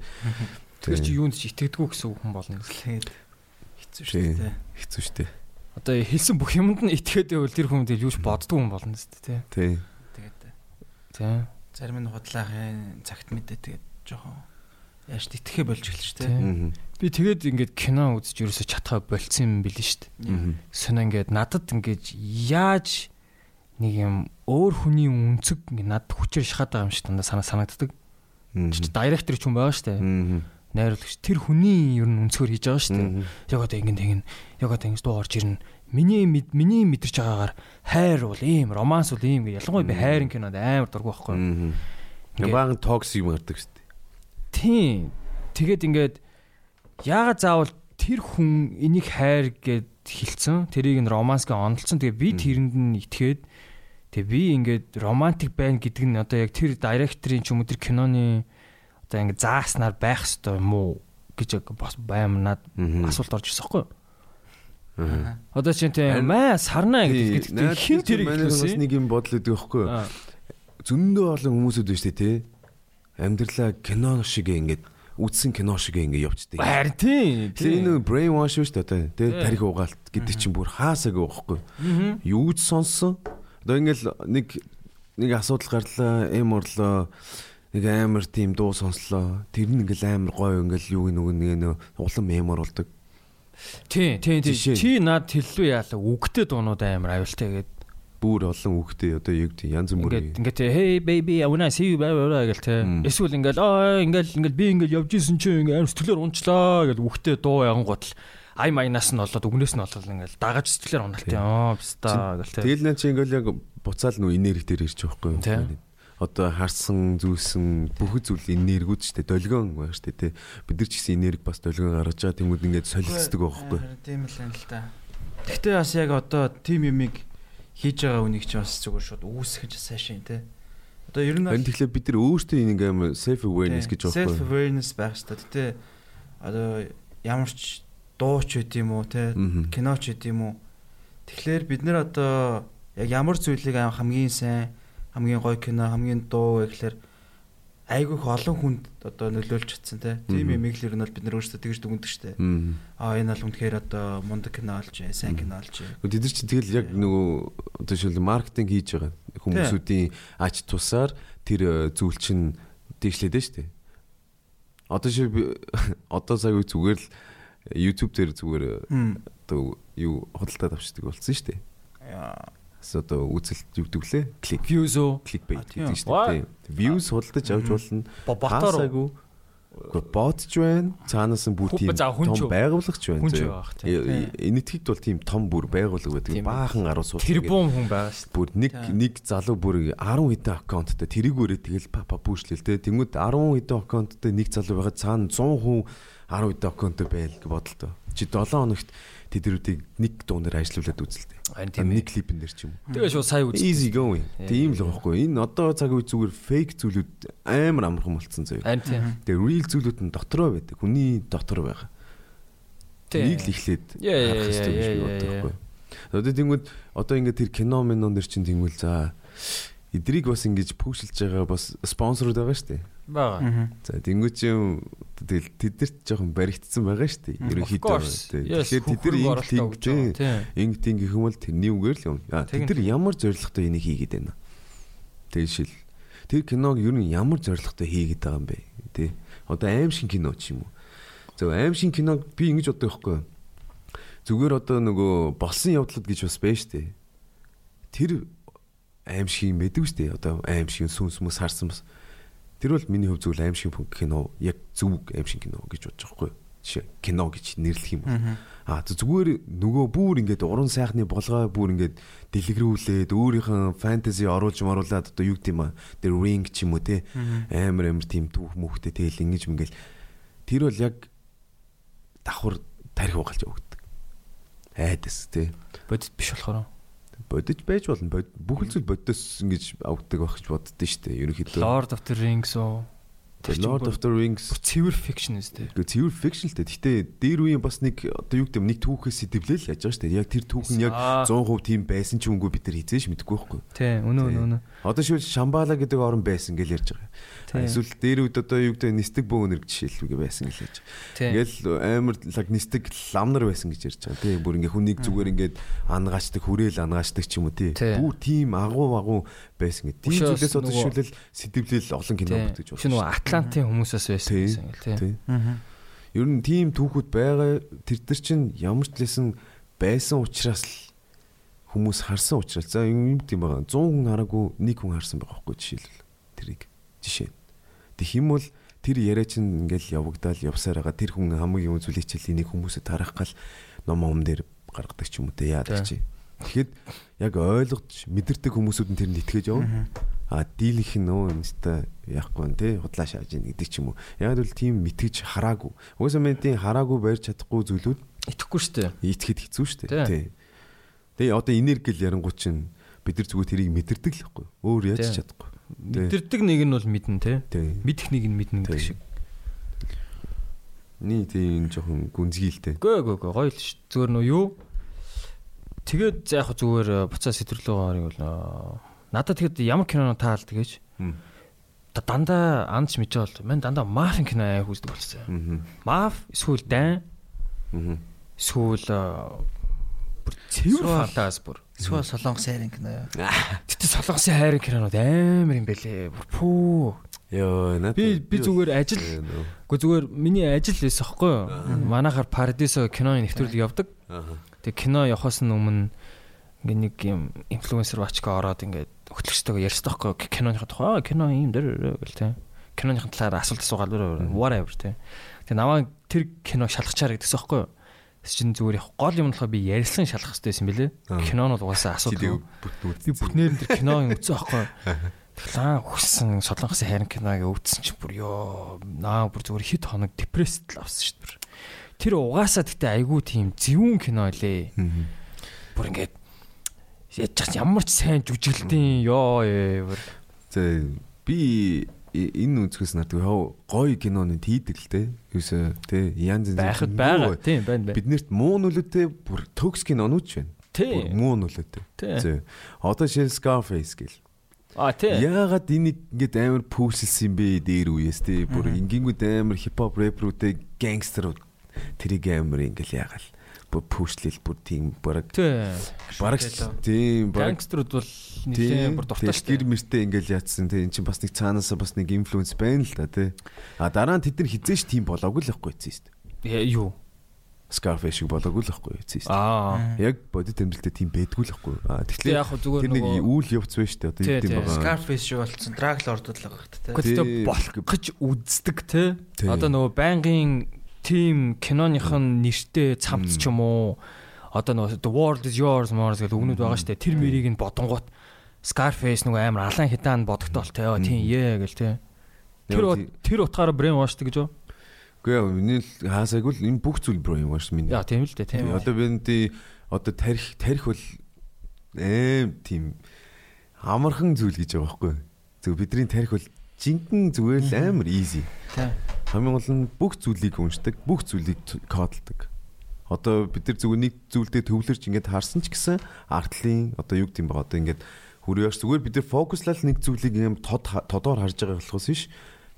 Тэр чи юунд ч итгэдэггүй гэсэн хүн болно гэхлээр хэцүү шүү дээ. Хэцүү шүү дээ. Одоо хэлсэн бүх юмд нь итгээд байвал тэр хүн тэгэл юуч боддгүй хүн болно шүү дээ. Тий. Тэгээд. Тий. Зарим нь худлаахын цагт мэдээ тэгээд жоохон яаж итгэхэ болж эхэлж шүү дээ. Би тэгээд ингээд кино үзэж ерөөсө чатгаа болцсон юм билээ шүү дээ. Сүнэ ингээд надад ингээд яаж нэг юм өөр хүний үнцэг ингээд надад хүчээр шахаад байгаа юм шиг дандаа санагддаг. Директор ч хүн байгаа шүү дээ найруулагч тэр хүний ер нь өнцгөр хийж байгаа шүү дээ. Яг одоо ингэ тэгнэ. Яг одоо ингэ дуу орж ирнэ. Миний миний мэдэрч байгаагаар хайр бол ийм, романс бол ийм гэж ялангуяа би хайрын кинод амар дургу байхгүй. Ингээ баан токсик мөрдөг шүү дээ. Тийм. Тэгээд ингээд яагаад заавал тэр хүн энийг хайр гэд хилцэн тэрийг нь романс гэ онолцсон. Тэгээ би тэрэнд нь итгээд тэгээ би ингээд романтик байна гэдэг нь одоо яг тэр директорын ч юм уу тэр киноны одоо ингэ зааснаар байх хэвээр юм уу гэж бас баймнаад асуулт орж ирсэн байхгүй юу? Одоо чинь тийм маа сарнаа гэдэг хин тэр бас нэг юм бодол өгдөг байхгүй юу? Зөндөө олон хүмүүсүүд байна шүү дээ тий. Амьдралаа кино шиг ингээд үдсэн кино шиг ингээд явцдаг. Харин тийм. Тэр энэ brain wash шүү дээ одоо тий. Тарих угаалт гэдэг чинь бүр хаасаг байхгүй юу? Юу ч сонссон. Одоо ингээд нэг нэг асуудал гарлаа, эм орлоо нэг амар тийм дуу сонслоо. Тэр нь ингээл амар гоё ингээл юу нэг нэг улам мемор болдог. Тий, тий, тий. Чи над хэллүү яалаа. Үгтэй дуунууд амар аюултай гэдэг. Бүр олон үгтэй одоо юу гэдэг янз бүр. Ингээд ингээд hey baby I wanna see you баа гэл тий. Эсвэл ингээл аа ингээл ингээл би ингээл явж исэн чи ингээл амар сэтгэлээр унчлаа гэл үгтэй дуу янгууд л ай майнаас нь болоод үгнээс нь болоод ингээл дагаж сэтгэлээр уналт ёо пста гэл тий. Тэгэл нэ чи ингээл яг буцаал нөө энерги дээр ирж байгаа байхгүй юу? Одоо харсан зүйлсэн бүх зүйл энергиуд шүү дээ. Долгион байна шүү дээ. Бид нар ч гэсэн энерги бас долгион гаргаж байгаа тэмүүд ингээд солилцдог байхгүй. Тийм л юм л та. Гэхдээ бас яг одоо тим юмыг хийж байгаа үнийг ч бас зүгээр шууд үүсгэж сайшин те. Одоо ер нь энэ тэгэхээр бид нар өөртөө энийг аим self awareness гэж байгаа байхгүй. Self awareness байх хэрэгтэй. Гэтэ одоо ямар ч дуу ч үт юм уу те кино ч үт юм уу. Тэгэхээр бид нар одоо яг ямар зүйлийг хамгийн сайн хамгийн гоё кино, хамгийн дуу гэхэлэр айгүйх олон хүнд одоо нөлөөлж чадсан. Тийм юм ер нь бол бид нар өөрсдөө тэгж дүгндэг штэ. Аа энэ бол үнэхээр одоо мундаг кино олж, сайн кино олж. Тэд нар чи тэгэл яг нөгөө одоо шил маркетинг хийж байгаа хүмүүсүүдийн ач тусаар тэр зүйл чинь дийшлээд нь штэ. Одоо шил одоо цаг үе зүгээр л YouTube дээр зүгээр одоо юу худалдаад авчдаг болсон штэ. Яа одоо үзэлт югдөг лээ. Клик views үү? Clickbait гэдэг шүү дээ. Views худалдаж авч болно. Ботоогүй. Ботч байна. Цаанаас нь бүр тийм том байгуулагч байна. Энэтхэгт бол тийм том бүр байгууллага байдаг. Баахан 10 суулт. Тэрбум хүн байгаа шүү. Бүр нэг нэг залуу бүр 10 хэдэн аккаунттай тэрийгээрээ тэгэл папа пүүшлэл тэ. Тэнгүүд 10 хэдэн аккаунттай нэг залуу байгаа цаана 100 хүн 10 доконтой байл гэж бодолтой. Чи 7 хоногт тэдэрүүдийг нэг дуунаар ажиллуулад үзэлтэй. Нэг клипэн дээр ч юм уу. Тэгээ шууд сая үз. Easy going. Yeah. Тийм л байхгүй. Энэ одоо цаг үе зүгээр fake зүйлүүд амар амархан болцсон тийм. Тэгээ real зүйлүүд нь дотроо байдаг. Хүний дотор байгаа. Тийм. Нэг л ихлээд харах хэрэгтэй гэж би боддог байхгүй. Одоо тэнгууд одоо ингээд тэр кино минон дэр чинь тэнгүүл за эдрийг бас ингэж пүүшилж байгаа бас спонсорууд байгаа шүү дээ. Бага. За тэнгууд чинь тэгэл тэдэрт жоохон баригдсан байгаа шүү дээ. Ерөнхийдөө. Тэгэхээр тэд нар хөхрөг ингэ оролтоо тийм өгч байгаа. Тийм. Инг тийм гэх юм бол тэрний үгээр л юм. Аа Тэгнь. тэд нар ямар зоригтой энийг хийгээд байна. Тэг шил. Тэр киног ер нь ямар зоригтой хийгээд байгаа юм бэ? Тэ. Одоо аим шиг кино ч юм уу. За аим шиг киног би ингэж боддог байхгүй? Зүгээр одоо нөгөө болсон явдлууд гэж бас байна шүү дээ. Тэр аим шиг юм байдаг шүү дээ. Одоо аим шиг сүнс мүс харсан бас. Тэр бол миний хувьд зөвл аим шиг кино яг зөв аим шиг кино гэж бодож байгаа юу? Жишээ кино гэж нэрлэх юм бол. Аа тэ зүгээр нөгөө бүр ингээд уран сайхны болгоо бүр ингээд дэлгэрүүлээд өөрийнх нь фэнтези оруулж маруулад одоо юу гэдэм ба тэр ring ч юм уу те амар амар тийм түүх мөхтэй тэгэл ингэж мэгэл тэр бол яг давхар тарих угалж өгдөг. Айдас те Бодит биш болохоор. Бодож байж болно бод- бүх л зүйл боддоос ингэж авдаг байх гэж боддөө штэ ерөнхийдөө Lord of the Rings уу. Lord of the Rings цэвэр fiction үстэй. Гэхдээ цэвэр фикшн л дээ. Гэтэ дээр үеийн бас нэг одоо юу гэдэг нэг түүхээс сэтгэлээл яаж байгаа шүү дээ. Яг тэр түүх нь яг Аа. 100% тийм байсан ч үгүй бид нар хизээш мэдэхгүй байхгүй. Тий, өнөө өнөө. Одоо шил Шамбала гэдэг орн байсан гэж ярьж байгаа. Эсвэл дээр үед одоо юу гэдэг нистэг бөөнөр жишээлбэл байсан. Тий. Ингээл амар лаг нистэг ламнар байсан гэж ярьж байгаа. Тий бүр ингээ хүнийг зүгээр ингээд ангаачдаг хүрээл ангаачдаг ч юм уу тий. Бүр тийм агуу агуу байсан гэдэг. Тийм зүйлээс одоо шилэл сэтгэлээл олон кино бүтэж Чи нөгөө Атлантын хүмүүсээс байсан гэсэн ингээл тий. Ер нь тийм түүхүүд байгаа тэр төр чинь ямар ч лсэн байсан учраас л хүмүүс харсан учраас за юм тийм байгаа 100 хүн хараагүй нэг хүн харсан байгаа байхгүй жишээлбэл тэрийг жишээ. Бол тэр яриа чинь ингээл явагдаал явсаар байгаа тэр хүн хамгийн үзүүл хичээл энийг хүмүүсэд тарах гал ном ом дээр гаргадаг ч юм уу те яадаг чи. Тэгэхэд яг ойлгож мэдэрдэг хүмүүсүүд нь тэр нь итгэж явна. А дийлэнх нь нөө нэстэ яахгүй нэ тий худлаа шааж ийн гэдэг ч юм уу. Яг л тийм мэтгэж хараагүй. Угсаа ментийн хараагүй барьж чадахгүй зүйлүүд Итгэхгүй шүү дээ. итгэхэд хэцүү шүү дээ. Тий. Тэгээ одоо энергил ярангуй чинь бид нар зүгээр тэрийг мэдэрдэг л байхгүй. Өөр яаж чадахгүй. Мэдэрдэг нэг нь бол мэднэ. Тий. Мэдэх нэг нь мэднэ гэдэг шиг. Ни тийм жоохон гүнзгийлтэй. Гүй гүй гүй гоё л ш. Зүгээр нөө юу? Тэгээд за яг зүгээр э, буцаа сэтрүүлээ гарыг бол э, надад тэгэд ямар кино таалд гэж Хм. да- дандаа андч мэдэж бол мань дандаа мафийн кино аяа хүсдэг болсон. Маф эсвэл Мгм. эсвэл э, бүр цэвэр фантаз бүр. Эсвэл солонгос хайрын кино юу? Тэгтээ солонгосын хайрын кинонууд амар юм бэлээ. Бүр пүү. Йоо надад Би би зүгээр ажил. Гэхдээ зүгээр миний ажил байсан хгүй юу? Манайхаар Парадисо киноны нэвтрүүлэг явдаг. Тэгээ кино явахаас өмнө ингээ нэг юм инфлюенсер бачка ороод ингээд хөтлөгчтэйгээ ярьсан таахгүй киноныхаа тухай кино юм дээр гэл тээ. Киноныхын талаар асуулт асуугаал whatever тээ. Тэгээ наваа тэр киног шалгачаар гэдэгсэн байхгүй юу? Чинь зүгээр яг гол юм болохоор би ярьсан шалгах хэрэгтэй бэлээ. Аа. Кино нь бол угаасаа асуудал. Би бүтнээр нь тэр киног үзсэн байхгүй юу? Тэглаа хүссэн солонгосын хайрын киног өвдсөн чи бүр ёо наа бүр зүгээр хит хоног депресд л авсан шүү дээ. Тэр угаасаа тэгтээ айгүй тийм зөвүүн кино лээ. Бүр ингээд яаж ч ямар ч сайн жүжиглэлтийн ёо ээ бүр За би энэ үзэхээс тэг гоё кинонууд хийдэг л те. Юусе те янз янз байхад байгаа. Тийм байна байна. Биднэрт муу нөлөөтэй бүр төгс кинонууд ч байна. Тийм. муу нөлөөтэй. Тийм. Одоо шил Scarface гэл. А тийм. Яагаад энийг ингэж амар пүүсэлсэн юм бэ дээр үеэс те. Бүр ингэнгүүд амар хипхоп рэперүүдтэй гангстерүүд тэрийг амар ингээл яагаал. Бүр пүүшлэл бүр тийм бараг Тийм. бараг тийм бараг Гангстерүүд бол нэлээд бүр дуртай шүү гэр дээ. мэртэй ингээл яатсан тий эн чинь бас нэг цаанаасаа бас нэг инфлюенс байна л да тий а дараа нь тэд нар хизээш тийм болоогүй л байхгүй эцээ шүү Юу? Scarface шиг болоогүй л байхгүй эцээ шүү Аа. яг бодит амьдралдаа тийм байдгүй л байхгүй а Тэг тэгэхээр яг хөө зүгээр нэг үйл явц байна шүү дээ одоо тийм байгаа Scarface шиг болцсон. Drag Lord-ууд л байгаа хэрэгтэй. Гэхдээ болох гэж үздэг. Тий. Одоо нөгөө байнгын тим киноных нь нэртэй цамц ч юм уу. Одоо нөгөө The World is yours Mars гэдэг үгнүүд байгаа штэ. Тэр мэрийг нь бодонгууд Scarface нөгөө амар алан хитаан. Яа тийм ээ гэл те. Тэр тэр утгаараа brain wash гэж юу? Яа миний л хаасаагүй л энэ бүх зүйл юм ааш миний. Яа тийм л дээ тийм. Одоо би энэ одоо тарих тарих бол эм тийм амархан зүйл гэж байгаа байхгүй. Зөв бидний тарих бол жинхэнэ зүгээр л амар easy. Тийм. Хамгийн гол нь бүх зүйлийг уншдаг, бүх зүйлийг кодладаг. Одоо бид нар зүгээр нэг зүйлдээ төвлөрч ингээд харсан ч гэсэн артлын одоо юу гэдэм бэ одоо ингээд хүрээш зүгээр бид нар фокуслал нэг зүйлийг юм тод тодоор харж байгаа болохоос биш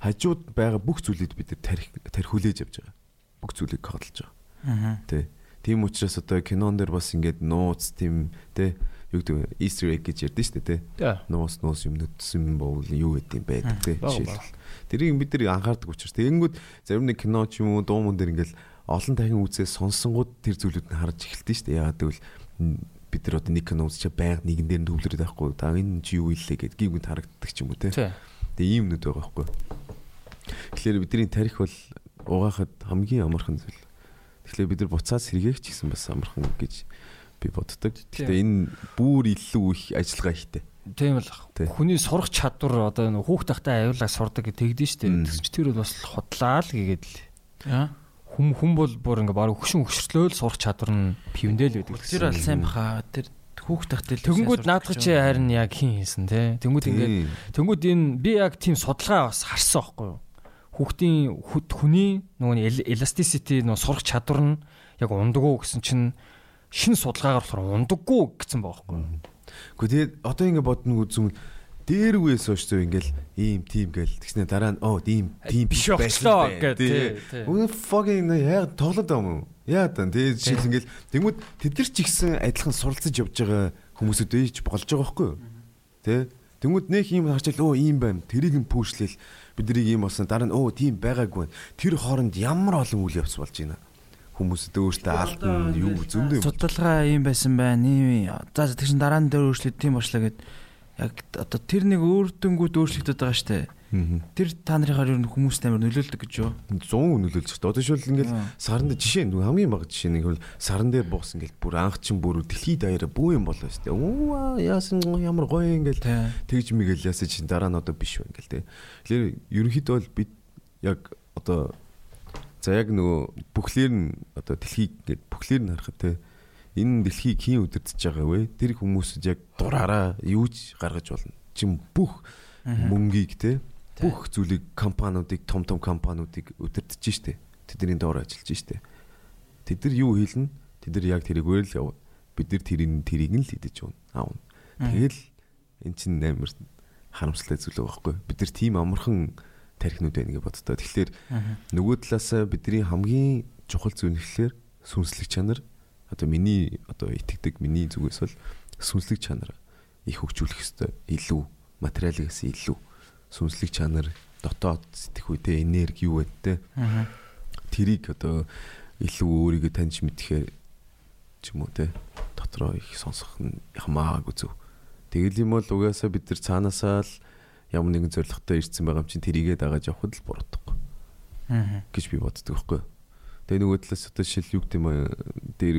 хажууд байгаа бүх зүйлийг бид нар тарих тархиулээж явж байгаа. Бүх зүйлийг кодолж байгаа. Аа. Тэ. Тийм учраас одоо кинон дээр бас ингээд нууц тийм тэ юу гэдэг Easter egg гэж ярьдэн шүү дээ тэ. Нууц нууц юм нүдсэн боол юу гэдэг юм байдаг тэ. Тэрийг бид нар анхаардаг учраас тэгэнгүүт зарим нэг кино ч юм уу дуу мөн дээр ингээд олон дахин үзээ сонссонгууд тэр зүйлүүд нь харж эхэлдэг шүү дээ. Яагаад гэвэл бид нар одоо нэг кино үзчихээ байнга нэгэн дээр төвлөрөд байхгүй. Та энэ чи юу илээ гэд гівгүнд харагддаг ч юм уу тэ. Тэгээ ийм нүд байгаа байхгүй. Тэгэхээр бидний тарих бол угаахад хамгийн амархан зүйл. Тэгэхээр бид нар буцаад сэргээх ч гэсэн бас амархан гэж би боддог. Тэгэхээр энэ бүр илүү их ажиллагаа ихтэй. Тийм л хүний сурах чадвар одоо нөх хүүхд тахтай аюулаа сурдаг гэж тэгдэж штэ. Тэгс чи тэр бас худлаа л гэгээд л. Хүм хүм бол бүр ингээ баг хөшин хөшрлөөл сурах чадвар нь пивэндэл байдаг. Тэр бол сайн баха. Тэр хүүхд тахтай л Тэнгүүд наадах чи харин яг хин хийсэн те. Тэнгүүд ингээ тэнгүүд энэ би яг тийм судалгаа бас харсан байхгүй юу? хүүхдийн хүний нөгөө elasticity нөгөө сурах чадвар нь яг ундаггүй гэсэн чинь шинэ судалгаагаар болохоор ундаггүй гэсэн байгаа байхгүй. Гэхдээ тэгээд одоо ингэ бодно үзүүн дээр үеэс хойш зөв ингээл ийм тим гээл тэгснэ дараа нь оо ийм тим биш болчлоо гэдэг. Үнэ fucking яг тоглоод байгаа юм. Яа та тэгээд жишээл ингээл тэгмүүд тэд нар ч ихсэн адилхан суралцаж явж байгаа хүмүүсүүд ээж болж байгаа байхгүй юу? Тэ Тэнгүүд нэг юм харчаал өө ийм байна. Тэрийг нь пүүшлээл бид нарыг ийм болсон. Дараа нь өө тийм байгаагүй. Тэр хооронд ямар олон үйл явц болж байна. Хүмүүсд өөртөө алдна юу зөндөө. Судалгаа ийм байсан байна. Ийм. За тэгшин дараа нь дээр өөрчлөлт тийм болчлаа гэд яг одоо тэр нэг өөртөнгүүд өөрчлөгдөд байгаа штэ. Тэр та нарыгаар ер нь хүмүүст амар нөлөөлдөг гэж юу? 100 нөлөөлж байна. Одоо шил ингээл саранд жишээ нь хамгийн бага жишээ нэг бол саран дээр буусан ингээл бүр анх чин бүр дэлхийд даяараа бүү юм болоо штэ. Оо яасан ямар гоё ингээл тэгж мэгэл яасан чин дараа нь одоо биш байна ингээл тэ. Тэгэхээр ерөнхийдөө бол бид яг одоо за яг нөгөө бүхлээр нь одоо дэлхийг ингээд бүхлээр нь харахад тэ энэ дэлхийг хийн үдирдэж байгаа вэ? Тэр хүмүүсд яг дураараа юуж гаргаж болно. Чин бүх мөнгийг те бүх зүйлийг компаниудыг том том компаниудыг өдөртөж штэ. Тэдний доор ажиллаж штэ. Тэд нар юу хийлнэ? Тэд нар яг тэрийгээр л яв. Бид нар тэрийг тэрийг нь л идэж байна. Аав. Тэгэл эн чин амар харамсалтай зүйл байхгүй. Бид нар тийм амархан тарихнууд байна гэж боддоо. Тэгэхээр нөгөө талаасаа бидний хамгийн чухал зүйл нь гэхэлэр сүнслэг чанар одоо миний одоо итгэдэг миний зүгээс бол сүнслэг чанар их хөгжүүлэх ёстой. Илүү материалээс илүү сүнслэг чанар дотоод сэтгхүйтэй энерги юу гэдтэй. Тэрийг одоо илүү өөрийгөө таньж мэдхээр ч юм уу те дотроо их сонсох нь хамаагүй зөв. Тэгэл юм бол угаасаа бид нар цаанаасаа л ямар нэгэн зоригтой ирсэн байгаа юм чинь тэрийгээ дагаад явхад л буруудахгүй. Аа. гэж би боддог байхгүй. Тэгээ нөгөө талаас одоо шил юу гэдэг юм дээр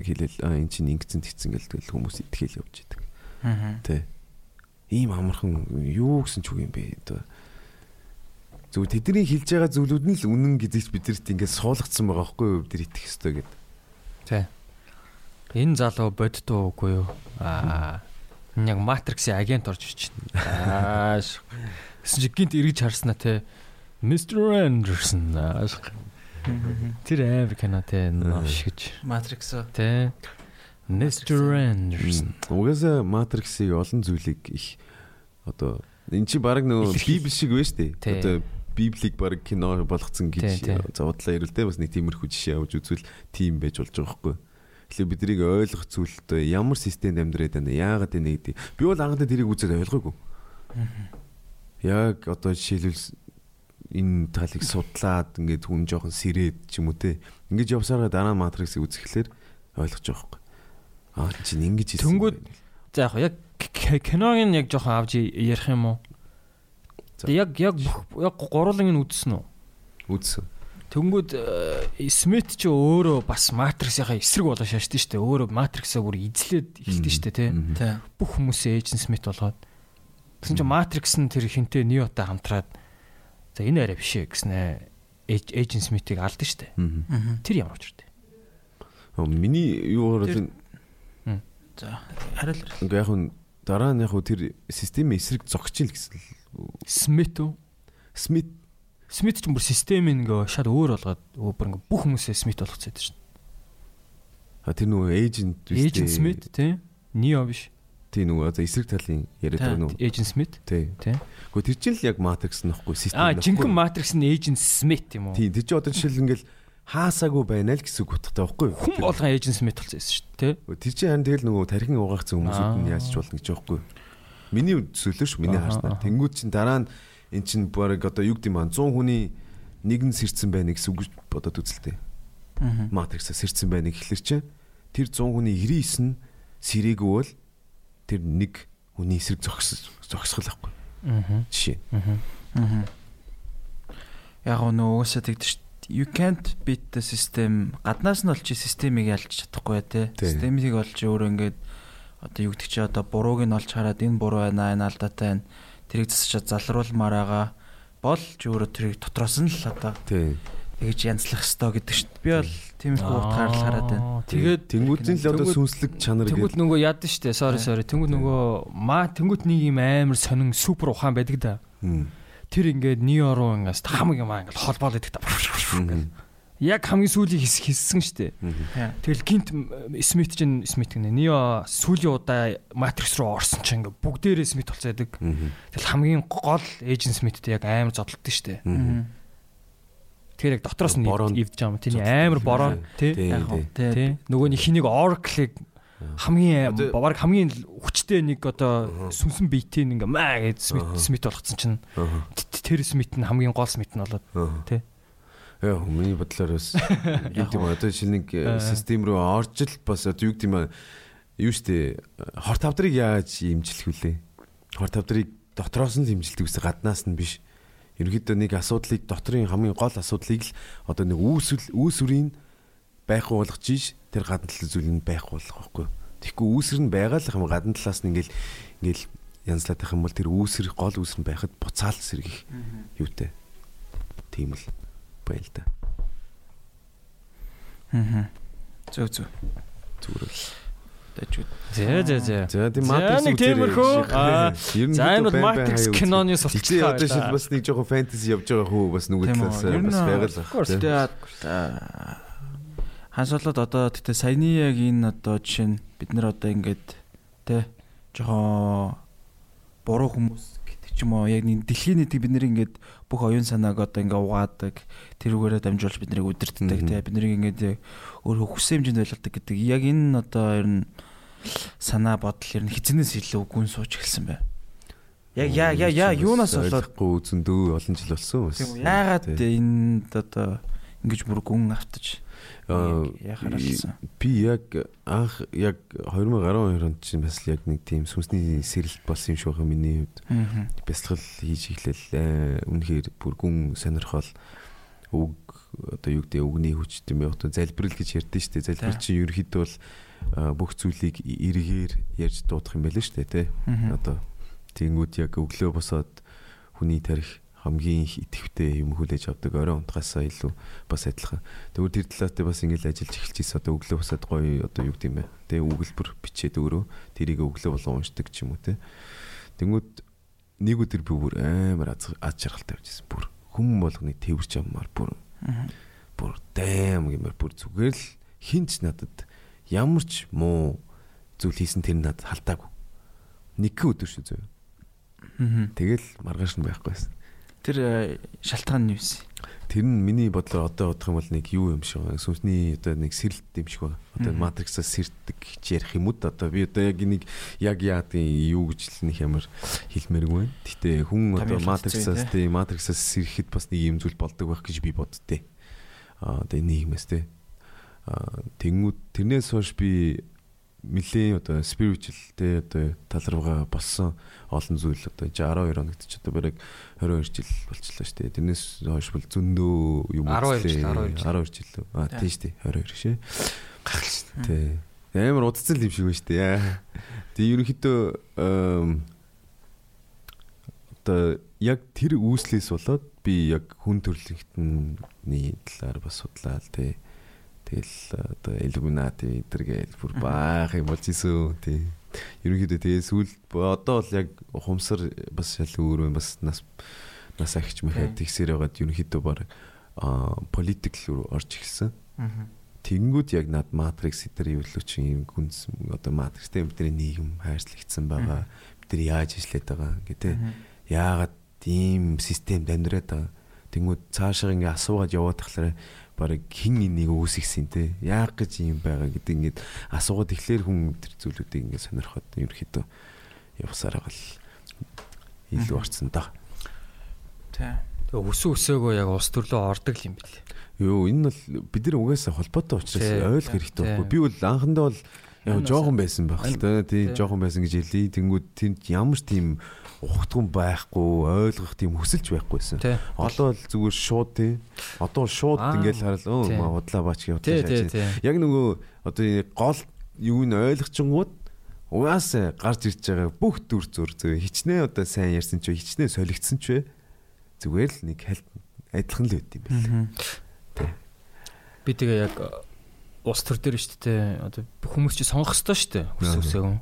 хэлэл а эн чинь ингэсэн тэгсэн гэл тэгэл хүмүүс итгэл явж идэг. Аа. Тэ ийм амархан юу гэсэн ч үг юм бэ одоо зөв тэдний хэлж байгаа зүйлүүд нь л үнэн гэдэгт бидэрт ингээд суулгацсан байгаа байхгүй юу бид итгэх ёстой гэд. Тий. Энэ залуу боддоо үгүй юу? Аа. Яг Matrix-ийн агент орж ирж байна. Аа. Гэсэн чи гинт эргэж харснаа те. Mr. Anderson аашг. Тэр амар кино те новш гэж. Matrix. Тэ. Mr. Anderson. Угаасаа Matrix-ийг олон зүйлийг их одоо эн чи баг нөгөө библи шиг байна шүү дээ. Одоо библийг баг кино болгоцсон гэж зовдлаа ирэл дээ бас нэг тиймэрхүү жишээ авч үзвэл тийм байж болж байгаа байхгүй. Тэгэхээр биднийг ойлгох зүйлтэй ямар системд амьдраад байна яагаад энэ гэдэг. Би бол анхандаа тэрийг үзээд ойлгоогүй. Яг одоо жишээлбэл энэ талыг судлаад ингээд хүн жоохон сэрээд ч юм уу те. Ингээд явсараа дараа матриксыг үзэхлээр ойлгож байгаа байхгүй. Аа чинь ингэж хийсэн. Тэнгүүд за яг киног нь яг жоохон авч ярих юм уу? Яг яг яг гурлын нь үзсэн үү? Үзсэн. Тэнгүүд Смит ч өөрөө бас Матриксийнхаа эсрэг болоо шаашдсан шүү дээ. Өөрөө Матриксаа бүр эзлээд эхэлдэж шүү дээ, тий. Бүх хүмүүсээ Эйжен Смит болгоод. Тэгсэн чинь Матрикс нь тэр хинтээ Ниотай хамтраад за энэ арай биш ээ гэснэ. Agent Smith-ийг алдсан шүү дээ. Тэр ямар учиртай. Миний Тэр- бол За хариул. ингээ яг нь дараа нь яг хөө тэр системийн эсрэг зогсож ил гэсэн л Смит үү? Смит Смит ч бүр системийн ингээ шал өөр болгоод бүр ингээ бүх хүмүүсээ Смит болгоцоод шүү а тэр нөгөө эйжент дээ. Agent Smith тий. Neo биш. Тий нөгөө за эсрэг талын яриад байгаа нөгөө Agent Smith тий тий. Гэхдээ тэр чинь л яг Matrix нөхгүй систем Аа, нөхгүй. жинхэнэ Matrix нь Agent Smith юм уу? тий тэр чинь одоо жишээл ингээл хаасаагүй байна л гэсэн үг утгатай байхгүй юу? Хүн болгон Agent Smith болсон шүү дээ. тий. Тэр чинь харин тэгэл нөгөө тархин угаахсан хүмүүсүүд нь Аа. яаж ч болно гэж байхгүй? Миний зөвлөө шүү миний харснаар. аха. Тэнгүүд чинь дараа нь эн чинь баг одоо юм аа 100 хүний нэгэн сэрцэн байна гэсэн үг бодоод үзэлтэй. Матриксаа сэрцэн байна гэхэлэр чинь тэр 100 хүний 99 нь сэрээгүй бол тэр нэг хүний эсрэг зогсож зогсгол байхгүй. Аа. Жишээ. Аа. Мгм. Яг нөө уусаа тэгдэж. You can't beat the system. Гаднаас нь чи системийг ялж чадахгүй те. Системийг бол чи өөрөө ингээд одоо юу гэдэг чи одоо бурууг нь олж хараад энэ буруу байна, энэ алдаатай байна. Тэрийг засчаад залруулмаар байгаа бол чи өөрөө тэрийг дотроос нь л одоо Тий. Тэгж янзлах ёстой гэдэг шүү дээ. Би бол тиймэрхүү утгаар л хараад байна. Тэгээд тэнгүүдийн л одоо Тэнгүүд- сүнслэг чанар Тэнгүүд гэдэг. нөгөө яд штэ. Sorry sorry. Тэнгүүд нөгөө маа тэнгүүд нэг юм амар сонин супер ухаан байдаг да. Тэр ингээд Neo руу ингээс хамаг юм аа ингээд холбоол идэх та. Яг хамгийн сүүлийн хэс хийсэн штэ. Мгм. Тэгэл гинт Смит чинь Смит гэнэ. Neo сүүлийн удаа Matrix руу орсон чинь ингээд бүгдээрээ Смит болцоо яадаг. Тэгэл хамгийн гол Agent Smith-тэй яг амар зодтолдог штэ. Мгм. Тэр яг дотроос нь ивдэж байгаа юм. Зодтолдог амар бороо тий. Тий, Яг тий. тий. Тий. Нөгөө нэг хэнийг Oracle-ыг хамгийн баг хамгийн хүчтэй нэг одоо сүнсэн биетийн ингээ маа гэд Смит болгоцсон чинь тэр Смит нь хамгийн гол Смит нь болоод. Тий. Яа, миний бодлоор бас юу гэдэг юм одоо Аа. систем рүү орж л бас одоо юу гэдэг юм аа юу штэ хор тавдрыг яаж имжлэх вүлээ? Хор тавдрыг дотроос нь имжилдэг үсэ гаднаас нь биш. Ерөнхийдөө нэг асуудлыг дотрын хамгийн гол асуудлыг л одоо нэг үүсэл үүсвэрийн байхгүй болгож ийш тэр гадна талын зүйлийг байхгүй болгох байхгүй. Тэгэхгүй үүсвэр нь байгаа л юм гадна талаас нь ингээл ингээл янзлаад байх юм бол тэр үүсвэр гол үүсвэр нь байхад буцаал сэргийх юутай. Тийм л байна л да. Мгм. Зөв зөв. Зүгээр л. Дажгүй. зэ зэ зэ. За тийм За, Matrix нэг тиймэрхүү. За энэ бол Matrix киноны сурталчилгаа Эцээ одоо бас нэг жоохон фэнтези явж байгаа хөө бас Тийм үү. талаас бас. Тэгээд хансуулаад одоо тэгтээ саяны яг энэ одоо жишээ нь бид нар одоо ингээд тэ жоохон буруу хүмүүс гэдэг ч юм уу яг нэг дэлхийн нийтийг бид нэр ингээд бүх оюун санааг одоо ингээд угаадаг тэрүүгээрээ дамжуулж бид нарыг Мгм. тэ бид нарыг ингээд яг өөрөө хүссэн хэмжээнд байлгадаг гэдэг яг энэ одоо ер нь санаа бодол ер нь хизэнээс илүү гүн сууж эхэлсэн байна. Яг яа яа яа юунаас болоод зөндөө олон жил болсон бас. тийм яагаад энд одоо ингэж бүр гүн автаж Аа, яхаар алсан. би яг анх яг 2012 онд чинь бас яг нэг тийм сүнсний сэрэлт болсон юм шиг байгаа миний хувьд. Бясалгал хийж эхлэв. Үнэхээр бүр гүн сонирхол үг одоо юу гэдэг үгний хүч тийм яг одоо залбирал гэж ярьдэн шүү дээ. Залбир За. чинь ерөөхдөө бол бүх зүйлийг эргээр ярьж дуудах юм байлаа шүү дээ. Мгм. Одоо тэнгууд яг өглөө босоод хүний тарих хамгийн их идэвхтэй юм хүлээж авдаг орой унтахаасаа илүү бас адилхан. Тэгвэл тэр талаатай бас ингээл ажиллаж эхэлж ийс одоо өглөө босоод гоё одоо юу гэдэг юм бэ? Тэгээ өгүүлбэр бичээд өөрөө тэрийг өглөө болон уншдаг ч юм уу те. Тэнгүүд нэг өдөр би бүр амар аз жаргалтай байжсэн. Бүр хүм болгоны тэрч аммаар бүр бүр дэм гэмээр бүр зүгээр л хинч надад ямар ч муу зүйл хийсэн тэр надад халдаагүй. Нэг өдөр шүү зөө. Тэгэл маргааш нь байхгүй байсан. Тэр э, шалтгаан нь юу вэ? Тэр нь миний бодлоор одоо бодох юм бол нэг юу юм шиг байна. Сүнсний одоо нэг сэрэлт юм шиг байна. Одоо Мгм. матриксаас сэрдэг гэж ярих юм уу одоо би одоо яг нэг яг яадын юу гэж л нэг ямар хэлмээргүй байна. Гэтэ хүн одоо матриксаас хэцүү тий матриксаас сэрэхэд бас нэг юм зүйл болдог байх гэж би боддتي. Аа одоо энэ нийгмээс тий. Аа тэнгууд тэрнээс хойш би нэлээ одоо spiritual те одоо тал руугаа болсон олон зүйл одоо 12 хоногт ч одоо бараг 22 жил болчихлоо шүү дээ. Тэрнээс хойш бол зөндөө юм 12 жил, 12 жил. 12 жил лөө. Тий. тийм шүү дээ. 22 шээ. Гахал шүү дээ. Тий. Амар удацсан юм шиг байна шүү дээ. Яа. Тэг ерөнхийдөө одоо яг тэр үүслээс болоод би яг хүн төрөлхтний талаар бас судлаа л тий. Тэгэл одоо Illuminati эдэргээл бүр баах юм болж исэн тий. Ерөнхийдөө тэгээ сүүл одоо бол яг ухамсар бас шал өөр юм бас нас нас агч мэхэд тэгсээр байгаад ерөнхийдөө баг политик руу орж ирсэн. Тэнгүүд яг над матрикс дээр эволюцийн гүнс одоо матрикстэй бидний нийгэм хайрцлагдсан байгаа. Бид нар яаж ажиллаад байгаа гэдэг. Яагаад ийм системд амьдраад байгаа. Тэнгүүд цаашаа ингээ асуугаад яваад тахлаар барыг хин энийг үүсгэсэн те. Яаг гэж юм байгаа гэдэг ингээд асуугаад ихлээр хүн тэр зүйлүүдийг ингээ сонирхоод ерөөхдөө явсараа гал илүү орцсон даа. Тий. Тэгээ өсөө өсөөгөө яг улс төрлөө ордог юм бэл. Юу энэ бол бид нар угаасаа холбоотой учраас ойлгох хэрэгтэй байхгүй. Би бол анхандаа бол яг жоохон байсан байх л та. Тий жоохон байсан гэж хэлий. Тэнгүүд тэнд ямар тийм ухтган байхгүй, ойлгох тийм хүсэлж байхгүйсэн. Одоо л зүгээр шууд тий. Одоо шууд ингээл харал өө маа удлаа баач бодлоо шааж. Яг нөгөө одоо гол юу н ойлгочингууд угаасаа гарч ирж байгаа бүх дүр зур зөө хичнээн одоо сайн ярьсан ч хичнээн солигдсон ч вэ зүгээр л нэг хальт адилхан л байд юм байна. Тэ. Би тэгээ яг улс төр дээр шүү дээ. Одоо хүмүүс чи сонгох ёстой шүү дээ. Хүс үсээгэн.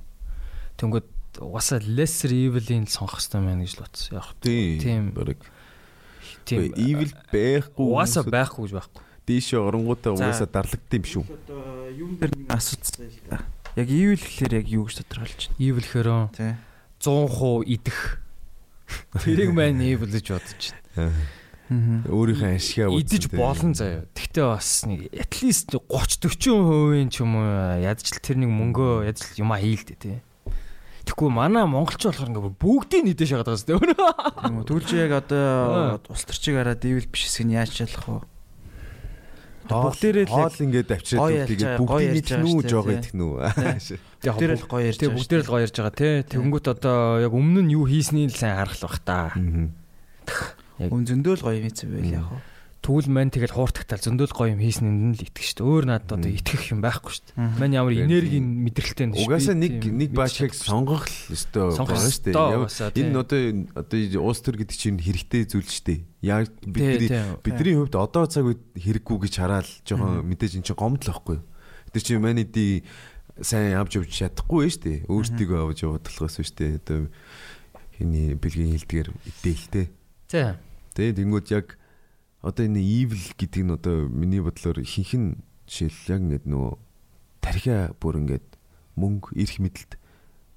Тэнгүүд угаасаа lesser evil-ийг сонгох ёстой байна гэж л утсан. Яг тийм. Бараг. Тийм. Evil байхгүй. Угаасаа байхгүй гэж байхгүй. Дээшээ оронгуудаа угаасаа дарлагдсан юм шүү. Одоо юм дээр нэг асуудал л да. Яг evil гэхэлэр яг юу гэж тодорхойлж байна? Evil гэхээр 100% идэх. Тэрийг маань evil гэж бодож байна. Өөрийнхөө ашигаа идэж болно заяа. Тэгтээ бас нэг at least 30 40% ч юм уу ядчил тэр нэг мөнгөө ядчил юм а хийлдэ тий. Тэгэхгүй манай монголч болохоор ингээ бүгдийг нийдэж шагаад байгаа зү. Түлж яг одоо улс төрчийг хараад ивэл биш хэсэг нь яаж чадах вэ? Бүгдээрээ л хоол ингээд авчираад тэгээд бүгдийг нийтлэн үү жоог идэх нүү. Бүгдээр л гоё ярьж байгаа. Бүгдээр л гоё ярьж байгаа тий. Тэнгүүт одоо яг өмнө нь юу хийснийг л сайн харах л бах та. Өн зөндөөл гоё юм ийцэн байл яг Түл мэн тэгэл хууртагтаал зөндөл гоё юм хийснэнд нь л итгэж шүү. Өөр надад одоо итгэх юм байхгүй шүү. Мэн ямар энерги мэдрэлтэй нь шүү. Угаасаа нэг нэг баашиг сонгох л өстөө гоё шүү. Энэ одоо одоо уус төр гэдэг чинь хэрэгтэй зүйл шүү. Яг бидний бидний хувьд одоо цаг үед хэрэггүй гэж хараал жоохон мэдээж эн чинь гомдол واخгүй. Тэр чинь маниди сайн авч явж чадахгүй шүү дээ. Өөртөө авч явах болохоос шүү дээ. Одоо хиний бэлгийн хилдгэр идэлтэй. За. Тэгээд тэнгууд яг одоо энэ evil гэдэг нь одоо миний бодлоор ихэнх нь жишээл яг ингээд нөгөө тархиа бүр ингээд мөнгө эрх мэдэлд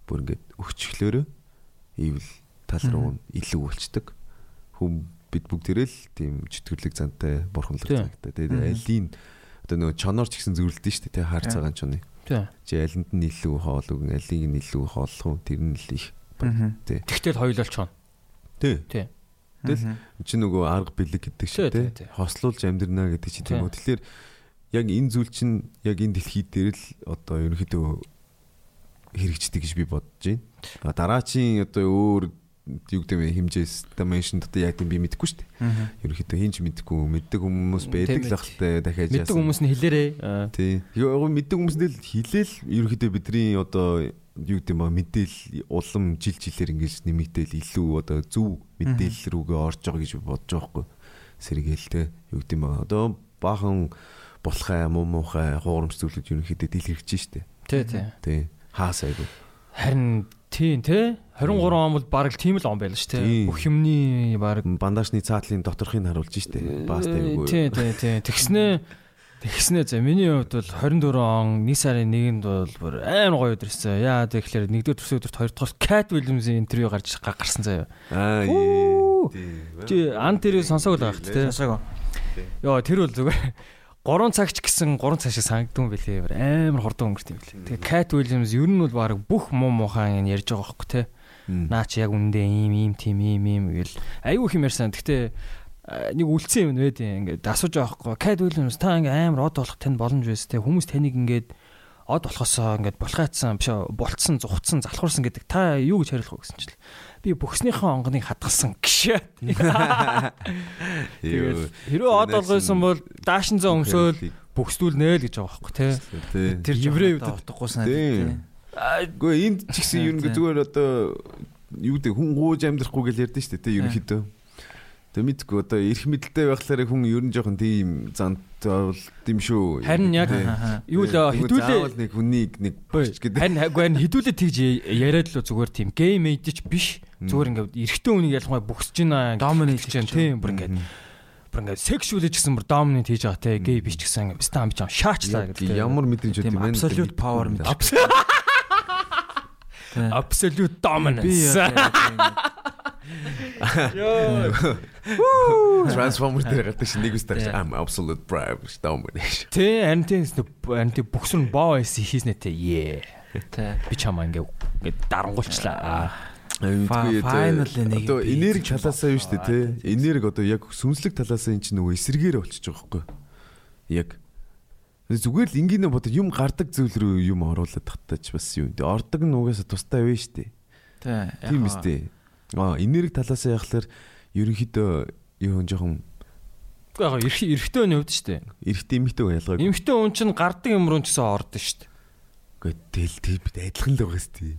бүр ингээд өгчлөөрөө evil тал руу илүү болчдөг. Хүм бид бүгдээрээ л тийм чөтгөрлөг зантай бурханлаг цагтай. Тэгээд алийн одоо нөгөө чоноор ч гэсэн зөвлөдөн шүү дээ хаар цагаан чоны. Чи алинд нь илүү хоол өгөн алийг нь илүү хооллох уу тэр нь л их. Тэгтэл хоёулаа чон. Тий. Тий. Тэгэл чи нөгөө арга бэлэг гэдэг шиг тий хослуулж амьдрнаа гэдэг чинь тийм үү. Тэгэхээр яг энэ зүйл чинь яг энэ дэлхий дээр л одоо ерөнхийдөө хэрэгждэг гэж би бодож байна. Дараачийн одоо өөр юу гэдэг вэ хэмжээс dimension дотор яг тийм би мэдэхгүй шүү дээ. Ерөнхийдөө хинч мэдэхгүй мэддэг хүмүүс байдаг л ахaltaй дахиад яасан. Мэддэг хүмүүс нь хэлээрээ. Тий. Яг мэддэг хүмүүс нь хэлээл ерөнхийдөө бидний одоо юу гэдэг юм мэдээл улам жил жилээр ингэж нэмэгдээл илүү одоо зөв мэдээлэл рүүгээ орж байгаа гэж бодож байгаа хгүй. Сэргээл те юу гэдэг юм одоо баахан булхай муу муухай хуурамч зүйлүүд ерөнхийдөө дэлгэрч штэ. Тий тий. Тий хаасайгүй харин тийм те 23 он бол баг л тийм л он байл ш те бүх юмны баг бандажны цаатлын доторхыг харуулж штэ. Бастай үгүй тий тий тий. Тэгснээ Тэгснэ за миний хувьд бол 24 он 1 сарын 1-нд бол бүр амар гоё өдрөсөн. Яа тэгэхээр 1-р төрсөн өдөрт 2 дахь Cat Williams-ийн интервью гарч гарсан заяа. Аа тий. Ан тэр сонсоог л байхт тий. Сонсоог. Йоо тэр бол зүгээр 3 цагч гэсэн 3 цаг шиг санагдсан байлээ. Амар хурдан өнгөрт юм билээ. Тэгээ Cat Williams ер нь бол баг бүх муу муухай ярьж байгаа байхгүй тий. Наа чи яг үндэ ийм ийм тийм ийм ийм гэл айгүй их юм ярьсан. Гэтэ нэг үлдсэн юм нэ ингээд асууж байгаа байхгүй. Кад Уильямс та ингээд амар од болох тань боломж байсан те хүмүүс таныг ингээд од болохосоо ингээд булхайцсан биш болцсон зүхцсан залхуурсан гэдэг та юу гэж хариулах вэ гэсэн чил. Би бүхснийхээ онгоныг хадгалсан гişэ. Хэрвээ од болгосон бол даашин зөө өмсөөл бүхсдүүлнэ л гэж байгаа байхгүй те. Тэр еврей үед утгагүй санаад. Гэхдээ энд ч гэсэн ер нь зүгээр одоо юу гэдэг хүн гууж амьдрахгүй гэж ярьдэн шүү дээ те ерөнхийдөө Тэг мэдгүй одоо эрх мэдэлтэй байхлаар хүн ер нь жоохон тийм зант бол тийм шүү. Харин яг юу л хэдүүлээ нэг хүнийг нэг бич гэдэг. Харин харин хэдүүлээ тэгж яриад л зүгээр тийм гейм эдэж биш. Зүгээр ингээд эрэгтэй хүнийг ялангуяа бөхсөж байна. Доминate хийж тийм бүр ингээд бүр ингээд сексуал гэсэн бүр доминант хийж байгаа те гей биш гэсэн стам бичээ шаачлаа гэдэг. Ямар мэдрэмж өгдөг юм бэ? Absolute power мэдээ. Absolute dominance. Йоо. Transformers дээр гардаг шиг нэг үстэй I'm absolute prime domination. Тэ анти анти бүксүн боо эс хийснэ тэ. Yeah. Тэ би чамаа ингээ дарангуулчлаа. Final нэг одоо энерги талаасаа юу штэ тэ. Энерги одоо яг сүнслэг талаасаа эн чинь нөгөө эсэргээр болчихж байгаа байхгүй. Яг зүгээр л ингийн бод юм гардаг зүйл рүү юм оруулаад тахтаач бас юу. Ордог нь угаасаа тустай байв штэ. Тийм үстэй. Аа энерги талаасаа яхахлаар ерөнхийдөө юу жоохон яг эрэгтэй хүний хувьд шүү дээ. Эрэгтэй эмэгтэй ялгаагүй. Эмэгтэй хүн чинь гардаг юм руу ч гэсэн ордон шүү дээ. Гэхдээ тэл тийм адилхан л байгаа шүү дээ.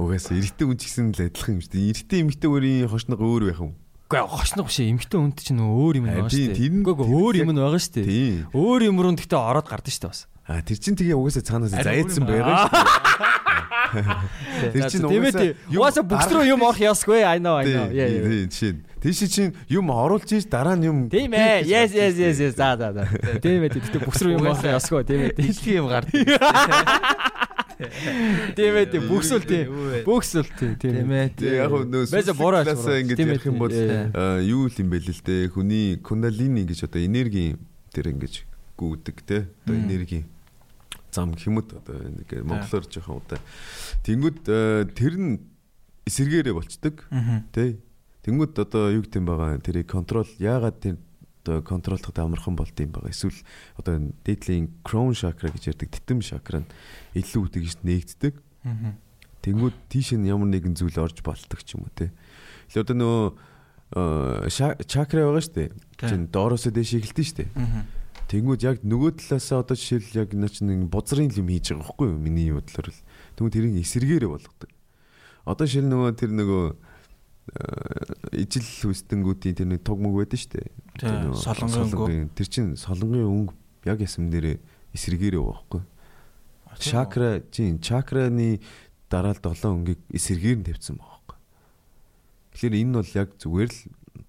Угаасаа эрэгтэй хүн ч гэсэн л адилхан юм шүү дээ. Эрэгтэй эмэгтэй өөрийн хошног өөр байх юм. Гэхдээ хошног биш эмэгтэй хүнд чинь өөр юм байна шүү дээ. Үгүй өөр юм байгаа шүү дээ. Өөр юм руу гэхдээ ороод гардаг шүү дээ бас. А тэр чинь тэгээ угаасаа цаанаас зайдсан байгаа шүү. Тэр чинь угаасаа угаасаа рүү юм орох ясгүй I know I know. Тийм чинь. Тийш чинь юм оруулж ийж дараа нь юм Тийм ээ. Yes yes yes yes. За за за. Тийм ээ. Тэгтээ рүү юм орох ясгүй тийм ээ. Дэлхий юм гард. Тийм ээ. Бүксэл тийм. Бүксэл тийм. Тийм ээ. Яг нөө классаа ингэж ярих юм бол юу юм бэ л дээ. Хүний кундалини гэж одоо энерги тэр ингэж гүйдэг те. Одоо энерги зам хэмэд одоо нэг монголоор жоохон удаа. Тэнгүүд тэр нь эсэргээрээ болцдог. Тэ. Тэнгүүд одоо юу гэдэм байгаа тэрийг контрол яагаад тэр одоо контролдоход амархан болд юм байгаа. Эсвэл одоо дээдлийн crown chakra гэж ярддаг титэм chakra нь илүү тэгж нээгддэг. Тэнгүүд тийш нь ямар нэгэн зүйл орж болдог ч юм уу те. Тэгэхээр одоо нөгөө чакра байгаа шүү дээ. Чин доороосоо дээш эхэлдэг шүү дээ. Тэнгүүд яг нөгөө талаасаа одоо жишээл яг наач нэг бузрын юм хийж байгаа байхгүй юу? Миний бодлоор л. Тэгвэл тэрийг эсэргээрээ болгодог. Одоо жишээл нөгөө тэр нөгөө ижил хүсдэнгүүдийн тэр нэг туг мөг байдаг шүү дээ. Солонгон тэр чин солонгын өнгө яг ясам нэрээ эсэргээрээ байхгүй. Чакра чин чакраны дараа л долоон өнгийг эсэргээр нь тавьсан байхгүй. Тэгэхээр энэ бол яг зүгээр л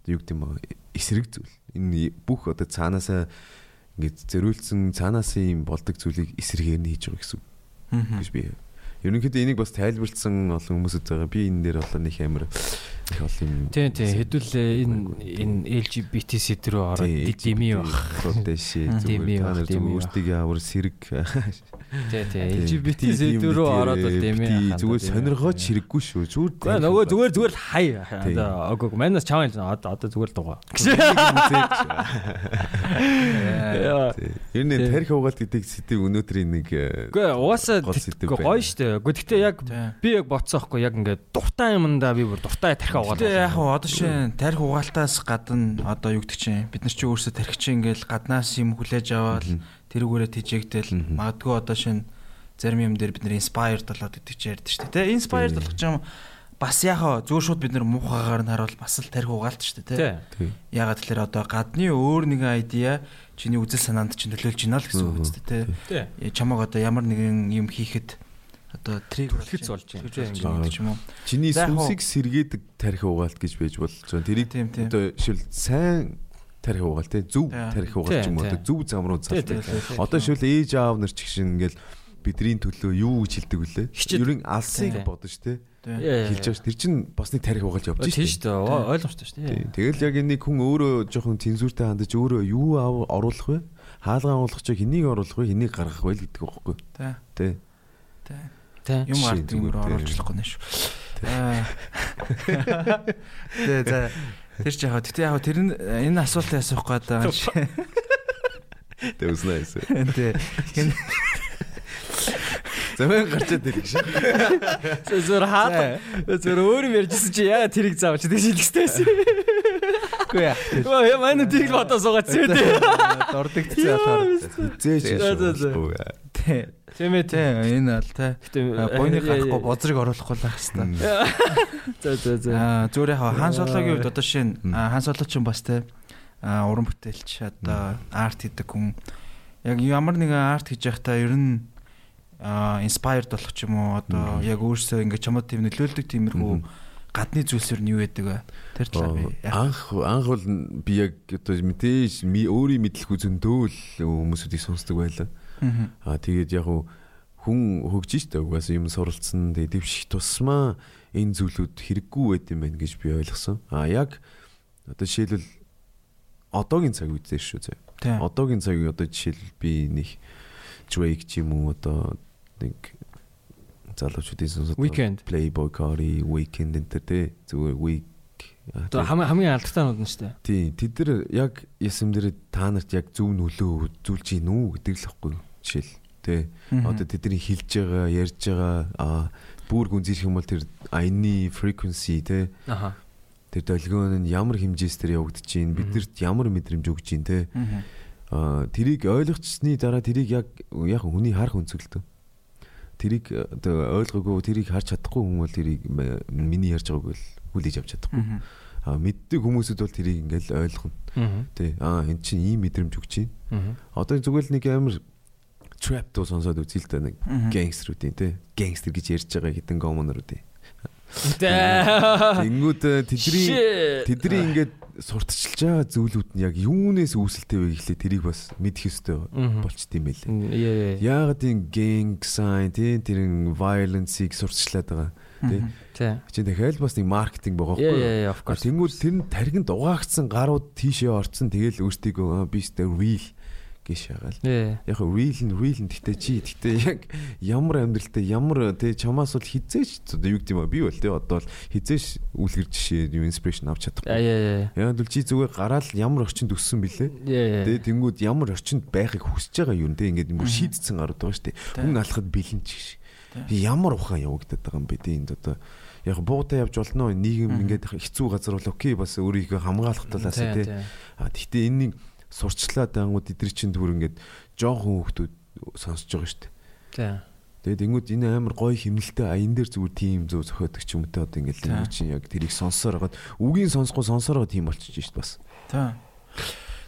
юу гэдэг юм бэ? Эсрэг зүйл. Энэ бүх одоо цаанаасаа ингээд зөрүүлсэн цаанаас юм болдог зүйлийг эсрэгээр нь хийж байгаа гэсэн үг гэж би ерөнхийдөө энийг бас тайлбарлсан олон хүмүүсд байгаа. Би энэ дээр болоо нэг амар их олон юм. Тийм тийм хэдүүлээ энэ энэ LGBT сэд рүү ороод дими баг. Дэшээ зүгээр зүгээр өөртөө авар сэрэг. Тийм тийм LGBT сэд рүү ороод бол дими зүгээр сонирхооч хэрэггүй шүү. Зүгээр нөгөө зүгээр зүгээр хай. Одоо огог манаас чаав одоо одоо зүгээр дугаа. Ер нь тарих угаалт гэдэг сэдв өнөөдрийн нэг Үгүй угаасаа гоё штэ. Үгүй гэхдээ яг би яг боцсоохгүй яг ингээд дуртай юмдаа би бүр дуртай тарих угаалт. Тэгээ яг одоо шин тарих угаалтаас гадна одоо юу гэдэг чинь бид нар чи өөрсдөө тарих чинь ингээд гаднаас юм хүлээж аваад тэрүүгээрээ тижээгдэл магадгүй одоо шин зарим юм дээр бид нар inspired болоод гэдэг чи ярьдэн штэ. Тэгээ inspired болох юм бас яхаа зүгээр шууд бид нар муухагаар нь харуул бас л тарих угаалт шүү дээ тий. Ягаад тэгэхээр одоо гадны өөр нэгэн айдиа чиний үзэл санаанд чинь төлөөлж байна л гэсэн үг үстэй тий. Чамаг одоо ямар нэгэн юм хийхэд одоо триг хэлж болж байна гэж юм уу. Чиний сүнсийг сэргээдэг тарих угаалт гэж байж болж байгаа. Тэрийг одоо шил сайн тарих угаалт тий зөв тарих угаалт юм уу зөв зам руу залдаг. Одоо шил ээж аав нар ч гişин ингээл бидний төлөө юу гэж хэлдэг вүлээ? Ерөн алсыг бодож тий хэлж байгаа ш. Тэр чинь бас нэг тарих угаалж явж шүү дээ. Тийм шүү дээ. Ойлгомжтой шүү дээ. Тэгэл яг энэ хүн өөрөө жоохон цензуртай хандаж өөрөө юу оруулах вэ? Хаалгаа оруулах чи хэнийг оруулах вэ? Хэнийг гаргах вэ гэдэг байхгүй. Тэ. Тэ. Юм ард юм руу оруулчихлахгүй нэ шүү. Тэ за тэр ч яг тэгтээ яг тэр энэ асуултыг асуух гээд байгаа юм чи. That was nice. Тэ. Замын гарчаад ирэх шин. Зөвөр хаа. Зөвөр өөр юм ярьжсэн чи яа тэрийг заавч тэгж хэлэхтэйсэн. Үгүй яа. Өө манай тэрийг бодоо суугаад зээ дээ. Дордогдчихсан болохоор. Зээж шүү. Тийм ээ Тэ энэ тэ. Гэтэ Бойны гарахгүй бозрыг оруулахгүй л байх хэвээр. За за за. Аа зүгээр яг хан сологийн үед одоо шин Мм. хан соло ч юм бас тэ аа уран бүтээлч одоо арт хийдэг хүн яг ямар нэгэн арт хийж байхдаа ер нь inspired болох ч юм уу одоо яг өөрсөө ингээд чамд тийм нөлөөлдөг тиймэрхүү гадны зүйлсэр нь юу байдаг вэ? Тэр талаар би анх анх бол би яг одоо мэдээж өөрийн мэдлэх үзөндөө л хүмүүсүүдийг сонсдог байлаа. Аа тэгээд яг хүн хөгжиж штэ угаасаа юм суралцсан тэгээд дэвших тусмаа энэ зүйлүүд хэрэггүй байт юм байна гэж би ойлгосон. Аа яг одоо жишээлбэл одоогийн цаг үед дээр шүү. Тийм. Одоогийн цаг одоо жишээлбэл би нэг Drake ч юм уу одоо нэг залуучуудын сонсоод Weekend. Playboy Cardi Weekend энэ төр тий зүгээр week Одоо хамгийн хамгийн алдартай нь шүү дээ. тий тэд нар яг ясам дээр та нарт яг зөв нөлөө үзүүлж гин үү гэдэг л хэвгүй жишээл Мгм. одоо тэдний хэлж байгаа ярьж байгаа аа бүр гүнзгийх юм бол тэр аяны frequency тий Аха. тэр долгион нь ямар хэмжээс тэр явагдаж гин биднэрт ямар мэдрэмж өгж гин Мгм. Аа тэрийг ойлгочсны дараа тэрийг яг яг хүний харах өнцгөлтөө. Тэрийг одоо ойлгоогүй тэрийг харж чадахгүй хүн бол тэрийг миний ярьж байгааг бол хүлээж авч чадахгүй. Аа мэддэг хүмүүсүүд бол тэрийг ингээл ойлгоно. Тэ аа эн чинь ийм мэдрэмж өгч байна. Одоо зүгээр л нэг амар trap дуу сонсоод үзэл та нэг Мгм. гангстерүүдийн тэ гангстер гэж ярьж байгаа хитэн гомоноруудын. Тэ. Тэнгүүд э, тэдний тэдний ингээд сурталчилж байгаа зүйлүүд нь яг юунээс үүсэлтэй вэ гэхлээр тэрийг бас мэдэх ёстой болчт юм байлээ. Яа. Яагаад энэ gang sign тий тэр violence-ийг сурчлаад байгаа. Тий. Мгм. Тэ. Чи дахиад бас нэг маркетинг байгаа байхгүй юу? Тэнгүүл тэр нь тархинд угаагдсан гарууд тийшээ орцсон тэгэл өөртөө би өстэй real гэж шагаал. Яа. Яг real нь real нь гэхдээ чи гэхдээ яг ямар амьдралтай ямар тий чамаас бол хизээч одоо юу гэдэг юм бэ би бол тий одоо бол хизээч үлгэр жишээ юу inspiration авч чадахгүй. яа. Яг л чи зүгээр гараал ямар орчинд өссөн бэлээ. Тэгээ тэнгууд ямар орчинд байхыг хүсэж байгаа юм те ингээд юм шийдсэн гарууд байгаа шүү дээ. Хүн алхад бэлэн ч гэж. Ямар ухаан явагдаад байгаа юм бэ те энд одоо яг буутай явж болно нийгэм ингээд хэцүү газар бол окей бас өөрийгөө хамгаалах талаас тэ. А тэгтээ энэнийг сурчлаад ангууд эдгэр чинь түр ингээд жоохон хүүхдүүд сонсож байгаа шүү дээ. Тэ. Тэгээд тэнгууд энэ амар гоё химнэлтэй а энэ дээр зүгээр тийм зөв зохиодог ч юм уу те одоо ингээд Тэ. л чинь яг тэрийг сонсоор хагаад үгийн сонсгоо сонсоор байгаа тийм болчихж шүү дээ бас. Тэ.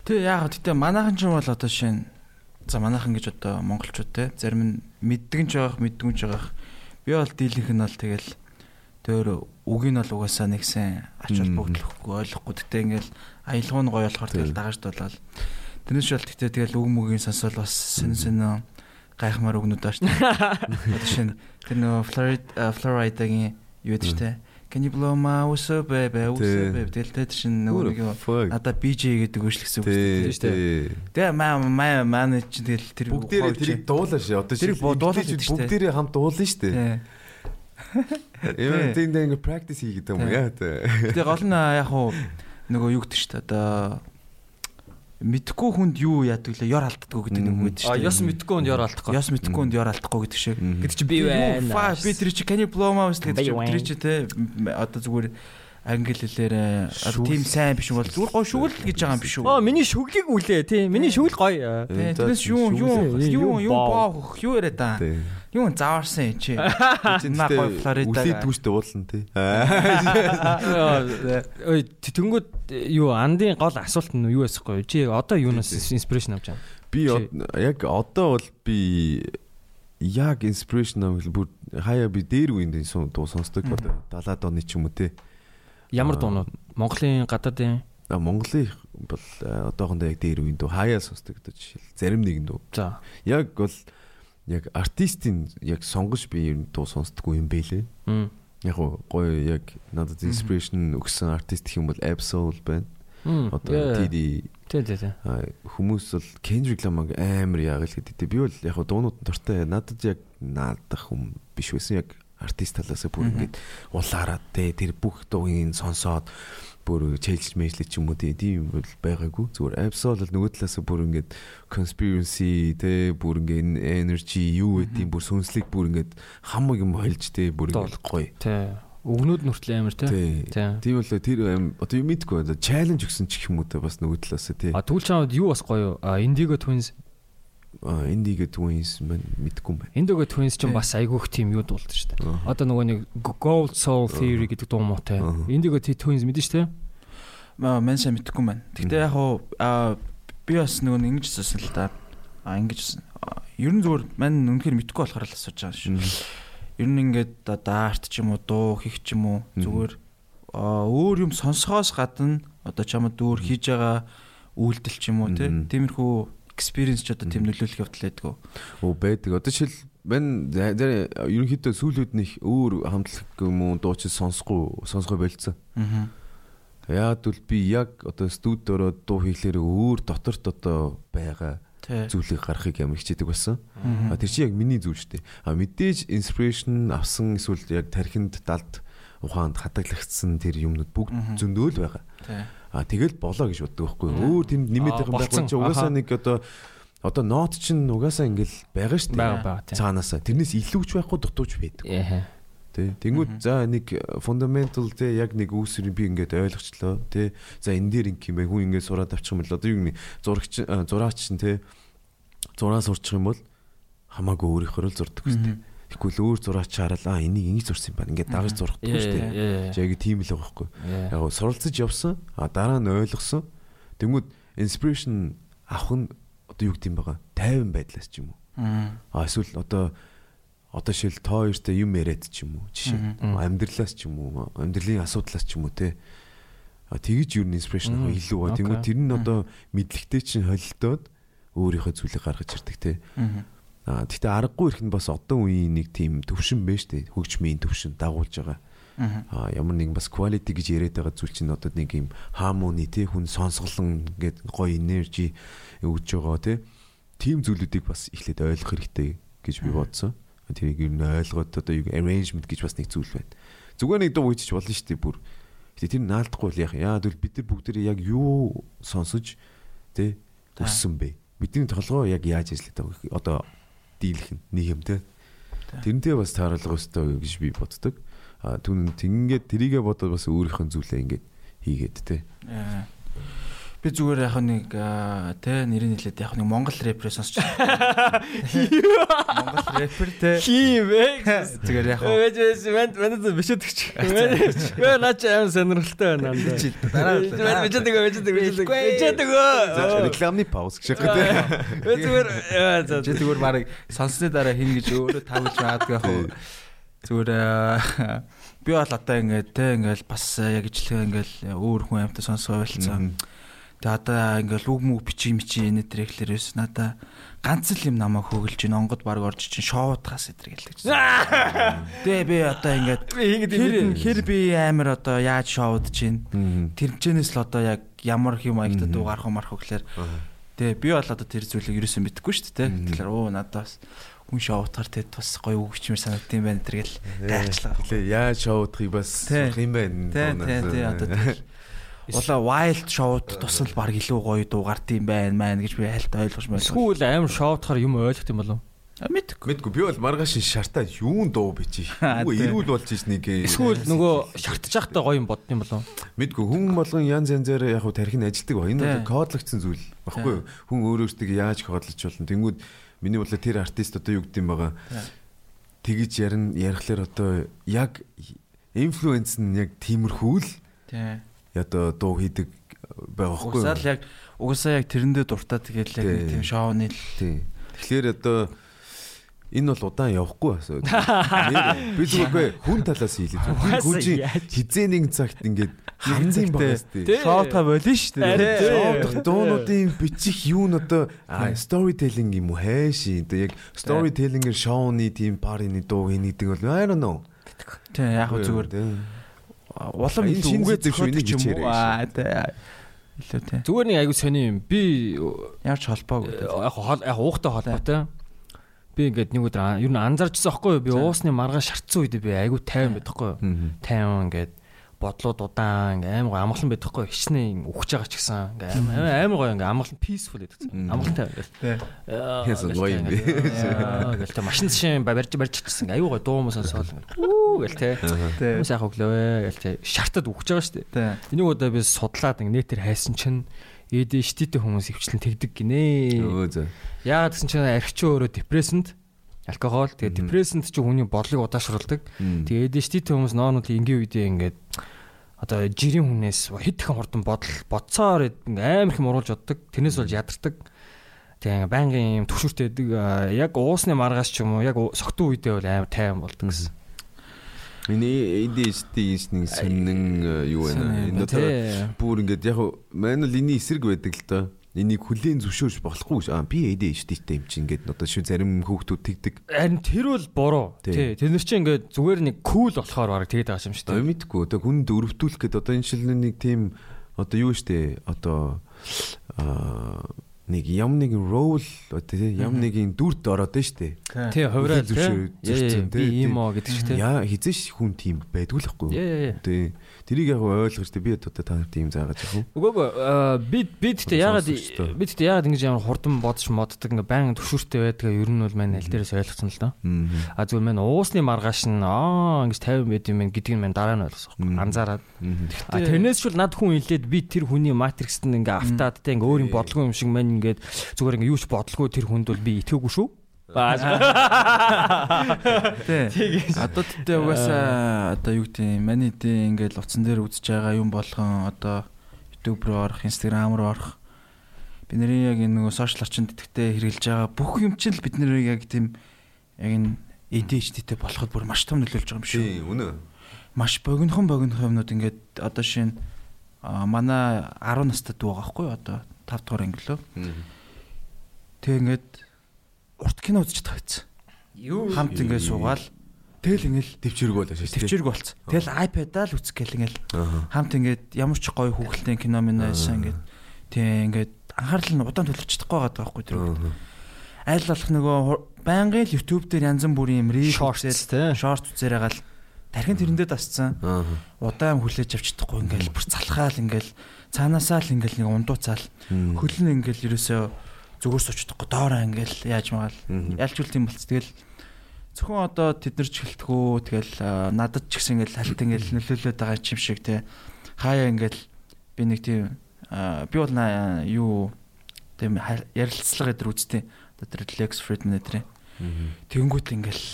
Тэгээ яг гэтээ манайхан ч юм бол одоо шинэ за манайхан гэж одоо монголчууд те зарим нь мэддэг ч байгаах мэддэг ч байгаах би бол дийлэнх нь бол тэгэл тэр үг нь бол угаасаа нэгсэн ач холбогдлохгүй ойлгохгүй гэтээ ингээл аялгау нь гоё болохоор тэгэл Тий. дагаж болол тэрнээс шал гэтээ тэгэл үг мөгийн сонсол бас сэн сэн гайхмаар үгнүүд ааш одоо шинэ тэр нөө Florida Florida-гийн юу гэдэг штэ Can you blow my whistle baby whistle baby тэгэл тэр чинь нөгөө нэг надаа BJ гэдэг үйлчлэгсэн үг шүү дээ. тэ. Тэгээ маа маа маа чи тэгэл тэр Бүгдээрээ тэрийг дуулаа шээ. Одоо Тэрийг дуулаад идэв штэ. Бүгдээрээ хамт дуулна штэ. Тий. Яа тийм нэг practice хийгээд юм Тий. яа тэ. Тэгээ гол нь яг хуу нөгөө юу гэдэг шүү дээ. Одоо мэдхгүй хүнд юу яадаг лээ ёр алддаггүй гэдэг нэг үг гэдэг шүү А дээ. ёс мэдгүй хүнд ёр алдахгүй. ёс мэдхгүй хүнд ёр алдахгүй гэдэг шиг. Гэт чи би байна. фа, Би тэр чи can you blow my whistle гэдэг чи тэр чи те одоо зүгээр англи хэлээр тийм сайн биш бол зүгээр гоо шүгэл гэж байгаа юм биш үү? Оо миний шүглийг үлээ тий. Миний шүгэл гоё. Тэрнээс юу юу юу юу Боо. юу яриад та. Юу заваарсан юм чи. Наа гоё Флорида. Үлээдгүй штэ уулна тий. Ой тэнгүүд юу андын гол асуулт нь юу байсахгүй. Чи одоо юунаас инспирэшн авч байгаа? Би яг одоо бол би яг inspiration авах бүр хаяа би дээр үеинд энэ дуу сонсдог одоо 70-аад оны ч юм уу те. Ямар дуунууд? Монголын гадаадын А Монголын бол одоохондоо яг дээр үеинд дуу хаяа сонсдог одоо жишээл зарим нэгэн дуу. за Яг бол яг артистийн яг сонгож би ер нь дуу сонсдоггүй юм бэлээ. Яг гоё яг надад inspiration өгсөн артист гэх юм бол Absol байна. Одоо. TD Тий, тий, тий. хүмүүс бол Kendrick Lamar амар яагал гэдэг. Би бол яг дуунууд нь дуртай. Надад яг наадах хүн биш байсан яг артист талаас бүр ингээд улаараад те тэр бүх дуугийн сонсоод бүр чэйлж мэйлээ ч юм уу тийм бол байгаагүй. Зүгээр Absol бол нөгөө талаас бүр ингээд conspiracy те бүр ингээд energy юу гэдэг бүр сүнслэг бүр ингээд хамаг юм холж те бүр ингээд гоё. Тий. Өгнүүд нүртэл амар тий. Тий. Тий. Тийм бол тэр одоо юм мэдгүй одоо чаленж өгсөн ч юм уу те бас нөгөө талаас те. А тэгвэл чамд юу бас гоё юу? Indigo Twins Индиго Twins мань мэдгүй юм байна. Indigo Twins ч бас айгүйх тийм юу дуулдаг шүү дээ. Одоо нөгөө нэг Gold Soul Theory гэдэг дуу муутай. Indigo Twins мэдэн шүү дээ. Аа мен сайн мэдэхгүй байна. Гэтэ яг хуу би бас нөгөө ингэж асуусан л да. А ингэж ер нь зүгээр мань үнэхээр мэдэхгүй болохоор л асууж байгаа шүү. Ер нь ингээд даарт ч юм уу дуу хийх ч юм уу зүгээр өөр юм сонсохоос гадна одоо чамд өөр хийж байгаа үйлдэл ч юм уу тиймэрхүү experience ч одоо тийм нөлөөлөх явдал байдгүй. Өө байдаг. Одоо жишээл мен ерөнхийдөө сүүлүүд них өөр хамтлаг юм уу дууч сонсохгүй сонсгой болцсон. Аа. Яад бол би яг одоо студид ороод дуу хийхлээр өөр доторт одоо байгаа зүйлийг гаргахыг ямар хичээдэг болсон. А тэр чинь яг миний зүйл шүү дээ. А мэдээж inspiration авсан эсвэл яг тархинд далд ухаанд хатаглагдсан тэр юмнууд бүгд зөндөөл байгаа. А тэгэл болоо гэж боддог байхгүй. Өөр тэнд нэмээд байгаа юм байхгүй чи угаасаа нэг одоо одоо нот чинь угаасаа ингээл байгаа шүү дээ. Цаанаасаа. Тэрнээс илүүч байхгүй дутууч байдаг. Тэ. Тэнгүүд за нэг fundamental тэ яг нэг үүсрийг би ингээд ойлгочлоо тэ. За энэ дээр юм бэ хүн ингээд сураад авчих юм бол одоо юу нэг зурагч зураач чинь тэ. Зураа сурчих юм бол хамаагүй өөрийнхөө л зурдаг үстэй. Тэгэхгүй л өөр зураач хараад аа энийг ингэж зурсан юм байна. Ингээд дагаж зурхгүй шүү дээ. Яг тийм л байгаа байхгүй. Яг суралцж явсан. А дараа нь ойлгосон. Тэнгүүд inspiration авах нь одоо юу гэдэм байгаа. Тайван байдлаас ч юм уу. А эсвэл одоо одоо шил тоо хоёртой юм яриад ч юм уу. Жишээ амьдралаас ч юм уу. Амьдралын асуудлаас ч юм уу те. Тэгэж юу inspiration авах илүү ба. Тэнгүүд тэр нь одоо мэдлэгтэй чинь холилдоод өөрийнхөө зүйлийг гаргаж ирдэг те. Аа гэхдээ аргагүй ирэх нь бас одоо үеийн нэг тийм төвшин байна шүү дээ. Хөгжмийн төвшин дагуулж байгаа. Аа ямар нэгэн бас quality гэж яриад байгаа зүйл чинь одоо нэг юм harmony тий хүн сонсголон ингээд гоё energy өгж байгаа тий. Тим зүйлүүдийг бас эхлээд ойлгох хэрэгтэй гэж би бодсон. Тэрийг ер нь ойлгоод одоо юу arrangement гэж бас нэг зүйл байна. Зүгээр нэг дуу үйчих болно шүү дээ бүр. Гэтэ тэр наалдахгүй л яах. Яа гэвэл бид нар бүгд яг юу сонсож тий өссөн бэ? Бидний толгой яг яаж ажилладаг вэ? Одоо дийлэх нэг юм те. Тэрнтэй бас тааруулга өстой гэж би боддог. А түн тингээд тэрийгэ бодоод бас өөрийнхөө зүйлээ ингээд хийгээд те. Би зүгээр яг нэг тэ нэрийн хэлээд яг нэг Монгол рэпер сонсч. Монгол рэпер тэ. Хим бэ? Зүгээр яг. Вэж манд манд бишэдэгч. Вэ наач аим сонирхолтой байна надад. Дараа бишэдэг бишэдэг бишэдэг. Бишэдэг. Рекламны пауз гэж яг тэ. Вэ зүгээр за зүгээр барыг сонссны дараа хин гэж өөрөө тавьж маадгүй яг. Зүгээр би бол одоо ингээд тэ ингээд бас яг ижлэгээ ингээд өөр хүн амьтаа сонсоо байлцсан. Тэгээ одоо ингээл үг мүг бичиг мичи энэ төр ихлээр өс надаа ганц л юм намайг хөглж ин онгод баг орж чин шоудгаас эдэр гэлдэг. Тэгээ би одоо ингээд хэр би амар одоо яаж шоуд чин тэрчэнээс л одоо яг ямар юм аягта дуу гарах марх гэхлээр. Тэгээ би бол одоо тэр зүйлийг ерөөсөн мэдэхгүй шүү дээ. Тэгэхээр оо надаас хүн шоудахар тэ тус гоё үг бичмээр санагдсан юм байна тэргээл гайхчлаа. Тэгээ яаж шоудахыг бас сурах юм байна. Тий, тий, одоо Улаа wild showд тусал баг илүү гоё дуу гард юм байна маань гэж би хальт ойлгож байна. Сүүл аим шоудахаар юм ойлгох юм болов? Мэдгүй. Мэдгүй. Би бол маргааш шартаа юун дуу бичиж. Үгүй эрүүл болж ич нэг. Эсвэл нөгөө шартаж явахдаа гоё юм бодд юм болов? Мэдгүй. Хүн болгон янз янзаар яг хуу тархин ажилдаг ба. Энэ кодлогдсон зүйл баггүй юу? Хүн өөр өөртөө яаж кодлож болно. Тэнгүүд миний бодлоо тэр артист одоо юу гэдэм байгаа. Тэгэж ярина ярихлаар одоо яг инфлюенс нь яг тиймэрхүү л. Тий одоо дуу хийдэг байгаа байхгүй юу? Угсаал яг угсаа яг тэрэндээ дуртай тэгэл яг нэг тийм шоуны л. Тэгэхээр одоо энэ бол удаан явахгүй асуу. Би зүггүй хүн талаас хийлээ. Хүн чинь хизээ нэг цагт ингээд багаас тий. Шоутга болно шүү дээ. Шоутх дуунуудын бичих юу нь одоо storytelling юм уу хайш. Одоо яг storytelling-ээр шоуны тийм парины дуу хийдэг бол I don't know. Тий яг зүгээр улам үгээ зөвшөөрөх юм уу? аа тий илүү тий. Зүгээр нэг айгу сони юм. Би ямар ч холбоогүй яг яг уухтай холбоотой. Би ингээд нэг өдөр ер нь анзаарчсан байхгүй юу? Би уусны маргааш шартсан үед би айгу тайван байдаг байхгүй юу? Тайван ингээд бодлууд удаан ингээм амар амгалан байдаггүй. Хичнээн өгч байгаа ч гэсэн ингээм амар гоё ингээм амгалан peaceful гэдэг чинь амгалантай ингээл яасан гоё юм бэ ингээл тэ. Машин шин барьж барьж чичсэн аюу гоё дуу мөн сонсоол үү гэл тэ. Хүмүүс яах өглөө гэл тэ. Шартад өгч байгаа шүү дээ энийг удаа би судлаад нэтэр хайсан чинь ADHD-тэй хүмүүс өвчлэн тэгдэг гинэ. Яагаад гэсэн чинь архичаа өөрөө депрессэнд алкогол тэгээ депрессэнд чи хүний бодлыг удаашруулдаг. Тэгээ ADHD-тэй хүмүүс ноонууд энгийн үедээ ингээд одоо жирийн хүнээс хэд их хурдан бодол бодцоор амар их оруулж боддог. Тэрнээс болж ядардаг. Тэгээ байнгын юм төвшөртэй байдаг. Яг уусны маргаас ч юм уу яг согтуу үедээ бол амар тайван болдог гэсэн. Миний ADHD-ийн нэг сонин юу байна. Энэ дотор бүр ингээд яг маань л эний эсрэг байдаг л доо энийг хүлээн зөвшөөрч болохгүй. Аа би ADHD-тэй юм чинь ингээд одоо шүү зарим хүүхдүүд тэгдэг. Харин тэр бол буруу. Тий. Тэр нэр чинь ингээд зүгээр нэг кул болохоор баг тэгээд байгаа юм шүү дээ. Мэдгүй. Одоо хүнд өрөвдүүлэх гээд одоо энэ шил нэг тийм одоо юу штэ одоо аа нэг ям нэг рол тий ям нэгin дүрд ороод нь штэ. Тий хувираа зөвшөөрсөн тий. Би юм оо гэдэг чинь тий. Яа хизээш хүн тийм байдгүй л байхгүй. Тий. Тэрийг яг ойлгож тий би одоо та нарт ийм заагаад яах вэ? Үгүй ээ би би тэгтээ ягаад би тэгтээ ягаад ингэж ямар хурдан бодож моддаг ингээ баян төвшөртэй байдгаа ер нь бол маань аль дээрээс ойлгосон л доо. А зүгээр маань уусны маргааш нь аа ингэж 50 байд юм гэдгийг маань дараа нь ойлгосон. Анзаараад. А тэрнээс бол над хүн хэлээд би тэр хүний матрикст нь ингээ автаад тий ингээ өөр юм бодлого юм шиг маань ингээд зүгээр ингээ юу ч бодлого тэр хүнд бол би итгээгүй шүү. Бааж. Тий. Одоо тэтэ угаасаа одоо юу гэдэг юм маний дэ ингээл утсан дээр үзэж байгаа юм болгон одоо YouTube руу орох, Instagram руу орох. Бид нарын яг энэ нөгөө сошиал орчинд идэвхтэй хэрэгжилж байгаа бүх юм чинь л бид нарыг яг тийм яг энэ ADHD-тэй болоход бүр маш том нөлөөлж байгаа юм шүү. Тий, үнэ. Маш богинохон богинохон юмнууд ингээд одоо шинэ манай 10 настай дүү байгаа байхгүй одоо 5 дугаар анги лөө. Тэг ингээд урт кино үзэж тавьчихсан. Юу? Хамт ингээд суугаал тэгэл ингээл төвчрэг болоо шээ. Төвчрэг болцсон. Тэгэл iPad-аа л үзэх гээл ингээл хамт ингээд ямар ч гоё хүүхэлтэй кино минь байсан ингээд тий ингээд анхаарал нь удаан төлөвч чадахгүй байгаа байхгүй тэр. Аль болох нөгөө байнгын л YouTube дээр янз бүрийн юм рeel shorts тий. short үзээр байгаа л тархин тэрэндээ дасцсан. Удаан хүлээж авч чадахгүй ингээл бүр залхаал ингээл цаанаасаа л ингээл нэг ундууцаал. Хөлн ингээл ерөөсөө зүгээр суучдахгүй доороо ингээл яаж магаал ялч үл тийм болц. Тэгэл зөвхөн одоо тэд нар ч хэлтгүү тэгэл надад ч гэсэн ингээл хальт ингээл нөлөөлөд байгаа юм шиг те. Хаяа ингээл би нэг тийм би бол юу тийм ярилцлага гэдэр үзтээ. Одоо тэр Lex Friedman эдрээ тэгэнгүүт ингээл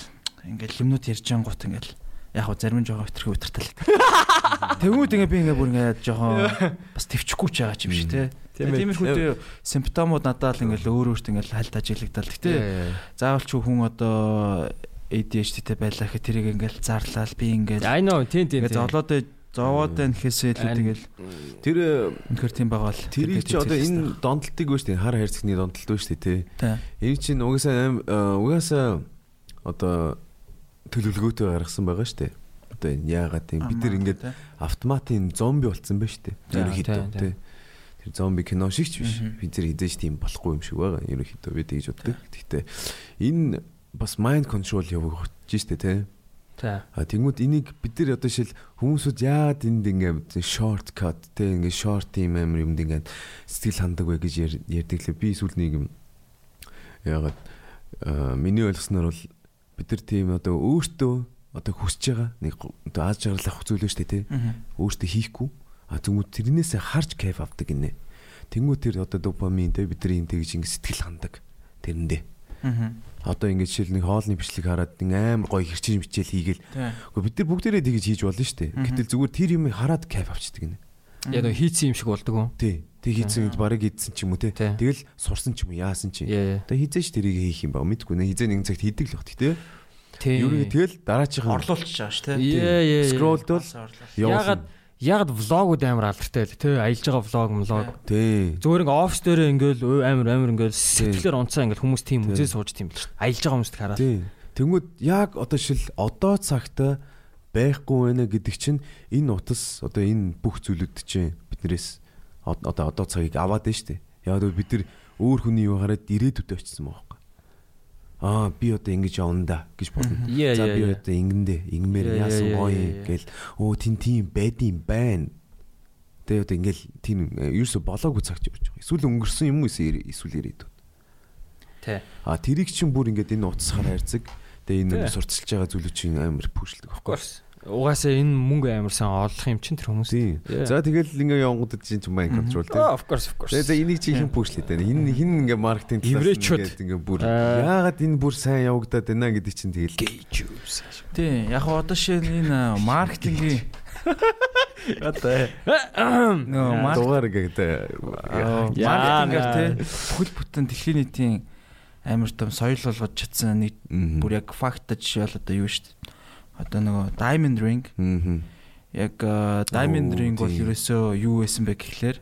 ингээл юмнууд ярьж ангуут ингээл яг хөө зарим жоохон өтөрхөө өтөртэй л. Тэнгүүд ингээ би ингээ бүр ингээ жоохон бас төвчгүй ч байгаа юм шиг те. Тиймэрхүү симптомууд надад л ингээл өөр өөрт ингээл хальт ажиглагдал. Гэтэ заавал ч хүн одоо ADHD-тэй байлаа гэхэд тэрийг ингээл зарлал би ингээл I know. Тийм тийм. Ингээ зовлоод зовоод байна гэхээсээ илүү тэгэл тэр үнэхэр тийм байгаа бол тэрийг чи одоо энэ донтолтыг вэ штэ хар хайрцагны донтолт вэ штэ тий. Энэ чинь угаасаа угаасаа одоо төлөвлөгөөтэй гаргасан байгаа штэ. Одоо энэ яагаад юм? Бид нар ингээд автоматын зомби болцсон байна штэ. Ерөнхийдөө тий. тэр зомби кино шиг ч биш. Бид зэрэг хизээч тийм болохгүй юм шиг байгаа. Ерөнхийдөө бид тэгж боддог. Гэхдээ энэ бас mind control явагдаж штэ тий. За. А тэгмүүд энийг бид нар одоо шил хүмүүсүүд яагаад энд ингээ short cut те ингээ short юм амир юмд ингээ сэтгэл хандаг вэ гэж ярьдаг лээ. Би сүүл нэг юм яагаад миний ойлгосноор бол бид нар тийм одоо өөртөө одоо хүсэж байгаа нэг одоо аз жаргал авах зүйл шүү дээ тий. Өөртөө хийхгүй А тэгмүүд тэрнээсээ харж кайф авдаг гинэ. Тэнгүү тэр одоо допамин те бидний тэгж ингэ сэтгэл хандаг тэрэндээ. Аа. Одоо ингэ жишээл нэг хоолны бичлэг хараад нэг амар гоё хэрчиж мичээл хийгээл. Гэхдээ бид нар бүгдээрээ тэгж хийж болно шүү дээ. Гэтэл зүгээр тэр юм хараад кайф авчдаг гинэ. Яг нэг хийцэн юм шиг болдог уу? Тий. Тэг хийцэн барыг хийдсэн ч юм уу те. Тэгэл сурсан ч юм уу яасан чи. Тэг хизээш тэрийг хийх юм ба мэдгүй нэ хизээ нэгэн цагт хийдэг л бах тий. Юу нэг тэгэл дараачихын орлуулчих байгаа ш тий. Скролдвол ягаад яг влогууд амар алдартай л тий аялж байгаа влог влог тий. Зүгээр ингээ офс дээр ингээл амар амар ингээл сэтгэлээр унцаа ингээл хүмүүс тийм үзээ сууж тийм шүү аялж байгаа хүмүүст хараад. Тий. Тэнгүүд яг одоо шил одоо цагта байхгүй байна гэдэг чинь энэ утас одоо энэ бүх зүйлүүд чинь биднээс одоо одоо цагийг аваад байна шүү дээ. Яг бид нар өөр хүний юу хараад ирээдүйдээ очсон байгаа аа би одоо ингэж явна да гэж бодно. За би одоо ингэндээ ингэмээр яасан гоё гэл өө тин тийм байдсан байна. Тэгээ одоо ингээл тийм ерөөсө болоогүй цагч явж байгаа. Эсвэл өнгөрсөн юм уу эсвэл ирээдүйд. Тэ. А тэрийг чинь бүр ингээд энэ утас хараа хайрцаг. Тэгээ энэ сурталчилж байгаа зүйлүүд чинь амар пүүшлдэг байхгүй. Угаасаа энэ мөнгө амар сайн олох юм чинь тэр хүмүүс. За тэгэл ингээ явангуудад чинь ч mind control тийм. Of course of course. За энийг чи хэн пүүшлээ дээ. Хин хин ингээ маркетинг Еврейчүүд. ингээ бүр яагаад энэ бүр сайн явагдаад байна гэдэг чинь тэгэл Тийм. Яг одоо шин энэ маркетингийн одоо нөө дугаар гэдэг маркетингээр те бүхэл бүтэн дэлхийн нийтийн амар том соёл болгож чадсан нэг бүр яг факт жишээ бол одоо юу шүү дээ. Одоо нөгөө Diamond Ring Аа. яг Diamond Ring бол ерөөсөө юу байсан бэ гэхлээр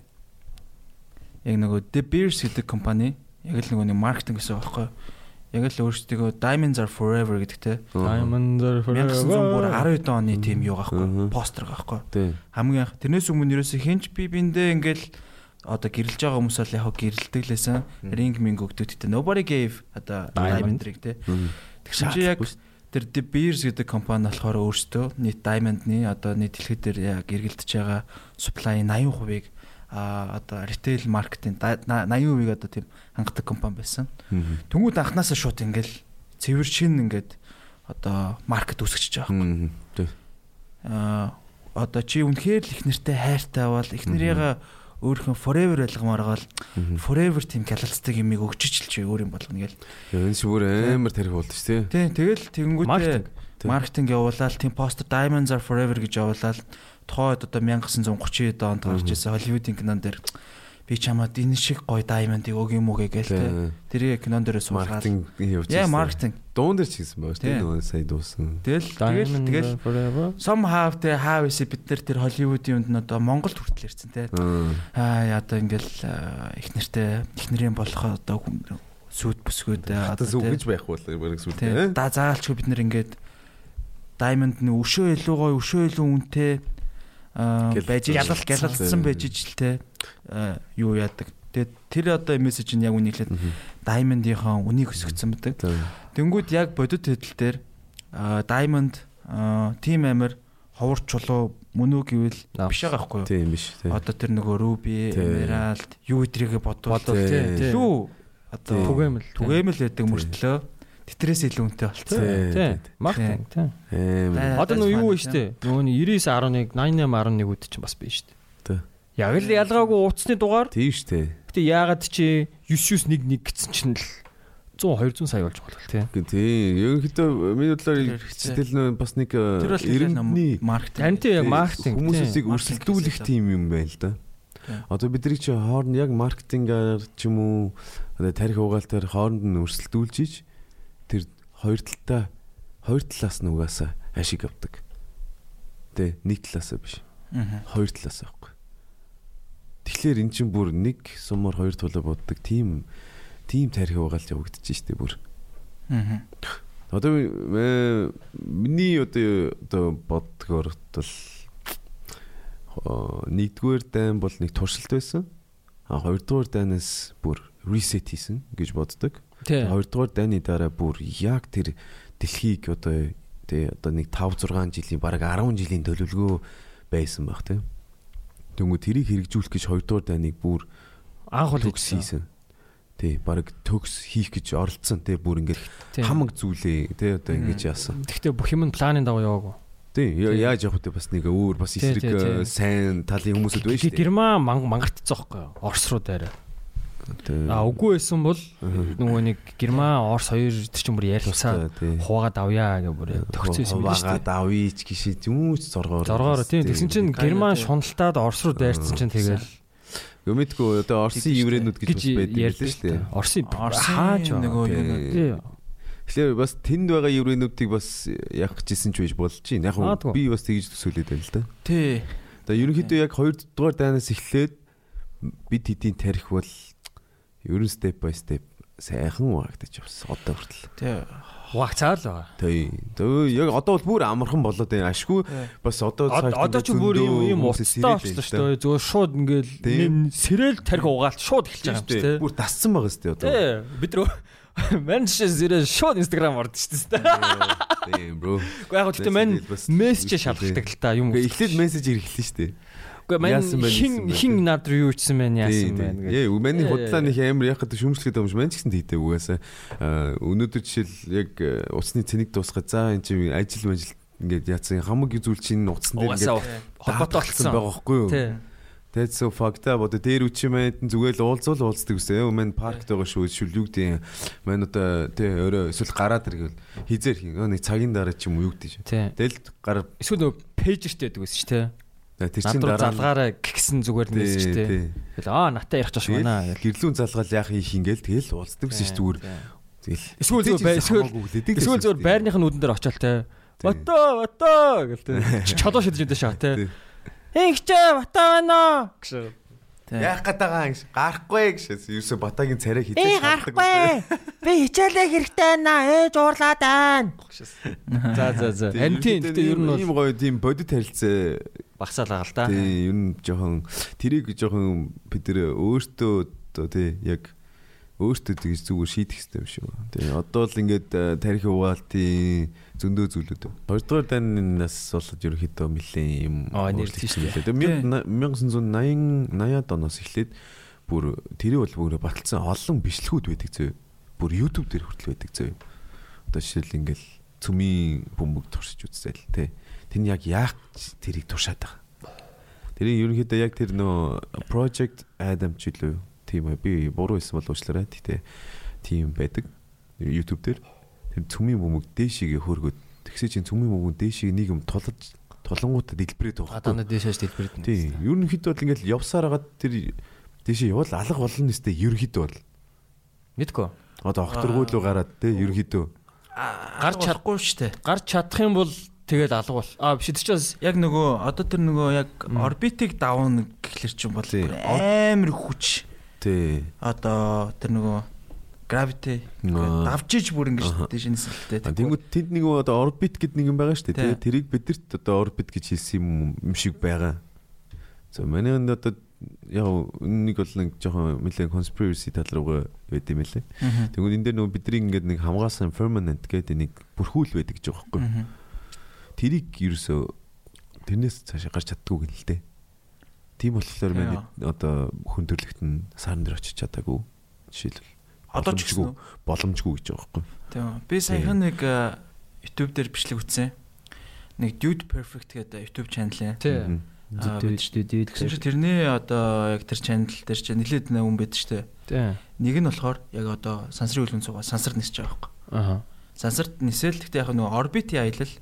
яг нөгөө De Beers гэдэг компани яг л нөгөө нэг маркетинг гэсэн байхгүй. Яг л өөрсдөө Diamonds are forever гэдэг те. Diamond 1910 оны тийм юу Мгм. gaахгүй. Постэр gaахгүй. Тий. хамгийн анх тэрнээс өмнө ерөөсөө хинч би биндээ ингээл одоо гэрэлж байгаа хүмүүс бол яг гэрэлдэг лээсэн ринг минг өгдөг гэдэг nobody gave одоо Diamond. ring те тэгсэн чи яг тэр De Beers гэдэг компани болохоор өөрсдөө нийт diamond-ны одоо нийт дэлхийд дээр яг эргэлдэж байгаа supply-ийн 80%-ийг а одоо retail market-ийн 80%-ийг одоо тийм хангадаг компани байсан. Тэнгүүд анханасаа шууд ингээл цэвэр шин ингээд одоо маркет үүсгэж байгаа. Тий. Аа одоо чи үнэхээр л их нэртэй хайртай бол их нэрийгээ өөрхөн forever байлгамаар гал forever тийм гялалцдаг юмыг өгчөж л чи өөр юм болгоно гэл. Энэ бүр амар тарих болд шүү Тийм тий. тэгэл тэгэнгүүтээ Маркетинг. Явуулаад тийм постэр diamonds are forever гэж явуулаад тухайд одоо 1930 онд гарч ирсэн Hollywood-ийн кинон дээр би чамаад энэ шиг гоё diamond-ыг өг юм уу гээл. Тий. Тэрийг кинон дээрээ суулгаад. Маркетинг явуулж Яа маркетинг. Дуун дээр ч хийсэн дээ. Тий. Нөгөө сая дуусан. Тэгэл тэгэл тэгэл forever. somehow те how is бид нар тэр Hollywood-ийн үнд нь одоо Монголд хүртэл ирсэн те. Аа одоо ингээл аа, их нэртэй их нэрийн болох одоо сүйт бүсгүүд Хатас одоо те. үгэж байх бол Тий. тий. Да заалчгүй бид нэр ингээд diamond нь өшөө илүү гоё, өшөө илүү үнэтэй аа Гялалцсан. байж ижил гялалцсан байж ижил те юу яадаг. Тэгээд тэр одоо мессеж нь яг үнийхлээд diamond-ийнхаа үнийг өсгөцсөн байдаг. Тэнгүүд яг бодит хэдэл дээр аа, diamond тим амир ховор чулуу мөн үү гэвэл биш байгаа байхгүй юу? Тийм биш. Одоо тэр нөгөө Тий. emerald юу эдрийгэ бодвол Бодвол, тий, тий. илүү одоо. Түгээмэл. түгээмэл байдаг мөртлөө тэтрээс илүү үнэтэй болцсон. Тий. Тий. Маркетинг тий. Амар. Одоо нөгөө юу вэ штэ? Нөгөө нь 99 11 88 11 үүд чинь бас биш штэ. Яг л ялгаагүй утасны дугаар. Тийм шүү дээ. Гэтэ яагаад чи 9911 гэсэн чинь л 100 200 сая болж болох тий. Гэ- Тийм. Ерөнхийдөө миний бодлоор хэтэл нөө бас нэг бол эрдэнэний маркетинг. Тий яг маркетинг. хүмүүсийг өрсөлдүүлэх тийм юм байна л да. Одоо бидний чи хооронд яг маркетингаар ч юм уу тарих угаалтаар хооронд нь өрсөлдүүлж иж тэр хоёр талтай хоёр талаас нь угаасаа ашиг авдаг. Тэ нэг талаасаа биш. Мгм. Хоёр талаас аахгүй. Тэгэхээр эн чинь бүр нэг сумаар хоёр тулаа боддог тийм тийм тарих угаалж явагдаж штэ бүр. Мгм. Одоо э, миний одоо одоо бодгоор бол оо, нэгдүгээр дайн бол нэг туршилт байсан. А хоёрдугаар дайнаас бүр reset хийсэн гэж боддог. Хоёрдугаар дайны дараа бүр яг тэр дэлхийг одоо тий одоо нэг 5 6 жилийн бараг 10 жилийн төлөвлөгөө байсан баг тий. Тэнгүү тэрийг хэрэгжүүлэх гэж хоёрдугаар дайныг бүр Анх бол хийсэн. Тий бараг төгс хийх гэж оролцсон тий бүр ингээд хамаг зүйлээ тий одоо ингэж яасан. Гэхдээ бүх юм нь планын дагуу яваагүй. Тий яаж явах вэ бас нэг өөр бас эсрэг э, сайн талын хүмүүсүүд байна шүү дээ. Герман манг- мангартцсан байхгүй юу? Орос руу дайраа. А үгүй байсан бол нөгөө нэг Герман Орос хоёр бүр ярилцаа тий. хуваагаад авъя гэж бүр төгссөн юм биш үү? Хуваагаад авъяч гişи зүүч зоргоор. Зоргоор тийм тэгсэн чинь Герман шуналтаад Орос руу дайрцсан чинь тэгэл Гүмэдгүй одоо Орсын еврейнүүд гэж байдаг ярьдаг л шүү дээ. Орсын хааж нөгөө Тий. Тэгэхээр бас тэнд байгаа еврейнүүдийг бас явах гэжсэн ч байж болж чинь. Яг би бас тэгж төсөөлөд байна л да. Тий. Одоо ерөнхийдөө яг 2 дугаар дайнаас эхлээд бид хэдийн тарих бол ерөн степ бай степ сайхан ваагдаж явсан одоо хүртэл. Тий. Хугацаа л байгаа. Тий. Тэгээ яг одоо бол бүр амархан болоод байна. Ашгүй бас одоо Од- цааш Одоо ч бүр юм уцтай болчихсон шүү дээ. Зүгээр шууд ингээл нэг сэрэл тарих угаалт шууд эхэлж байгаа юм чи тээ. Бүр тасцсан байгаа сте одоо. Тий. Бид рүү меншэ зэрэг шууд инстаграм орд шүү дээ. Тийм бро. Гэхдээ яг гэхдээ мань мессеж шалгалдаг л та юм. Эхлээд мессеж ирэхлээ штэ. Гэхдээ мань хин гэсэн хин над руу юу ичсэн байна яасан байна гэж. Ээ, миний Ээ. худлаа нэг амар яг гэдэг шүмжлэхэд юм шиг маань ч гэсэн тийдэг угаасаа. Аа, Өнөөдөр жишээл яг э, уцсны цэник дуусгаад за энэ чинь ажил мажил ингээд яцсан хамаг зүйл чинь утсан дээр ингээд холбоотой болсон. байгаа байхгүй юу? Тий. That's so fucked up. Одоо дээр үчимэд зүгээр л уулзвал уулздаг. Юу мэн паркт байгаа шүү. Шүл юу гэдэг. Мэн одоо тий өөрөө эсвэл гараад ирвэл хизээр хин. Нэг цагийн дараа ч юм уу юу гэдэг. Тий. Тэгэл гар Эсвэл нөгөө пэйжертэй байдаг гэсэн шүү дээ. Тэр Над чин руу дараа залгаараа гихсэн зүгээр тий. Тэгэл аа натаа ярих чаш байна гэрлүүн залгаал яах хийх ингээл тэгэл уулздаг гэсэн чинь зүгээр тэгэл Эсвэл эсвэл- Эсвэл зүгээр байрных нь нүдэн дээр очиол те. Бата бата гэл те. Чодоо шидэж энэ шаа те. Тий. Ингэчээ бата байна гэж. Тий. яах гээд байгаа юм шиг гарахгүй гэж ерөөсө батагийн царай Ээ хитэж гарахгүй. Би хичээлээ хэрэгтэй байна. Ээж уурлаад байна. За за за. Харин тийм гэтээ ер нь бол ийм гоё тийм бодит харилцаа багсаал байгаа л да. тий ер нь жоохон тэрийг жоохон бид нэр өөртөө одоо тий яг өөртөө тэгж зүгээр шийдэх хэрэгтэй юм шиг байна. Тий одоо л ингээд э, тарих угаалтын зөндөө зүйлүүд. Хоёрдугаар даннаас болоод ерөөхдөө нэлээд юм дээ. дээ. 1980 80-аад оноос эхлээд бүр тэрий бол бүр баталсан олон бичлэгүүд байдаг зөө. Бүр YouTube дээр хүртэл байдаг зөө. Одоо жишээл ингээл цүмийн бөмбөг туршиж үзсэл тий. Тэр нь яг яах тэрийг туршаад байгаа. Тэрийг ерөнхийдөө яг тэр нөө Project Adam ч илүү тийм ээ би буруу хэлсэн бол уучлаарай. Гэтэ тийм байдаг YouTube дээр тэр цүмийн бөмбөг дээшигээ хөргөд тэгсээ чинь цүмийн бөмбөг дээшиг нэг юм тулж толонгуудад дэлбэрээд байгаа. Гадааны дэшээс дэлбэрээд. Тийм. Ерөнхийдөө бол ингээл явсаар хагаад тэр дээшээ явал алга болно нэстэ ерөнхийдөө бол. Мэдгүй. Одоо огторгуул руу гараад те ерөнхийдөө гарч чадахгүй штэ. Гарч чадах юм бол тэгэл алга бол. Аа биш тэр чинь Яг нөгөө одоо тэр нөгөө яг орбитыг давна гэхлэр чинь бол амар хүч. тий. Одоо тэр нөгөө gravity Аа. давж иж бүр ингэж тийш нисэлтэй. Тэнгүүд тэнд нэг одоо орбит гэд нэг юм байгаа шүү дээ. Тэрийг бидэрт одоо орбит гэж хэлсэн юм юм шиг байгаа. За манай энэ одоо яг нэг бол нэг жоохон нэлээд conspiracy тал руугаа байд юм лээ. Тэгвэл энэ дээр нөгөө бидний ингээд нэг хамгаалсан permanent гэдэг нэг бүрхүүл байдаг гэж байгаа байхгүй. Тэрийг ерөөсөө тэрнээс цаашаа гарч чаддгүй гэнэ л дээ. Тийм болохоор манай одоо хүн төрлөخت нь сарн дээр очиж чадаагүй. Жишээлбэл Одоо ч гэсэн боломжгүй гэж байгаа байхгүй. Тийм. Би саяхан нэг YouTube дээр бичлэг үтсэн. Нэг Dude Perfect гэдэг YouTube channel. тий. Мгм. Аа, Дээд дээд дээд Тэгсэн чинь тэрний одоо яг тэр channel дээр чинь нэлээд нэг хүн байд штэ. Тий. Нэг нь болохоор яг одоо сансрын цугаа сансар нисэж байгаа байхгүй. Аа. Сансарт нисэл гэхдээ яг нөгөө орбитын аялал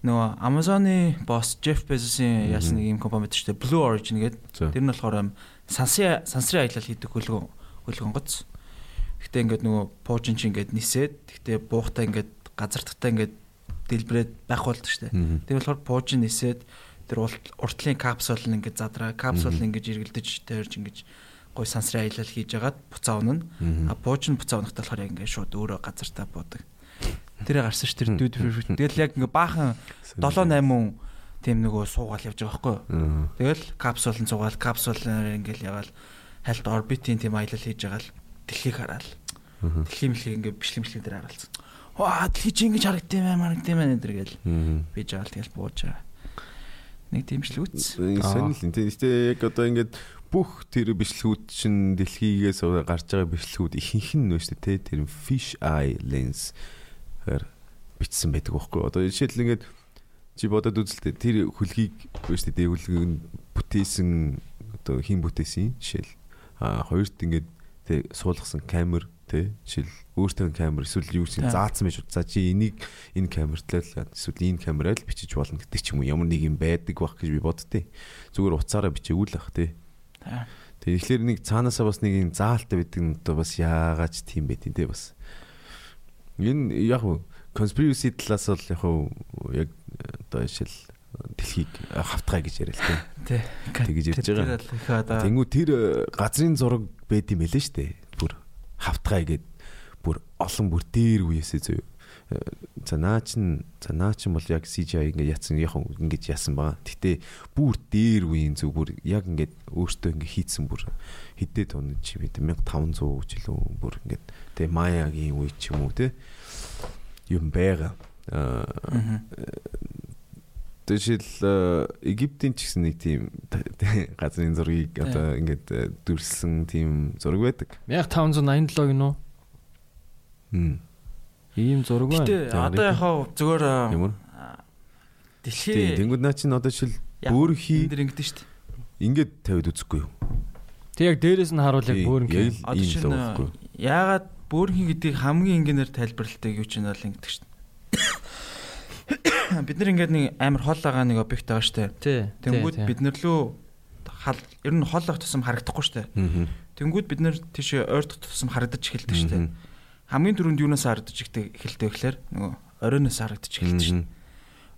нөгөө Amazon-ы босс Jeff Bezos-ийн яасан нэг юм компани байдаг шүү дээ. Blue Origin гэдэг. Тэр нь болохоор сансын сансрын аялал хийдэг хөлгөн хөлгөн гоц. Гэхдээ ингээд нөгөө пуужин чи ингээд нисээд гэхдээ буухтаа ингээд газартагтаа ингээд дэлбрээд байх болдог шүү дээ. Тэр болохоор пуужин нисээд тэр урт- уртлын капсул нь ингээд задраа капсул нь ингээд эргэлдэж тэрж ингээд гой сансрын аялал хийж агаад буцаа унана. А пуужин буцаа унахтаа болохоор яг ингээд шууд өөрөө газартаа буудаг. Тэр гарсан ш тэр дүүд тэгэл яг ингээ баахан 7 8 тийм нөгөө суугаал явж байгаа байхгүй юу. Тэгэл капсул нь суугаал капсулаар ингээл яваал хальт орбитын тийм аялал хийж байгаа л дэлхийг хараал. Дэлхийн мэлхийг ингээ бичлэг мэлхий дээр хараалцсан. Ваа дэлхий чи ингэж харагдсан юм аа харагдсан юм аа энэ гэл Мгм. бийж байгаа л тэгэл бууж байгаа. Нэг тиймшлэг үтс. Энэ сонирхол юм. Тэгээ яг одоо ингээд бүх тэр бичлэгүүд чинь дэлхийгээс гарч байгаа бичлэгүүд ихэнх нь нөө шүү дээ. Тэр fish eye lens бичсэн байдаг байхгүй? Одоо жишээл ингээд чи бодоод үзэлтэй тэр хөлгийг биш үү дээгүүлгийг бүтээсэн одоо хин бүтээсэн жишээл а хоёрт ингээд тэг суулгасан камер тэ жишээл өөртөө камер эсвэл юу Тий. заацсан байж за чи энийг энэ камерт л эсвэл энэ камераар л бичиж болно гэдэг ч юм уу ямар нэг юм байдаг бах гэж би боддتي зүгээр уцаараа бичээгүй л ах тэ. Тэгэхээр нэг цаанаасаа бас нэг юм заалтай байдаг нь одоо бас яагаад ч тийм байт юм те бас. Энэ яг conspiracy талаас бол яг уу яг одоо жишээл дэлхийг хавтгай гэж яриа л. Тэ. Тэгэж ярьж байгаа. Тэнгүү тэр э, газрын зураг байд юм элэ штэ. Бүр хавтгай гэд бүр олон бүр дээр үеэсээ зөө. За наа чин за наа чин бол яг CGI ингээ яцсан яг ингэж яасан баа. Гэтэ бүр дээр үеийн зүг бүр яг ингээд өөртөө ингээ хийцэн бүр хэдээд он чи бид 1500 жилөө бүр ингээд тэ Маягийн үе ч юм уу те юм байгаа. Аа. Тэшил э, Египтийн ч гэсэн нэг тийм газрын зургийг одоо ингээд э, дүрслэн тийм зураг байдаг. 1587 гинөө. Хм. Ийм зураг байна. Гэтэ одоо яхаа зүгээр. Дэлхий Тэнгүүд наа чинь одоо жишээл бүр энэ дэр ингэдэж штт. ингээд тавиад үзэхгүй юу? Тэг яг дээрээс нь харуул яг л Одоо чинь яагаад бөөрхий гэдгийг хамгийн энгийнээр тайлбарладаг юу ч нь бол ингэдэг штт. Бид нар ингээд нэг амар хол байгаа нэг объект байгаа штэ. Тэнгүүд бид нар лөө хал ер нь хол ах тусам харагдахгүй штэ. Аа. Тэнгүүд бид нар тийш ойртох тусам харагдаж эхэлдэг штэ. Хамгийн түрүүнд юунаас харагдаж эхэлдэг гэхээр? Нөгөө оройноос харагдаж эхэлдэг штэ.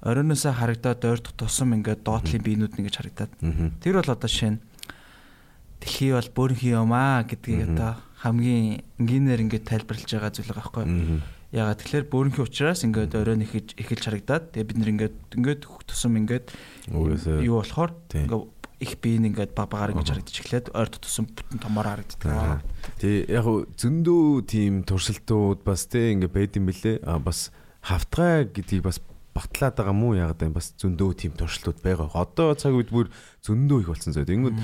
Оройноос харагдаад ойртох тусам ингээд доотлын биенүүд ингэж харагдаад. Тэр бол одоо жишээ нь дэлхий бол бөөрхий юм аа гэдгийг одоо хамгийн энгийнээр ингээд тайлбарлаж байгаа зүйл байгаа байхгүй юу? Ягаад тэгэхээр бөөрхий учраас ингээд оройн ихэж эхэлж харагдаад тэгээ бид нэр ингээд ингээд хөх тусам ингээд юу болохоор ингээд их биеийн ингээд баг багаар ингэж харагдаж эхлээд ойртох тусам бүтэн томоор харагддаг. Тэг яг хуу зөндөө тийм туршилтууд бас те ингээ байд юм бэлээ. А бас хавтгай гэдгийг бас батлаад байгаа мó яг гэдэг бас зөндөө тийм туршилтууд байгаа. Одоо цаг үед бүр зөндөө их болсон зөө. Тэнгүүд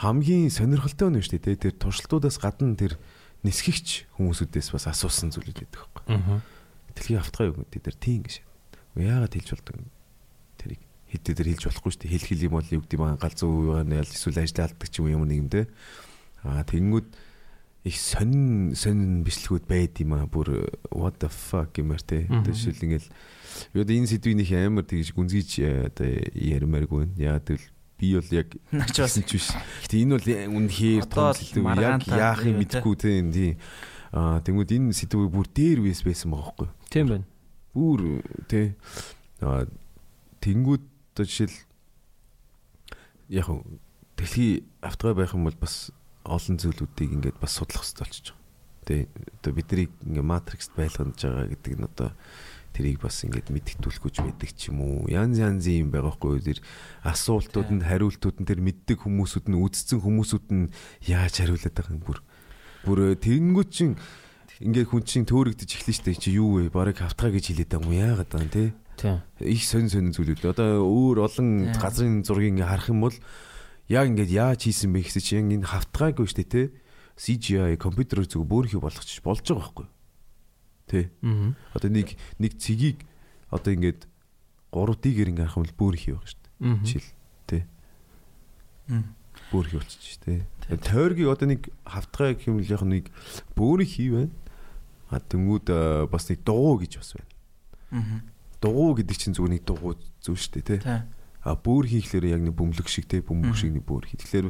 хамгийн сонирхолтой нь шүү дээ. те. Тэр туршилтуудаас гадна тэр нисгэгч хүмүүсүүдээс бас асуусан зүйлүүд байдаг байхгүй. Дэлхийн хавтгай юу гэдэг тэр тийм гэж. Яагаад хэлж болдог юм? Хэдий тэр хэлж болохгүй шүү дээ. Хэл хэл юм бол юу гэдэг юм галзуу юу яа эсвэл ажил алддаг ч юм уу юм нэг юм те. Аа тэгэнгүүт их сонин сонин бичлэгүүд байд юм аа бүр what the fuck гэмээр те. Жишээл ингээл юу энэ сэдвийн их амар тэгж гүнзгийч э, одоо ярмааргүй байна. Яа тэгэл би бол яг Нач бас хэлсэн ч биш. Гэтэ энэ бол үнэхээр том сэдв. Яг юу те. мэдэхгүй те энэ тийм. Аа тэгмүүд энэ сэдвийг бүр дээр үес байсан байгаа байхгүй? Тийм байна. бүр тий аа тэнгүүд одоо жишээл яг хөө дэлхий автгай байх юм бол бас олон зүйлүүдийг ингээд бас судлах хэрэгтэй болчихж байгаа. Тий одоо биднийг ингээ матрикст байлгаж байгаа гэдэг нь одоо тэрийг бас ингээд мэдгдүүлэхгүйч мэддэг ч юм уу. Янз янзын юм байгаа хгүй тэр асуултууд нь хариултууд нь тэр мэддэг хүмүүсүүд нь үдцсэн хүмүүсүүд нь яаж хариулаад байгаа юм бүр бүр тэнгүүд чин ингээд хүн чинь төөрөгдөж эхлэн штэ чи юу вэ? Бараг хавтгаа гэж хэлээд байгаа юм яагаад те? Тийм. Их сонь сонь зүйлүүд. Одоо өөр олон газрын зургийг харах юм бол яг ингээд яаж хийсэн бэ гэсэн чинь энэ хавтгаагүй штэ те? CGI компьютерээр зүг бөөрхий болгочих болж байгаа байхгүй? Тэ. Одоо нэг нэг цэгийг одоо ингээд 3D-гээр ингээ харах юм бол бөөрхий байгаа штэ. Аа. Жишээл тэ. Бөөрхий болчих штэ. Тойргийг одоо нэг хавтгай гэх юм бол яг нэг бөөрхий байна. А тэнгууд бас нэг дугуй гэж бас байна. Дугуй гэдэг чинь зүгээр нэг дугуй зүйл шүү дээ тий. Тий. А бөөр хийхлээр яг нэг бөмбөлөг шиг тий бөмбөг шиг нэг бөөр хий. Тэгэхээр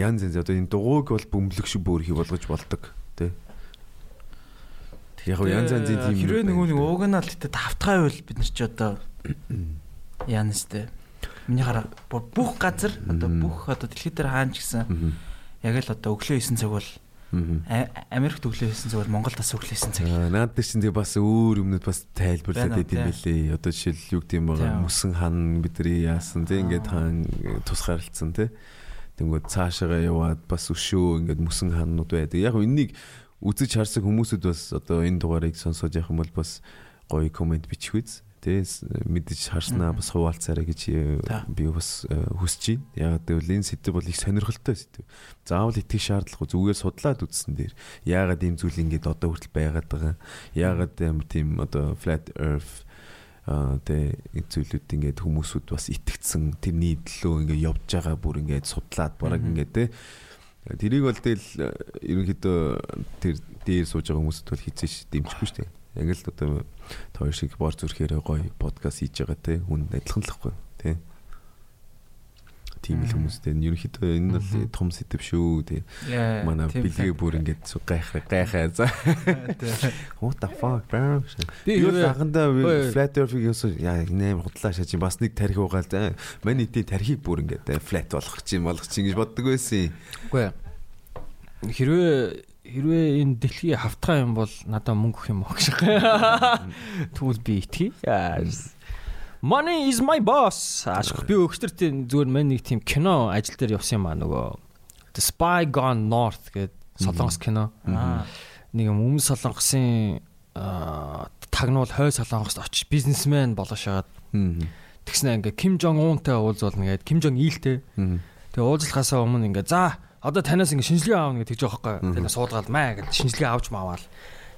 янз янз одоо энэ дугуйг бол бөмбөлөг шиг бөөр хий болгож болдог тий. Яг янз янзын тийм хэрвээ нөгөө нэг ууг нь л тэгтээ тавтгай байвал бид нар ч одоо яана сте. Миний хараа бүх газар одоо бүх одоо дэлхий дээр хаана ч гэсэн яг л одоо өглөө 9 цаг бол Америкт өглөө 9 цаг бол Монголд бас өглөө 9 цаг. Наад дээр чинь бас өөр юмнууд бас тайлбарлаад байт юм бэлээ. Одоо жишээл юу Тийм. байгаа мөсөн хан бидний яасан тий ингээд хаан тус гаралцсан тий. Тэнгүүд цаашаагаа яваад бас өшөө ингээд мөсөн ханууд байдаг. Яг энэнийг үзэж харсан хүмүүсүүд бас одоо энэ дугаарыг сонсоод явах юм бол бас гоё комент бичих үз. Тэ мэдэж харснаа бас хуваалцаарай гэж э, би бас э, хүсэж байна. Яг гэвэл энэ сэдв бол их сонирхолтой сэдв. Заавал итгэх шаардлагагүй зүгээр судлаад үзсэн дээр яагаад ийм зүйл ингэж одоо хүртэл байгаад байгаа. Яагаад тийм одоо flat earth тэ зүйлүүд ингээд хүмүүсүүд бас итгэцэн тэрний төлөө ингээд явж байгаа бүр ингээд судлаад бараг ингээд тэ тэрийг бол тэгэл э, ерөнхийдөө тэр дээр сууж байгаа хүмүүсд бол хизээш дэмжихгүй шүү дээ. Яг л одоо тоор шиг бор зүрхээр гоё подкаст хийж байгаа те хүн адилхан л хгүй те. Тийм л хүмүүстэй ерөнхийдөө энэ бол том сэдв шүү те. Манай бэлгээ бүр ингээд гайхаа гайхаа за. What the fuck bro. Анхандаа Ой. flat earth-ийг яасан яа нээр худлаа шааж бас нэг тарих угаал за. Манай нийтийн тарихыг бүр ингээд э, flat болгох чинь болгох чинь гэж боддог байсан. Үгүй ээ. Хэрвээ хэрвээ энэ дэлхий хавтгай юм бол надад мөнгө өгөх юм уу гэж. Тэгвэл би итгэе. Money is my boss. Ашиг би өгчтөртийн зүгээр мань нэг тийм кино ажил дээр явсан юм аа нөгөө The Spy Gone North гэдэг солонгос кино. Нэг юм өмнө солонгосын тагнуул хой солонгост очиж бизнесмен болоо шагаад тэгснэ ингээ Ким Жон Унтай уулзуулна гэдэг Ким Жон Илтэй. Тэгээ уулзлахаасаа өмнө ингээ за одоо танаас ингээ шинжилгээ аавна гэж тэгж байгаа байхгүй. Тэгээ суудгаал маа гэж шинжилгээ авч маавал.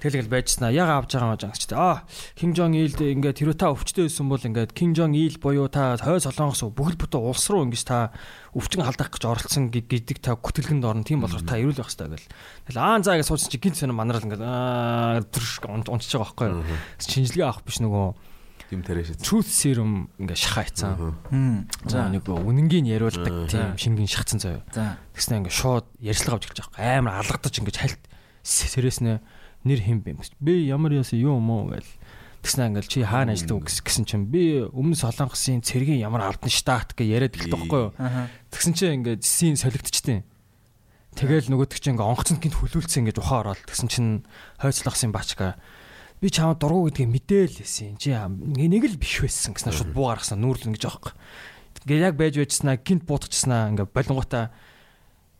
Тэгэл ингээл байжснаа. Яг авч байгаа маа гэж. Аа, Ким Жон Илд ингээд тэр та өвчтөй байсан бол ингээд Ким Жон Ил буюу та хой солонгос бүхэл бүтэн улс руу ингэж та өвчин халдах гэж оролцсон гэдэг та гүтгэлгэнд орно. Тийм болохоор та ирүүл байх хэрэгтэй гэл. Тэгэл аа заа гэж суусан чи гинт сонир манарал ингээд аа унтж байгаа байхгүй. Шинжилгээ авах биш нөгөө Тим тариаш. truth serum ингээ шаха ицсан. Хм. За нэг үнэнгийн яриулдаг тийм шингийн шахацсан заяа. За. Тэгснэ ингээ шууд ярьцлага авч эхэлж байгаа. Амар алгадаж ингээ хальт сэрээснэ нэр хэм бэ. Би ямар яасан юу юм уу гэл. Тэгснэ ингээл чи хаана ажиллав гэс- гэсэн чинь би өмнө солонгосын цэргийн ямар алдан штат гэж яриад эхэлдэг байхгүй юу. Тэгсэн чинь ингээ син солигдчихтیں۔ Тэгэл нөгөөдөг чинь ингээ онгоцонд гинт хүлүүлсэн ингээ ухаан ороод тэгсэн чинь хойцлогсын бачка би чамаа дургу гэдгийг мэдээл лээсэн. Чи нэг л биш байсан гэснээр шууд буу гаргасан нүүрлэн гэж аахгүй. Ингээ яг байж байжснаа гинт буутчихснаа ингээ болонгуудаа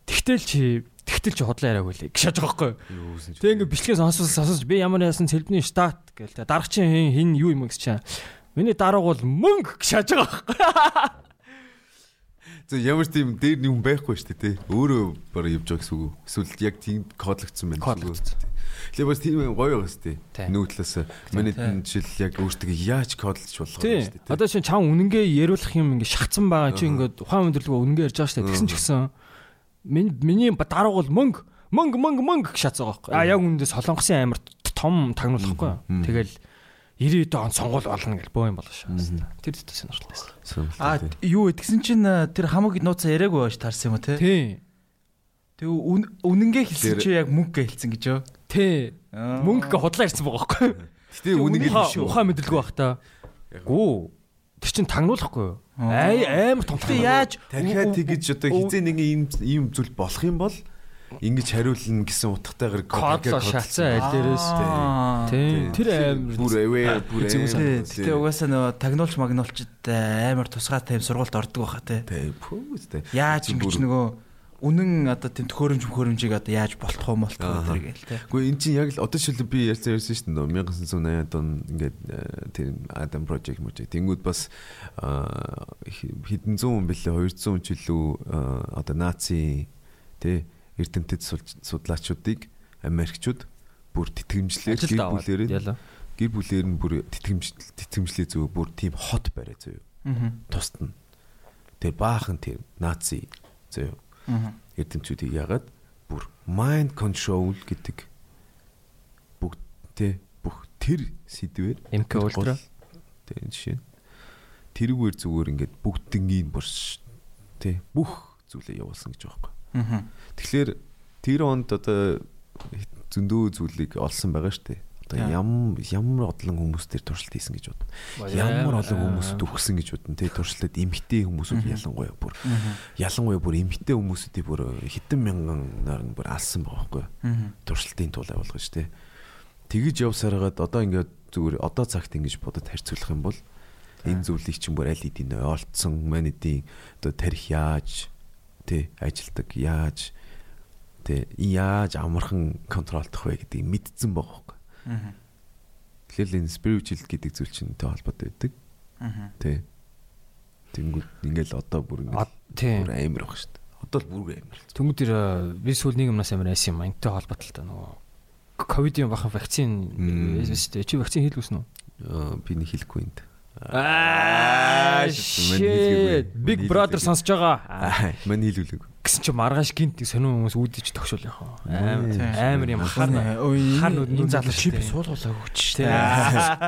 тэгтэл чи тэгтэл чи худлаа яриаг үлээ гэж шааж байгаа байхгүй. Тэг ингээ бичлэгээ сонсож сонсож би ямар яасан цэлбний штат гээл те дарах чинь хин юу юм гэж чинь миний дарааг бол мөнгө гэж шааж байгаа байхгүй. Ямар тийм дээр юм байхгүй шүү дээ тий. Өөрөө бараг явж байгаа гэсэн үг. Эсвэл яг тийм кодлогдсон байна. Кодлогдсон. Тэгээ бас тийм гоё байгаас тий. Тий. Нүү талаас миний жишээл яг өөртөө яаж кодлж болох вэ тий. Одоо чинь чам үнэнгээ яриулах юм ингээ шахацсан байгаа чи ингээ ухаан өндөрлөгөө үнэнгээ ярьж байгаа штэ. Тэгсэн ч гэсэн миний миний дарааг бол мөнгө мөнгө мөнгө мөнгө шатсан байгаа байхгүй. А яг үнэндээ солонгосын амир том тагнуулахгүй. Тэгэл 90 он сонгуул болно гэж боо юм болоо шээ. Тэр дэвтэ сонирхолтой байсан. А юу вэ? Тэгсэн чинь а, тэр хамаг нууцаа яриаггүй байж таарсан юм уу те? Тий. Тэгээ үн- үнэнгээ хэлсэн чи яг мөнгө хэлсэн гэж юу? Тий. Мөнгө худлаа ирсэн байгаа байхгүй. Гэтэ үнийг л биш үү. ухаан мэдрэлгүй байх та. Гүү. Тэр чин тагнуулахгүй юу? Аа амар том Тэг яаж Дахиад тэгэж одоо хизээ нэг ийм зүйл болох юм бол ингэж хариулна гэсэн утгатайгаар кодлоо шатсан аль дээрээс. Аа. Тий. Тэр амар бүр aware бүр. Тий, Тэгээ угаасаа нөгөө тагнуулч магнуулчд амар тусгаатай юм сургуульд ордог байхаа те. Тэ пүүстэй. Яаж ингэж нөгөө үнэн одоо тийм төхөөрөмж мөхөөрөмжийг одоо яаж болтох юм Ааха. вэ гээл те. Гэхдээ эн чинь яг л одоо шил би ярьсан ярьсан шүү дээ 1980 он ингээд э, тэр Adam Project мөч. Тэнгүүд бас хи- хэдэн зуун бэлээ 200 ч илүү одоо наци тэ эрдэмтэд судлаачдыг Америкчууд бүр тэтгэмжлээ Ажилд гэр бүлээр гэр бүлээр нь бүр тэтгэмж тэтгэмжлээ зөв бүр тийм хот барай зөв Аа. тусна. Тэгээ баахан тийм наци зөв Аа. эрдэмтдүүдийг яагаад бүр mind control гэдэг бүгдээ бүх тэр сэдвээр MK тэр Ultra. тэ жишээ тэрүүгээр зүгээр ингээд бүгднгийн бүр тэ бүх зүйлээ явуулсан гэж байгаа юм. Аа. Тэгэхээр тэр онд одоо зөндөө зүйлийг олсон байгаа шүү дээ. Одоо Тийм. ям ямар одлон хүмүүс тэр туршилт хийсэн гэж бодно. Ямар олон хүмүүсд өгсөн гэж бодно. Тэ туршилтад эмгтэй хүмүүсүүд ялангуяа бүр ялангуяа бүр эмгтэй хүмүүсүүдийг бүр хэдэн мянганаар нь бүр алсан байгаа байхгүй туршилтын тул явуулгаж штэ. Тэгэж явсараад одоо ингээд зүгээр одоо цагт ингэж бодод харьцуулах юм бол энэ зүйлийг чинь бүр аль хэдийн ойлцсон манайдын одоо тарих яаж тэ ажилдаг яаж тэ яаж амархан контролдох вэ гэдгийг мэдсэн байгаа байхгүй. Аа. Тэгэхээр энэ spiritual гэдэг зүйл чинь тэ холбоотой байдаг Аа. тэ. Тэнгүүд ингээл одоо бүр ингээд Тийм. бүр амар баг штэ. Одоо л бүр амар. Тэнгүүд тэр би сүүл нэг юмнаас амар айсан юм. Энтэй холбоотой та нөгөө ковидын бахан вакцин шүү дээ. Чи вакцин хийлгүүсэн үү? Аа би нэг хэлэхгүй энд. Аа shit. Big brother сонсож байгаа. Аа мань хэлүүлэг. Гэсэн чи маргааш гинт сонин хүмүүс үүдэж тогшуул яах вэ? Амар юм хар хар энэ нүд залуу чи нүд- суулгуулаа өгч тий. штэ.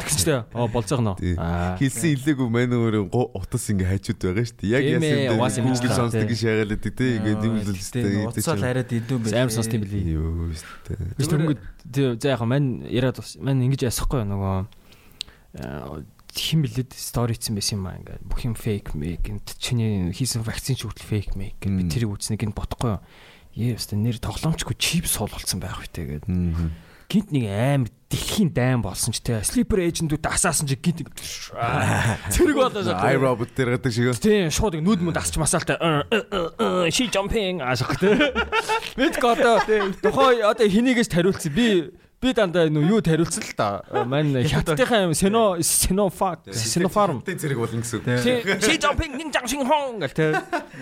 Тэгсчтэй. Оо болцоог нөө. Тий. Аа. Хэлсэн илээгүй мань өөрөө утас ингээ хажууд байгаа шүү дээ. Яг яасан юм байна. сонсдог гэж шаагаалаад тий. Ингээ юм л тийм уцаал хараад идэв байх. Амар сонсд юм билий. Юу шүү дээ. Тэнгүүд за яг мань яриад мань ингэж ясахгүй нөгөө хин блэд стори хийсэн байсан юм аа ингээд бүх юм фейк мейк гэнт чиний хийсэн вакцин ч хүртэл фейк мейк гэд би тэрийг үзнэ гэнт бодохгүй юу. Ээ өстө нэр тоглоомчгүй чип суулгуулсан байх битээ гэд. Мгм. Гинт нэг амар дэлхийн дайм болсон ч те слипер эйжентүүд асаасан чи гинт зэрэг болоо I robot дээр гадаг шиг. Тийм шууд нүд мүнд асч масаалтай ши жампинг асах те. Бид одоо тухай одоо хэнийгээс тариулсан би би дандаа нөө юу тариулсан л та. Мань хятадынхаа юм сино синофак синофарм. Тэн зэрэг болно гэсэн. Тийм ши жампинг нин жамшин хон гэл те.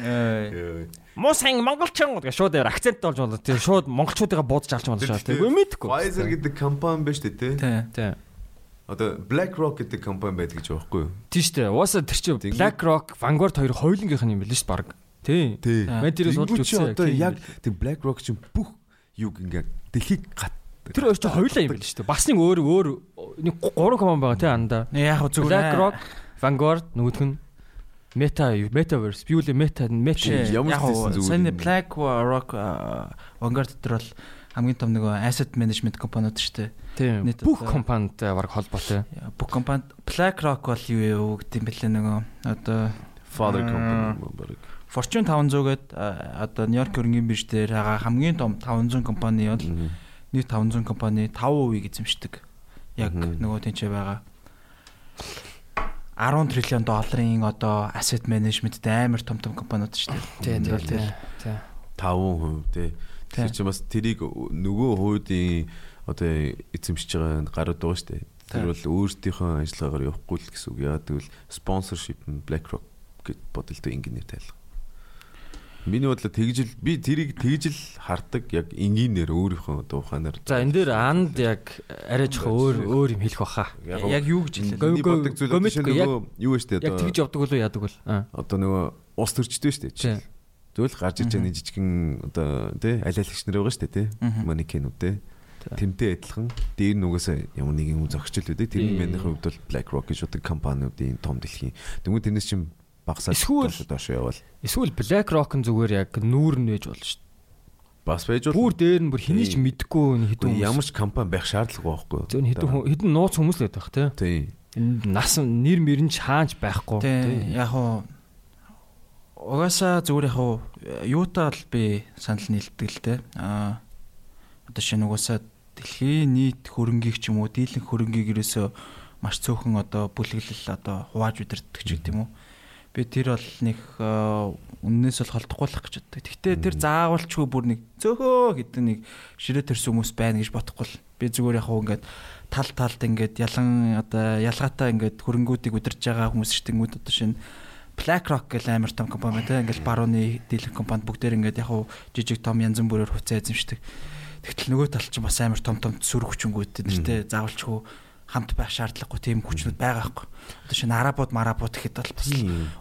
Ой. Муу сайн монголчин гэдэг шууд акцент болж болно. Тэгээ шууд монголчуудыгаа буудаж авч болно шээ. Үгүй мэдхгүй. Pfizer гэдэг компани байна шүү дээ, тий. Тий. Одоо BlackRock гэдэг компани байдаг гэж байхгүй юу? Тийм шүү дээ. Уусаа тэр чинь BlackRock, Vanguard хоёр хойлонгийнх нь юм шүү дээ баг. Тий. Тэнгүүд судалж чи үзсэн. одоо Тийм яг тэг BlackRock чинь бүх юг ингээ дэлхийг гат Тэр хоёр чинь хоёулаа юм шүү дээ. Бас нэг өөр өөр нэг гурван компани байгаа тий андаа. Яг зүгээр BlackRock, Vanguard нөгөөх нь Meta юу? Metaverse. Би үлээ Meta Meta ямар зүгээр сайн юм. Black Rock а, Vanguard дээр бол хамгийн том нэг asset management компаниуд шүү дээ. тийм бүх компанитай баг холбоотой. Бүх компанид Black Rock бол юу юу гэдэг юм бэлээ нөгөө одоо Father company. Fortune 500 гээд одоо Нью-Йорк хөрөнгөний бирж дээр байгаа хамгийн том 500 компани бол нийт 500 компани 5% эзэмшдэг. Яг нөгөө тэнцээ байгаа 10 триллион долларын одоо asset management-тэй амар том том компаниуд шүү дээ. Тийм тийм тийм. 5% тий. Тэр чинь бас тэрийг нөгөө хуудын одоо эзэмшиж байгаа гарууд байгаа шүү дээ. Тэр бол өөрсдийнхөө ажиллагаагаар явахгүй л гэсэн үг. Яа тэгвэл sponsorship нь BlackRock гэд бодолтой инженеэр тайлах. Миний бодлоо тэгжил би тэрийг тэгжил хардаг яг энгийнээр өөрийнхөө одоо ухаанаар. За энэ дээр анд яг арай жоох өөр өөр юм хэлэх баха. Яг юу гэж хэлээ? Миний боддог зүйл одоо нөгөө юу вэ шүү дээ Яг одоо тэгж явдаг болоо яадаг бол. Аа. одоо нөгөө ус дээ. Тийм. Зөвл гарч иж байгаа нэг жижигэн одоо тий алиалагч нар байгаа дээ тий манекенүүд тий. Тэмтэй адилхан дээр нүгээс ямар нэгэн хүн зогсчил үү тий Тийм. тэрний манийхын хувьд бол BlackRock гэж удаг компаниудын том дэлхийн тэгмээ тэрнээс чинь багасаад Эсвэл- доош явал Эсвэл BlackRock нь зүгээр яг нүүр нь ээж болно шүү дээ. бас байж бол Бүр дээр нь бүр хэний ч нэг хэдэн ямар ч компани байх шаардлагагүй байхгүй юу? зөв хэдэн хэдэн нууц хүмүүс л байдаг тий. тий нас нэр мөрөн ч хаанч байхгүй. Тийм яг хуу угаасаа зүгээр яг хуу юутаа л би санал нийлдэг л те. Аа одоо шинэ угаасаа дэлхийн нийт хөрөнгийг ч юм уу дийлэнх хөрөнгийг ерөөсөө маш цөөхөн одоо бүлэглэл одоо хувааж удирддаг ч гэдэм үү. Би тэр бол нэг аа, үннээс бол холдохгүй л гэж боддог. Гэхдээ тэр заавалчгүй бүр нэг зөөхөө гэдэг нэг ширээ төрсөн хүмүүс байна гэж бодохгүй л. Би зүгээр яг хуу ингээд тал талд ингээд ялан одоо ялгаатай ингээд хөрөнгүүдийг удирж байгаа хүмүүс штингүүд одоо шинэ BlackRock гэл амар том компани те ингээл барууны дийлэнх компанид бүгдээр ингээд яг хуу жижиг том янз бүрээр хувьцаа эзэмшдэг. Тэгтэл нөгөө тал чинь бас амар том том сөрөг хүчингүүд нэртэй заавалчгүй хамт байх шаардлагагүй тийм хүчнүүд байгаа байхгүй. Одоо шинэ арабууд марабууд гэхэд бол бас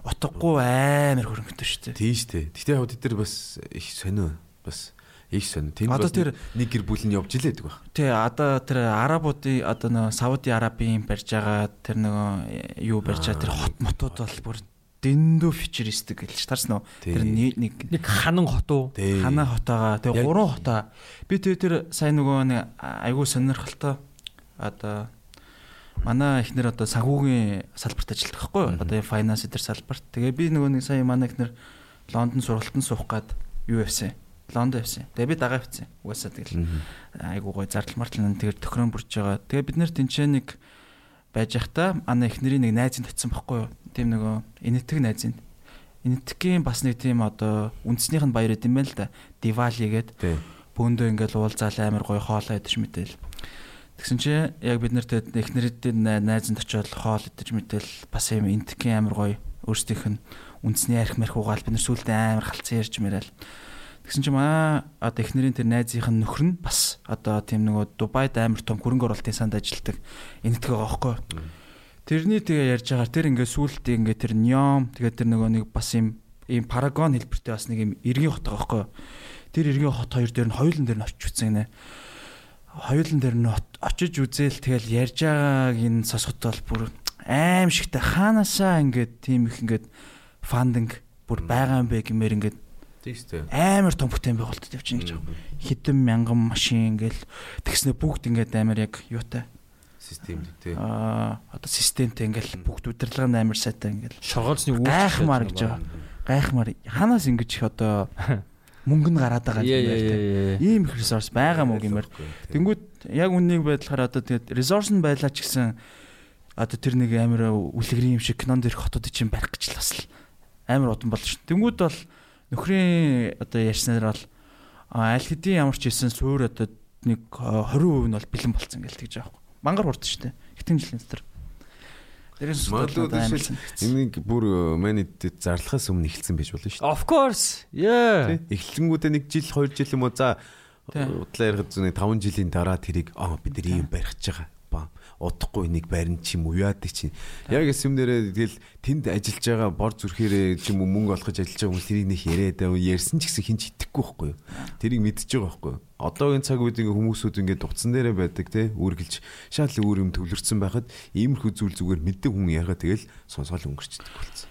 утгагүй амар хөрөнгөтэй шүү дээ. тий штэ гэхдээ яг тэр бас их сонио. Бас их сонио. Тэнд Одоо тэр- нэг гэр бүл нь явж илээдэг баг Тий одоо тэр арабуудын одоо нөгөө Сауди Арабын барьж байгаа тэр нөгөө юу барьж байгаа тэр хот мотууд бол бүр дэндүү фьючеристик гэлж тарсан уу? Тэр нэг нэг ханан хот уу? ханаа хотоогоо. Яг- тэгээ гурван хотоо. Би тэр тэр сайн нөгөө нэг айгүй сонирхолтой. Одоо манай эхнэр одоо санхүүгийн салбарт ажилладаг байхгүй юу? Одоо файнанс дээр салбарт. Тэгээ би нөгөө нэг сая манай эхнэр Лондон сургалтанд суух гад юу явсан? Лондон явсан. Тэгээ би дагаа явсан. Угаасаа тэгэл айгуу гой зардал мартал нь тэгээд төхрөн бүрж байгаа. Тэгээ бид нэр тэнцээ нэг байж байхдаа манай эхнэрийн нэг найз нь татсан байхгүй юу? Тийм нөгөө инэтэг найз нь. Инэтгийн бас нэг тийм одоо үндснийх нь баяр гэдэм байл да. Дивали гээд бөөндөө ингээл уулзаал амар гой хоолоо идэж мэдээл. Тэгсэн чи яг бид нарт эхнэрийн найзанд очиод хоол идэж мэдээл бас юм интгийн амар гой өөрсдийнх нь үндэсний арх марх угаал бид нар сүултээ амар халцсан ярьж мэрэл. Тэгсэн чи маа одоо эхнэрийн тэр найзынх нь нөхөр нь бас одоо тийм нөгөө Дубайд амар том хөрөнгө оруулалтын санд ажилладаг энэтхэг байхгүй. Тэрний тэгээ ярьж байгаа тэр ингээ сүултээ ингээ тэр Ньом тэгээ тэр нөгөө нэг бас юм ийм парагон хэлбэртэй бас нэг юм эргийн хот байгаа байхгүй. Тэр эргийн хот хоёр дээр нь хоёулан дээр нь очиж үзсэн гинэ. Хоёулан дээр нь очиж үзээл тэгэл ярьж байгааг энэ сосгот бол бүр аим шигтэй. Хаанаасаа ингээд тийм их ингээд фандинг бүр байгаа юм бэ гэмээр ингээд тий штэ амар том бүтээн байгуулалт явчихна гэж байгаа. Хэдэн мянган машин ингээл тэгснэ бүгд ингээд амар яг юутай? Систем тий. Аа одоо системтэй ингээл бүгд удирдлага нь амар сайтай ингээл. Шоргоолсны үүрэг гайхмаар гэж байгаа. Гайхмаар. Ханаас ингэж их одоо мөнгө нь гараад байгаа юм байна. яа. Ийм их ресурс байгаа мó гэмээр. Тэнгүүд яг үннийг байдлахаар одоо тэгээд ресурс нь байлаа ч гэсэн одоо тэр нэг амар үлгэрийн юм шиг кинонд ирэх хотууд чинь барих гэж л бас л амар удан болно шүү. Тэнгүүд бол нөхрийн одоо ярьснаар бол аль хэдийн ямар ч хэлсэн суур одоо нэг а, 20% нь бол бэлэн болцсон гэж тэгж байгаа юм. Мангар хурд шүү дээ. Хитэн жилийн дотор. Дээрээс тийм санагдсан. энийг бүр манайд зарлахаас өмнө эхэлсэн байж болно шүү Of course. Yeah. дээ. Эхлэнгүүтээ нэг жил, хоёр жил юм уу за удлаа ярих зүүн 5 жилийн дараа тэрийг аа бид нар ийм барих гэж байгаа. Удахгүй энийг барин ч юм уу яадаг чинь. Яг эсэм дээрээ тэгэл тэнд ажиллаж байгаа бор зүрхээрээ ч юм уу мөнгө олгож ажиллаж байгаа хүмүүс тэрийг нэх яриад ярьсан ч гэсэн хин ч итгэхгүй байхгүй юу. Тэрийг мэдчихэж байгаа байхгүй юу. Одоогийн цаг үед ингээ хүмүүсүүд ингээ дуцсан дээрээ байдаг те үргэлж шал өөр юм төвлөрсөн байхад иймэрхүү зүйл зүгээр мэддэг хүн яриага тэгэл сонсоол өнгөрчдөг болсон.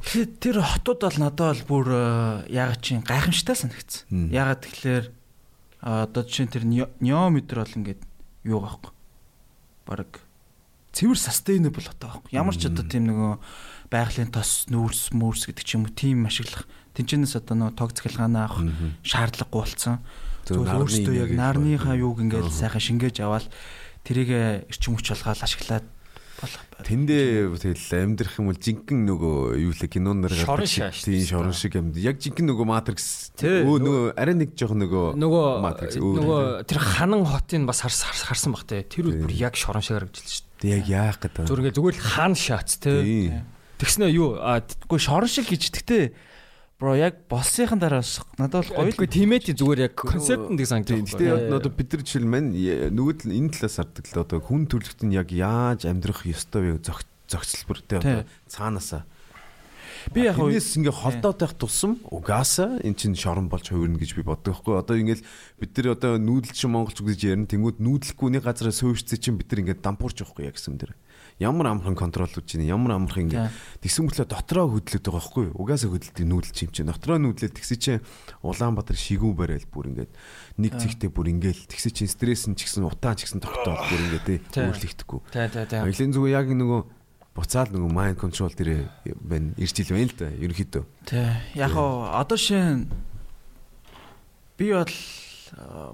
Тэгэхээр тэр хотууд бол надад бол бүр э, ягаад чинь гайхамшигтай санагдсан. Ягаад тэгэхээр одоо жишээ нь тэр нео метр бол ингээд юу gaахгүй. Бараг цэвэр sustainable отоо байхгүй. Ямар ч одоо тийм нөгөө байгалийн тос нүүрс мөрс гэдэг ч юм уу тийм ашиглах тэнцэнээс одоо нөгөө тог цахилгаанаа авах шаардлагагүй болсон. Зүгээр өөртөө яг нарныхаа юуг ингээд сайхан шингээж аваад тэрийг эрчим хүч болгоод ашиглаад болох байх. Тэндээ тэгэл амьдрах юм бол жинхэнэ нөгөө юу лээ кинон нар Шорон гардаг тийм шорон шиг амьд. Яг жинхэнэ нөгөө Matrix. Өө нөгөө арай нэг жоох нөгөө Нөгөө Matrix нөгөө тэр ханан хотыг бас харс- харс- харсан баг те. Тэр үл бүр яг шорон шиг харагдчихлаа шүү Тэг яг яах гэдэг. дээ. Зүр ингээ зүгээр л хан шаац те. Тэгснэ юу а Гэхдээ шорон шиг гэж тэгтээ бро яг болсныхан дараа надад бол гоё л Гэхдээ тиймээ чи зүгээр яг концепт нь Тийм. санагдав. Гэтэ одоо бид нар жишээл маань е- нөгөө тал энэ талаас хардаг л одоо хүн төрөлхт нь яг яаж амьдрах ёстой вэ? Тэ одоо цаанаасаа. Би яг Энэс ингээ холдоод байх тусам угаасаа эн чин шорон болж хувирна гэж би боддог байхгүй. Одоо ингээл бид нар одоо нүүдэлчин монголч гэж ярина. Тэнгууд нүүдэлгүй нэг газараа сууйчцээ чинь бид нар ингээ дампуурч байхгүй яг гэсэн дээр ямар амархан контроллож чинь ямар амархан ингээ тэгсэн мэтлээ дотроо хөдлөд байгаа байхгүй угаасаа хөдөлдөг нүүдэлч юм чинь дотроо нүүдлээ тэгсэ чинь Улаанбаатар шигүү барайл бүр ингээд нэг зэгтээ бүр ингээл тэгсэ чинь стресс нь ч гэсэн утаан ч гэсэн тогтоод бүр ингээ тий өөрчлөгдөхгүй. Тий, тий, тий. Аялын зүгээр яг нөгөө буцаал нөгөө mind control дээр байна. Ирж ил байна л да ерөнхийдөө. Тий. Яг уу одоо шин би бол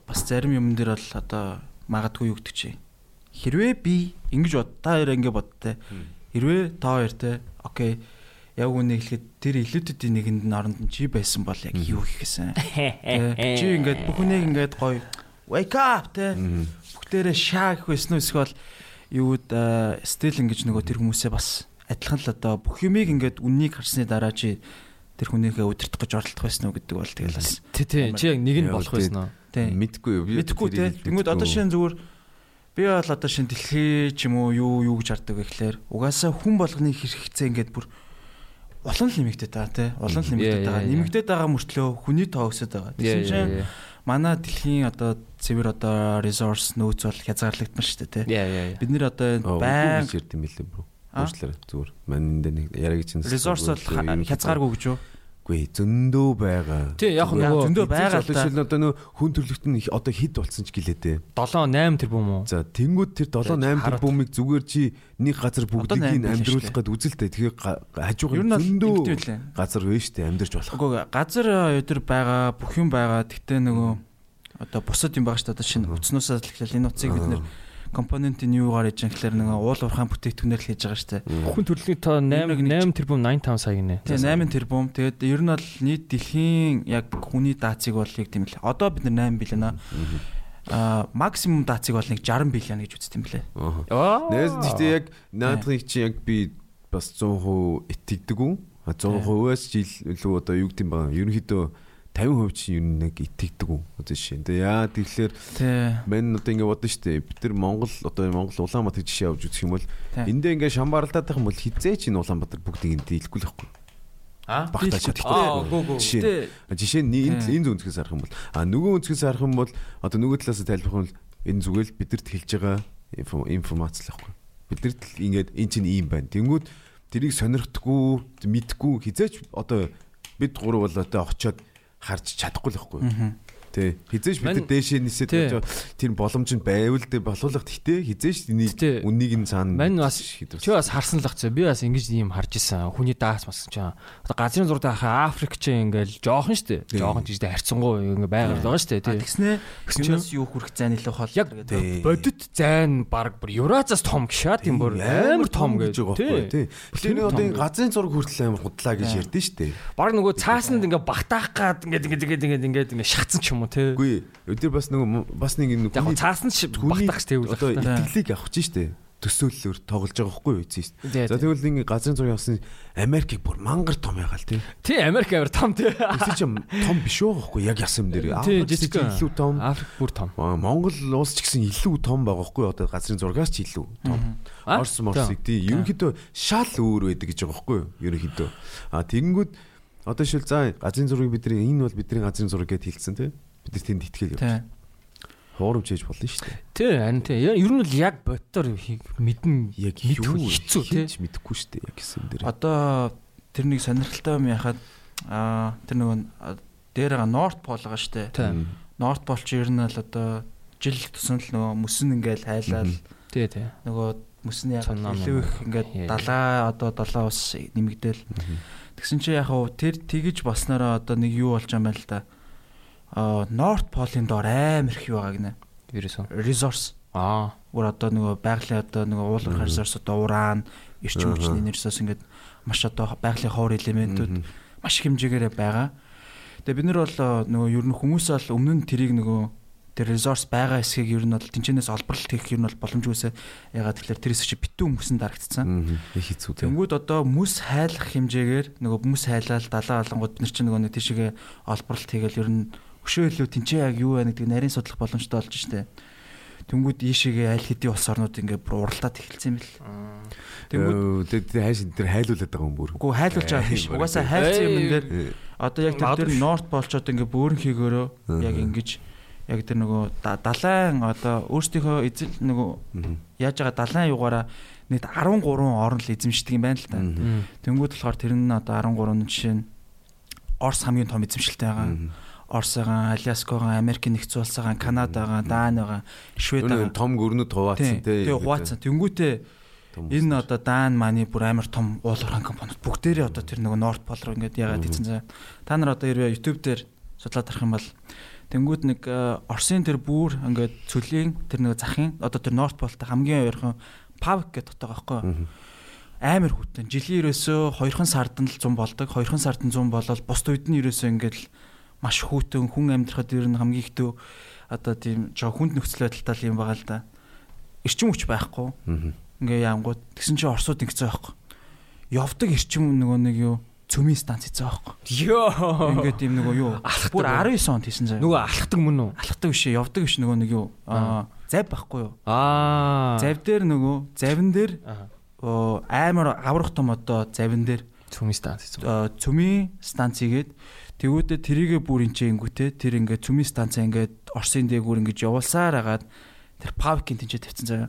бас зарим юм дээр бол одоо магадгүй юу гэдэг чи. Хэрвээ би ингэж бод та хоёр ингэ бодтой. Хэрвээ та хоёр те окей яг үнэ хэлэхэд тэр илүүдэдийн нэгэнд нь оронд нь чи байсан бол яг юу хийхсэн. Тэ, Чи ингээд бүх хүнийг ингээд гоё wake up те бүгдээрээ шаа гэх байсан уу эсвэл юуд стил ингэж нөгөө тэр хүмүүсээ бас адилхан л одоо бүх юмыг ингээд үннийг харсны дараа чи тэр хүнийхээ удирдах гэж оролдох байсан уу гэдэг бол тэгэл бас Тий, тий. Чи яг нэг нь болох тий. байсан уу? тий Мэдгүй юу? те. тэрийг Тэнгүүд одоо мэдгүй. шинэ зүгээр би бол одоо шинэ дэлхий ч юм уу юу юу гэж хардаг вэ гэхлээр угаасаа хүн болгоны хэрэгцээ ингээд бүр улан л нэмэгдээд байгаа те. Улан л нэмэгдээд байгаа. Нэмэгдээд байгаа мөртлөө хүний тоо өсөд байгаа. Тэгсэн чинь манай дэлхийн одоо цэвэр одоо resource нөөц бол хязгаарлагдмал шүү дээ яа. Бид нэр одоо баян юм билээ бро. А? Өөрчлөөр зүгээр. Мань энэ нэг яриаг чинь resource бол хязгааргүй гэж юу? Үгүй зөндөө байгаа. Тий, яг нөгөө зөндөө байгаа л жишээл одоо нөө хүн төрлөخت нь одоо хид болцсон ч гэлээдээ. 7 8 тэрбум уу? За тэнгууд тэр 7 8 Хараад. тэрбумыг зүгээр чи нэг газар бүгдийг нь шүү гээд үзэлтэй. Тэгэхээр хажуугаар Ер нь зөндөө газар вэ штэ амьдарч болох. Үгүй газар өдөр байгаа бүх юм байгаа. Гэтэ нөгөө одоо бусад юм байгаа дээ. Одоо шинэ утаснуусаа л эхлээл энэ утсыг бид нэр компонентын юугаар хийж байгаа гэхэлэр нөгөө уул уурхаан бүтээгдэхүүнээр л хийж байгаа шүү дээ. Хүн төрөлхтний тоо 8 8 тэрбум 85 сая гинэ. Тэгээ 8 тэрбум. Тэгээд ер нь бол нийт дэлхийн яг хүний даацыг бол яг тийм л. Одоо бид нар 8 билэн аа. Аа максимум даацыг бол нэг 60 билэн гэж үздэг юм блэ. Аа. Нээс гэхдээ яг наадхыг чи яг би бас 100% итгэдэг үү? А 100%-аас жил илүү одоо юу гэдэг юм ба ерөнхийдөө 50% чи ер нь нэг итгэдэг үү? Одоо жишээ. Тэгээ яа тэгэхээр мань одоо ингэ бодно штэ. Бид нар Монгол одоо Монгол Улаанбаатар жишээ авч үзэх юм бол эндээ ингээ шамбаралдаад байх юм бол хизээч энэ Улаанбаатар бүгдийг энэ дийлэхгүй л байхгүй. Аа. Багтаа Дийлэхгүй. чадахгүй. Аа, гүү гүү. Жишээ нь энэ энэ зүүнцгээс харах юм бол а нөгөө өнцгөөс харах юм бол одоо нөгөө талаас нь тайлбарлах юм бол энэ зүгээр л бидэрт хэлж байгаа инфо- информац л байхгүй. Бидэрт л ингээд эн чинь ийм байна. Тэнгүүд тэрийг сонирхдаггүй, мэдхгүй хизээч одоо бид гурав бол одоо очиод харж чадахгүй л байхгүй. Тий. Хизээч бид дээшээ нисээд очиод тэр боломж нь байвал дэ болохлах гэхдээ хизээч Тий. энийг үннийг нь цаана Мань бас чи бас харсан л зөө. Би бас ингэж ийм харж исэн. Хүний даас бас ч аа. Одоо газрын зураг хаа Африк ч ингээл жоохон штэ. Жоохон ч ихтэй харьцангуй ингээ байгаад байгаа штэ. Тий. тэгснэ юунаас юу хүрэх зайн илүү хол Яг гэдэг. Бодит зайн баг бүр Евразаас том гişа тийм бүр амар том гэж байгаа байхгүй тий. Тэгэхээр одоо газрын зураг хүртэл амар худлаа гэж ярьдэн штэ. Баг нөгөө цаасанд ингээ багтаах гад ингээ ингээ ингээ ингээ ингээ ингээ шатсан ч юм уу те. Үгүй өдөр бас нөгөө бас нэг энэ Яг цаасан ч багтаах ш одоо тэгвэл. итгэлийг авах чинь штэ. төсөөллөөр тоглож байгаа байхгүй юу. Тий, За тэгвэл ингэ газрын зургийг авсан Америкийг бүр мангар том ягаал тий. Тий, Америк авир том тий. Тэсээ чи том биш байхгүй яг ясам дээр. Тий, Африк ч илүү том. Африк бүр том. Монгол улс ч гэсэн илүү том байгаа юу? Одоо газрын зургаас ч илүү том. Орс морсыг тий ерөнхийдөө шал өөр байдаг гэж байгаа байхгүй юу? Ерөнхийдөө. А тэгэнгүүт одоо шил за газрын зургийг бидний энэ бол бидний газрын зураг гэд хэлсэн тий. Бид тэнд итгэл явуулсан. Хуурамч хийж болно шүү дээ. Тий, харин тий. Ер нь бол яг бодтоор мэднэ. Яг юу хэцүү, тий. мэдэхгүй шүү дээ яг гэсэн дээр. Одоо тэр нэг сонирхолтой юм яхад аа тэр нөгөө а, дээр байгаа North Pole байгаа штэ. Тий. North Pole чи ер нь л одоо жил тусан л нөгөө мөсөн ингээл хайлал Тий, тий. нөгөө мөсний яг илүү их ингээд далаа одоо долоо ус нэмэгдээл. Тэгсэн чи яг хав тэр тэгж баснараа одоо нэг юу болж байгаа юм байна л да. Аа North Pole-ын доор амар их юу байгаа гинэ. Вирус. Resource Аа. бүр одоо нөгөө байгалийн одоо нөгөө Мгм. resource одоо уран, эрчим хүчний resource ингээд маш одоо байгалийн ховор элементүүд маш их хэмжээгээр байгаа. Тэгээ бид нар бол э, нөгөө ер нь хүмүүс бол өмнө нь тэрийг нөгөө тэр resource байгаа хэсгийг ер нь бол тэнцэнээс олборлолт хийх ер нь бол боломжгүйсээ ягаад тэгэхээр тэрээс чи битүү мөсөн дарагдсан. Их хэцүү тий. Тэнгүүд одоо мөс хайлах хэмжээгээр нөгөө мөс хайлал далаа олонгууд бид нар чинь нөгөө нэг тийшээ олборлолт хийгээл ер нь өшөө илүү тэнцээ яг юу байна гэдгийг нарийн судлах боломжтой болж штэ. Тэнгүүд ийшээгээ аль хэдийн улс орнууд ингээ бүр уралдаад эхэлсэн юм бэл. Тэнгүүд Тэгээд хайш тэр хайлуулад байгаа юм бүр. үгүй хайлуулж байгаа биш. Угаасаа хайлсан юм дээр одоо яг тэр норт болчоод ингээ бөөрн хийгөрөө яг ингэж яг тэр нөгөө да- далайн одоо өөрсдийнхөө эзэл нөгөө яаж байгаа далайн югаараа нийт 13 орн л эзэмшдэг юм байна л та. Тэнгүүд болохоор тэр нь одоо 13 нь жишээ нь Орс хамгийн том эзэмшилтэй байгаа. Мгм. Орс байгаа, Аляскагаа, Америк нэгдсэн улс байгаа, Канадагаа, Даани байгаа, Швед Өнөө байгаа. том гөрнөд хуваацсан тий. Тэгээ хуваацсан. Тэнгүүтээ Том энэ одоо Даан маны бүр амар том уулуурхан компаниуд бүгдээрээ одоо тэр нөгөө Nord Pole руу ингээд ягаад ийцэн. Та нар одоо хэрвээ YouTube дээр судлаад арах юм бол тэнгүүд нэг э, Оросын тэр бүр ингээд цөлийн тэр нөгөө захын одоо тэр Nord Pole-тай хамгийн ойрхон Pavk гэдэг дотоо байхгүй амар хүтэн. Жилийн ерөөсөө 2хан сард нь л 100 болдог. 2хан сард нь 100 болол бус үед нь ерөөсөө ингээд л маш хүтэн хүн амьдрахад ер нь хамгийн ихдээ одоо тийм жоо хүнд нөхцөл байдалтай л юм байгаа л да. Эрчим хүч байхгүй. Ингээ яангууд тэгсэн чинь Оросууд ингэсэн байхгүй. Явдаг эрчим нөгөө нэг юу цөмийн станц хийсэн байхгүй. Йоо. Ингээд ийм нөгөө юу бүр 19 онд хийсэн заяа. Нөгөө алхдаг мөн үү? алхдаг биш ээ, явдаг биш нөгөө нэг юу аа зав байхгүй юу? Аа. Зав дээр нөгөө завин дээр амар аврах том одоо завин дээр Цүмийн станц хийсэн. цөмийн станц игээд тэгвэл тэрийгэ бүр энэ ингэвтэй тэр ингээд цөмийн станц ингээд Оросын дээгүүр ингэж явуулсаар агаад тэр павкийн тэнцээ тавьсан заяа.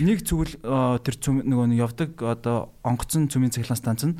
Нэг зүгэл э, тэр цөм нөгөө нэг явдаг одоо онгоцон цөмийн цэглэн станц нь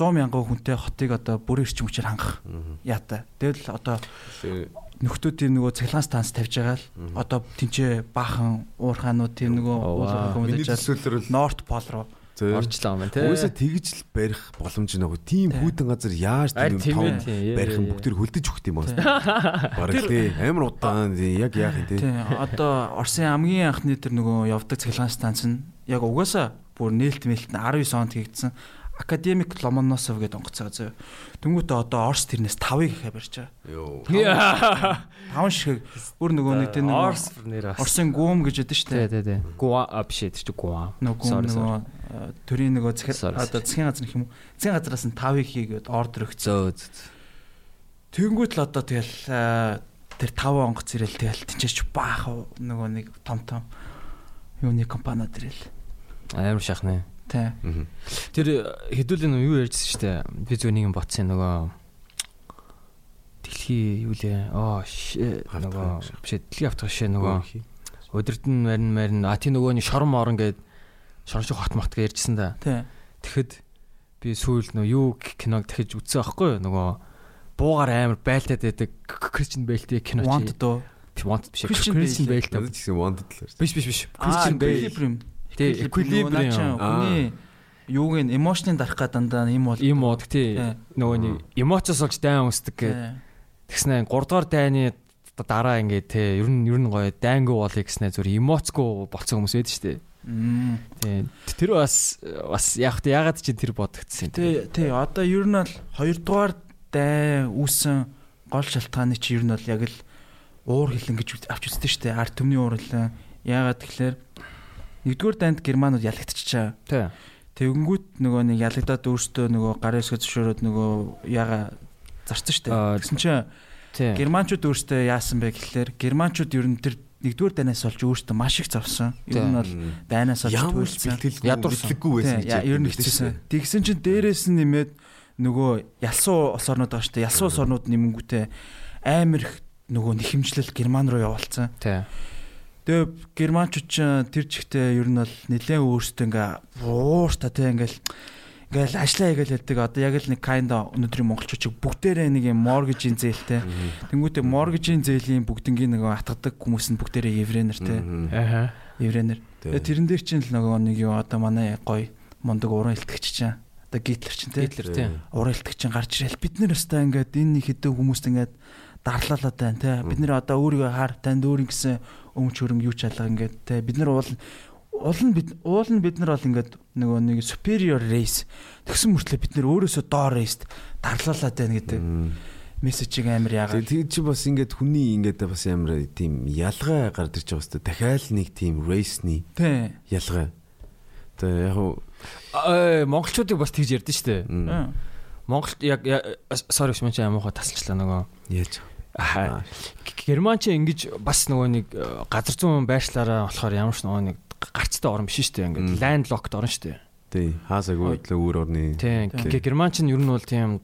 100 мянган хүнтэй хотыг одоо бүрэн эрчим хүчээр хангах яатай. Тэгэл одоо Тэгээ нөхдүүдийн нөгөө цэглэн станц тавьж байгаа л одоо тэнцээ баахан уурхаанууд тийм нөгөө уулын төсөөлөл бол Норт Пол руу зөө. Орчлоо юм байна те. Угаасаа тэгж л барих боломж нэг. Тийм Тий. хүйтэн газар яаж тийм том тий. барих юм бүгд тэр хөлдөж өгөх юм байна. Тий. Бараг тий. Амар удаан тий. Яг яах юм тий. Тийм одоо Оросын хамгийн анхны тэр нөгөө явдаг цэглэн станц нь яг угаасаа бүр нээлт мэлт нь 19 онд хийгдсэн академик Ломоносов гэдэг онгоцоо зөө. Тэнгүүтээ одоо Орос тэрнээс 5-ыг ихэ барьж байгаа. Йоо. Яа. 5 шиг бүр нөгөө нэг тэр Орс нэр бас. Оросын гүм гэж яддаг шүү Тий, дээ. тий, тий. Гуа а биш ээ тэр чи гуа. Нөгөө төрийн нөгөө цэхэл одоо засгийн газар юм уу? Засгийн газраас нь 5-ыг хийгээд ордер зөө. Тэнгүүт л одоо тэгэл тэр 5 онгоц ирэл тэгэл тэнцээч баах нөгөө нэг том том юуны компаниуд ирэл. Амар шахна. Тий. Тэр хэдүүлэн юу ярьжсэн шүү дээ. Би зөв нэг юм ботсон нөгөө Дэлхий юу лээ? Оо Хавтгай нөгөө биш дэлхий автгах шээ нөгөө өдөртөн марин марин а тий нөгөө нэг шорон морон гээд шорон шиг хот мот гэж ярьжсэн да. Тий. Тэгэхэд би сүүл нөгөө юу киног дахиж үзсэн байхгүй юу? Нөгөө буугаар амар байлтаад байдаг Кристиан Бейлтэй кино чи. Want дөө. Want биш Кристиан гэсэн wanted л. Биш биш биш. Кристиан Бейл. Тий, Equilibrium. Хүний юуг нь эмошны дарах гад дандаа юм бол Им мод тий. Тий. Нөгөө нэг эмоцоос олж дайн өмсдөг гэдэг. Тий. Тэгснэ 3 дугаар дайны дараа ингээд те ер нь ер нь гоё дайнгу болыг гэснэ зүр эмоцгүй болцсон хүмүүс байдаг шүү дээ. Тий. Тэр бас бас яг тэ ягаад чи тэр бодогдсон юм. Тий, тий. Одоо ер нь бол хоёрдугаар дай үүсэн гол шалтгааны чи ер нь бол яг л уур хилэн гэж авч үздэг шүү дээ. Арт төмний уур хилэн. Яагаад тэгэхээр нэгдүгээр дайнд германууд ялагдчихаа. Тий. Тэгэнгүүт нөгөө нэг ялагдаад өөртөө нөгөө гарын өсгөө зөвшөөрөөд нөгөө яга зарцсан штэ. Аа, Тэгсэн чинь германчууд өөртөө яасан бэ гэхлээр германчууд ер нь тэр нэгдүгээр дайнаас болж өөртөө маш их зовсон. Ер нь бол дайнаас бэлтгэлгүй Ядуурсан. мэдлэггүй байсан яа, ер нь хэцүүсэн. Тэгсэн чинь дээрээс нь нэмээд нөгөө ялсуу улс орнууд байгаа шүү дээ. Ялсуу улс орнууд нэмэнгүүтээ амар их нөгөө нэхэмжлэл герман руу явуулсан. Тэгээ германчууд ч тэр чигтээ ер нь бол нэлээд өөрсдөө ингээ уурта тий ингээл ингээл ажиллаа хийгээл хэлдэг. Одоо яг л нэг kinda өнөөдрийн монголчууд бүгдээрээ нэг юм mortgage-ийн зээлтэй. Тэнгүүтээ mortgage-ийн зээлийн бүгднгийн нөгөө атгадаг хүмүүс нь бүгдээрээ еврейнэр тий. Аха. Еврейнэр. Тэгээ тэрэн дээр чинь л нөгөө нэг юу одоо манай гой мундаг уран илтгэгч чинь одоо гитлер чинь тий. Гитлер тий. Уран илтгэгч чинь гарч ирэл бид нар өстой ингээд энэ хэдэн хүмүүст ингээд дарлалаад байна тий. Бид нэр одоо өөрийгөө хаар танд өөр ингэсэн өмч хөрөнгө юу ч алга ингээд тий. Бид нар уул уул нь бид уул нь бид нар бол ингээд нөгөө нэг superior race тэгсэн мөртлөө бид нар өөрөөсөө доор race дарлалаад байна гэдэг мессежийг амар яагаад Тэгээ чи бас ингээд хүний ингээд бас ямар тийм ялгаа гарч ирж байгаа хэвээр дахиад нэг тийм race-ний ялгаа. Тэгээ яг уу Аа, монголчуудыг бас тэгж ярьдэн м, Аа. Монгол яг sorry шмэн чи амуухай тасалчлаа нөгөө. яаж Аа, Герман ч ингэж бас нөгөө нэг э, газар зүүн байршлаараа болохоор ямар ч нөгөө нэг гарцтай орн биш шүү дээ. Ингээд land locked орн шүү дээ. тий хаасаагүй л өөр орны Тийм. Тийм. Герман ч нь ер нь бол тийм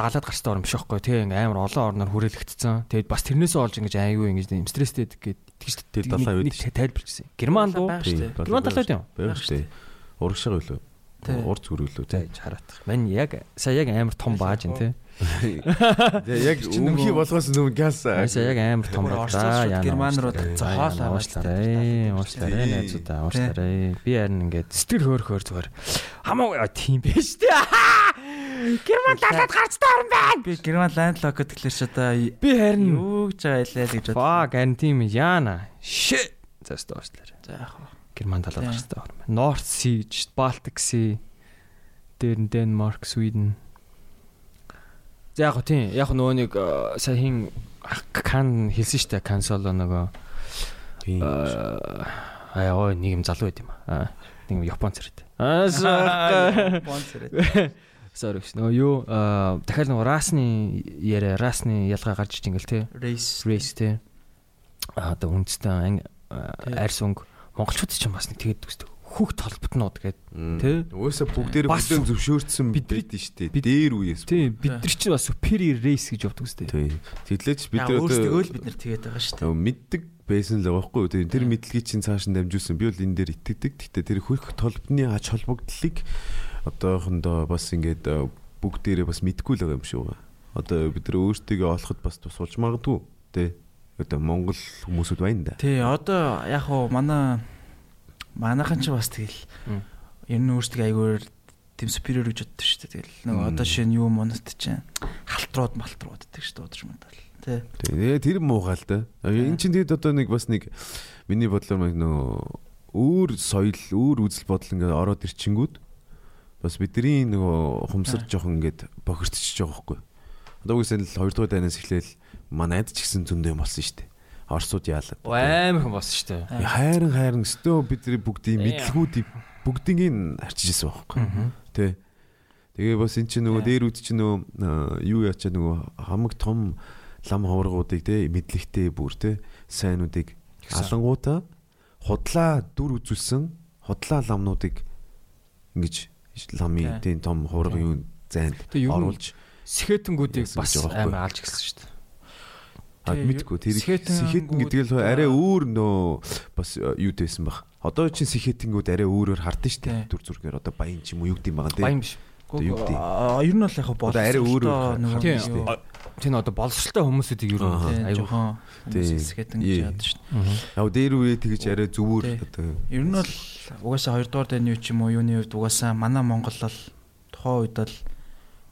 даалаад гарцтай орн биш байхгүй тий амар олон орноор хүрээлэгдсэн. Тэгээд бас тэрнээсээ олж ингэж аюу ингэж юм стресстэй гэдэг тэгж далаа нэг тайлбарчсан. Герман Байх штэ. Герман талаад юм. Баяр штэ. Урагшаа үлээ. Тий. Урд зүрүүлээ тий. За хараат. Мань яг сая яг амар том бааж ин тий. Тэгээ яг нөгөө- болгоос нөгөө газ Сая яг амар том шууд Герман руу уушлаарай. Уушлаарай Тий. найзуудаа уушлаарай. Би харин ингээд сэтгэл хөөр хөөр зүгээр хамаагүй тийм биш тий. Герман талаад гарцтай орн байна. би герман landlock гэхлээр ч одоо Би харин юу гэж байгаа илээ л гэж бод. Fuck and team яана. Shit. За өстө уушлаарай. За яг хаа. Герман талаад гарцтай орн байна. North Sea, Baltic Sea, дээр нь Denmark, Sweden. За яг тийм. Яг нөгөө нэг э, сая хин кан хэлсэн штэ кан соло нөгөө Тийм. аа яа нэг юм залуу байд юм аа. Нэг юм Япон цэрэд. Аа sorry. Спонсор. Sorry биш. Нөгөө юу аа, дахиад нөгөө расны яриа, расны ялгаа гарч иж ингээл те. Race. Race те. Аа одоо үндэстэн Тий. арьс өнгө монголчууд ч юм бас нэг тэгээд үстэй. Хүүхд толботнууд М. тий. Уусаа бүгдээр бүлээн зөвшөөрсөн бид штэ. бид- Дээр үеэс. тий бид нар чинь бас superior race гэж явдаг үстэй. Тий. Тэглээч бид нар өөрсдөө л бид нар тэгээд байгаа шүү дээ. Мэддэг байсан л байгаа юу. Тэр- мэдлэгийг чинь цааш нь дамжуулсан. Би бол энэ дээр итгэдэг. Гэхдээ тэр хөрх толбны ач холбогдлыг одоохондоо бас ингээд э, бүгдээрээ бас мэдгүй л байгаа юм шиг байна. Одоо бид нар өөрсдөө олоход бас тусалж магадгүй. Тэ. Одоо Монгол хүмүүсүүд байна да. Тий, одоо яг хуу манай манайхан ч бас тэгэл ер нь өөрсдөө айгуур тийм superior гэж боддог шүү дээ. Тэгэл нөгөө одоо шинэ юу монот чинь халтрууд малтрууд гэдэг шүү дээ удаж мандал. Тий. Тэгээ тэр муухай л да. Энэ чинь тэгэд одоо нэг бас нэг миний бодлоор нэг нөө өөр соёл, өөр үзэл бодол ингээд ороод ирчингүүд бас бидний нөгөө хумсар жоохон ингээд бохирдчихж байгаа байхгүй. Одоо үгүйсэл 2 дугаар дайнаас эхлээл манайд ч гэсэн зөндөө болсон шүү дээ. Орсууд яалаа. Амар хүн болсон шүү дээ. Хайран хайран өстөө бидний бүгдийн мэдлгүүдийг бүгдийг нь арчижсэн байхгүй. Тэ. Тэгээ бас эн чинь нөгөө дээр үд чинь нөгөө аа, юу яачаа нөгөө хамаг том лам ховргуудыг те мэдлэгтэй бүр те сайнуудыг алангуудаа худлаа дүр үзүүлсэн худлаа ламнуудыг ингэж ламын Тий. тийм том ховрог юу зайд оруулж сэхэтэнгүүдийг бас амар алж гисэн шүү дээ. Мэдгүй тэр сэхэтэн сэхэтэн гэдэг л арай өөр нөө бас э, юу дэсэн баг. Одоо чинь сэхэтэнгүүд арай өөрөөр хардсан шүү дээ. Дүр зургаар одоо баян ч юм уу юу гэдэг юм байгаа Баян тийм. биш. Одоо юу гэдэг ер нь бол яг Одоо арай өөр өөр нөгөө Тийм. юу, Тийм одоо боловсралтай хүмүүсүүдийг юу Аа. тий, аюу. жоохон Тий. хэсгэтэн гэж яадаг шүү дээ. Яг дээр үе тэгэж арай Тий. одоо Ер нь бол угаасаа 2 дугаар дайны үе ч юм уу юуны үед угаасаа манай Монгол бол тухайн үед бол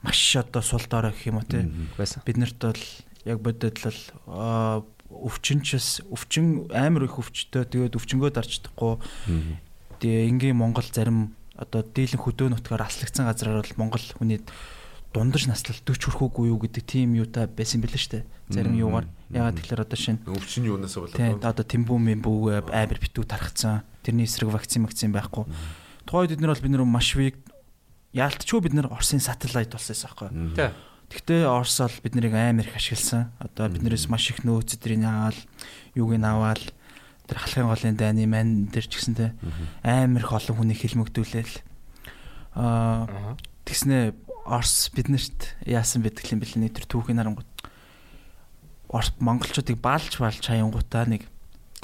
маш одоо сул дорой гэх юм уу тий. Мгм. байсан. бид нарт бол яг бодод л аа, өвчнчс өвчин амар их өвчтөө тэгээд өвчнгөө Мгм. тэгээ энгийн Монгол зарим одоо дийлэн хөдөө нутгаар аслагдсан газраар бол Монгол хүний дундаж наслал 40 хүрэхүүгүй юу гэдэг тийм юутай байсан бэлээ штэ. Зарим юугаар ягаад тэгэхээр одоо шинэ Өвчин юунаас Тийм болоод одоо тэмбүүмийн бүү амар битүү тархацсан. Тэрний эсрэг вакцин вакцин байхгүй. Тухайд бид нар бол бид нар маш виг яалтчгүй бид нар Оросын сателлайт болсон байхгүй. Тий. Тэгтээ Орос бол бид нарыг амар их ашигласан. Одоо биднээс маш их нөөц өдрийг аваад юуг нь аваад тэр халахын голын дайны мань дээр ч гэсэнтэй амар их олон хүний хилмөгдүүлээл. Аа тэгснэ Орос биднэрт яасан байдаг юм бэл нэг тэр түүхийн нарангууд Орос монголчуудыг баалж баалж хаянгуудаа нэг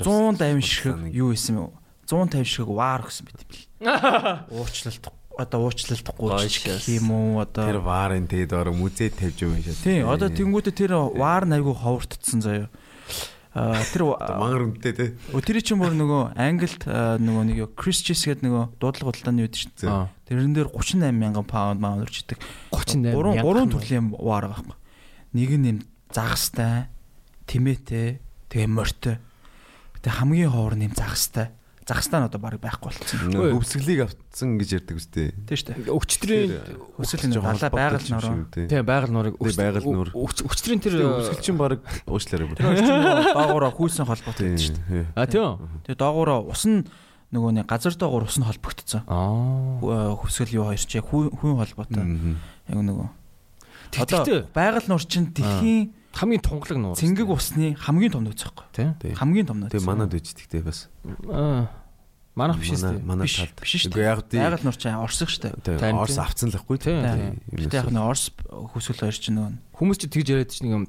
150 ширхэг юу исэн юм 150 ширхэг ваар өгсөн юм бэл. Уучлалт одоо уучлалтгүй ч гэх юм уу тэр одоо варын тэд ороо мүзээ тавьж юм шиг. Тийм одоо тэнгуүтэ тэр ваар айгу ховортцсон заяа. Аа тэр мангар үнэтэй те. Өө, тэр чинь бүр нөгөө Англид нөгөө нэг юу Christchess гэдэг нөгөө дуудлага шүү дээ. Аа. Тэрэн дээр 38 мянган паунд маунер чидэг. 38 Гурван мянга гурван төрлийн ваар байхгүй. Нэг нь юм загастай, тимээтэй, тэгээ морьтой. Тэгээ хамгийн ховор нь юм загастай. Загастай нь одоо баг байхгүй болчихсон. Нөгөө өвсгөлийг автсан гэж ярьдаг үстэй. Тийм шүү дээ. Өчтрийн Өсөл энэ далаа байгаль нороо. тий байгаль нуурыг байгаль нуур. өчтрийн тэр өвсгөл чинь баг уучлаарай доогоороо хүүсэн холбоотой шүү дээ. А тийм. Тэгээ доогоороо ус нь нөгөө нэг газар доогоор ус нь холбогдсон. Аа. Хүсгэл юу хоёр ч яг хүн холбоотой. Яг нөгөө. Тэгтээ байгаль нуур чинь дэлхийн хамгийн тунгалаг нуур. цэнгэг усны хамгийн том нөөц байхгүй. тий. Тий. Хамгийн том нөөц. Тэгээ манад үжигтэй бас. Аа. Манайх биш үү? Манай Биш, талд. биш шүү дээ. Яг тий. Байгаль нуур чинь орсох шүү дээ. Орс авцсан л ахгүй Тий, Гэтэ яг нэг орс хүсгэл хоёр чинь нөгөө Хүмүүс ч тэгж яриад чинь юм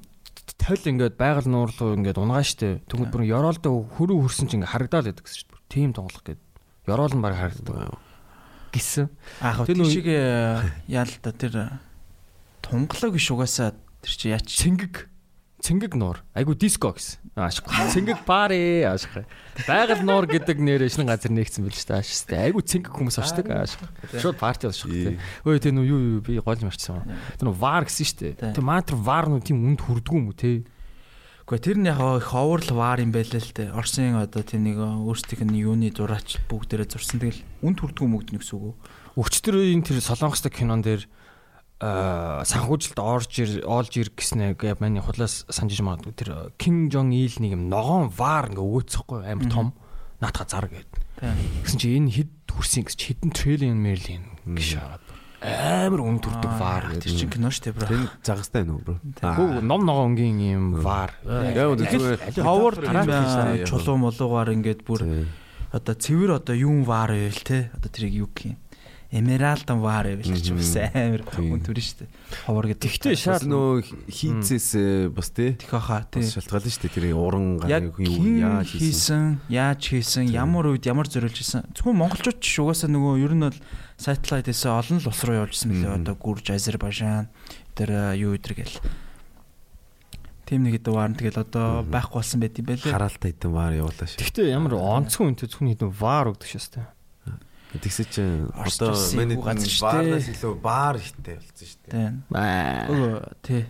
тойл ингээд байгаль нуурлуу ингээд унгаа штэ. Тэгвэл бүр ёроолдоо хөрөө хөрсөн чинь харагдаал байдаг гэсэн шүү дээ. Тим тонголох гээд. Ёроол нь баг харагддаг гисэн. аах Тэр шиг яа л да тэр тунгалаг биш угаасаа тэр чи яач Цэнгэг цэнгэг нуур. Айгу диско гэсэн. Аашгүй. Цэнгэг пари аашгүй. Байгаль нуур гэдэг нэрээ шинэ газар нэгдсэн байл шүү дээ. Аашгүй. Айгу цэнгэг хүмүүс очдаг аашгүй. Шууд парти болчихсон. Өө тэ нөө юу юу би гол марчсан. Тэр нөө вар гэсэн шүү дээ. Тий. Тэр мантер вар нөө тийм үнд хүрдгүү юм уу те. Гэхдээ тэр нь яг их ховрол ваар юм байлаа л дээ. Орсын одоо тэр нэг өөрсдийнх нь юуны зураач бүгдээрээ зурсан. Тэгэл үн төрдгөө мөгдөн гэсэн үг үү? Өчтөрийн тэр солонгостой кинон дээр санхүүжилт орж ир олж ир гэснэ гэ миний худлаас санджиж магадгүй тэр Ким Жон Ил нэг юм ногоон вар ингээ өгөөцөхгүй амар том наатаха зар гээд. Тийм. Гэсэн чи энэ хэд хүрсэн гэж хэдэн триллион мерлин гэж шаагаад амар үн төрдөг вар гэдэг. чинь кино шүү дээ, бро. Тэр загастай нөө бро. Гүү ном ногоон өнгийн юм вар. Яг зүгээр ховор чулуу молуугаар ингээд бүр одоо цэвэр одоо юун ваар байвал те одоо тэрийг юу гэх юм ваар байвал гэж Мгм. бас амар хүн төрн штэ ховор гэдэг Тэгтээ шал нөө хийцээс э, бас тий. тэх хаа тий шалтгаална шүү дээ. Тэр уран гарыг юу яаж хийсэн. яаж хийсэн ямар үед ямар зориулж хийсэн зөвхөн монголчууд ч угаасаа нөгөө ер нь бол сателлайт эсээ олон л улс руу явуулсан мөлий одоо Гүрж Азербайджан тэр юу өдр гэл Тим нэг хэдэн ваар тэгэл одоо байхгүй болсон байт юм байлээ. Хараалтай хэдэн вар явуулаа шүү. Тэгтээ ямар онцгой үнэтэй зөвхөн хэдэн вар өгдөг шээ. Тэгсээ чи одоо миний баарнаас илүү баар ихтэй болсон шүү дээ. Тийм. Аа. Өө тий.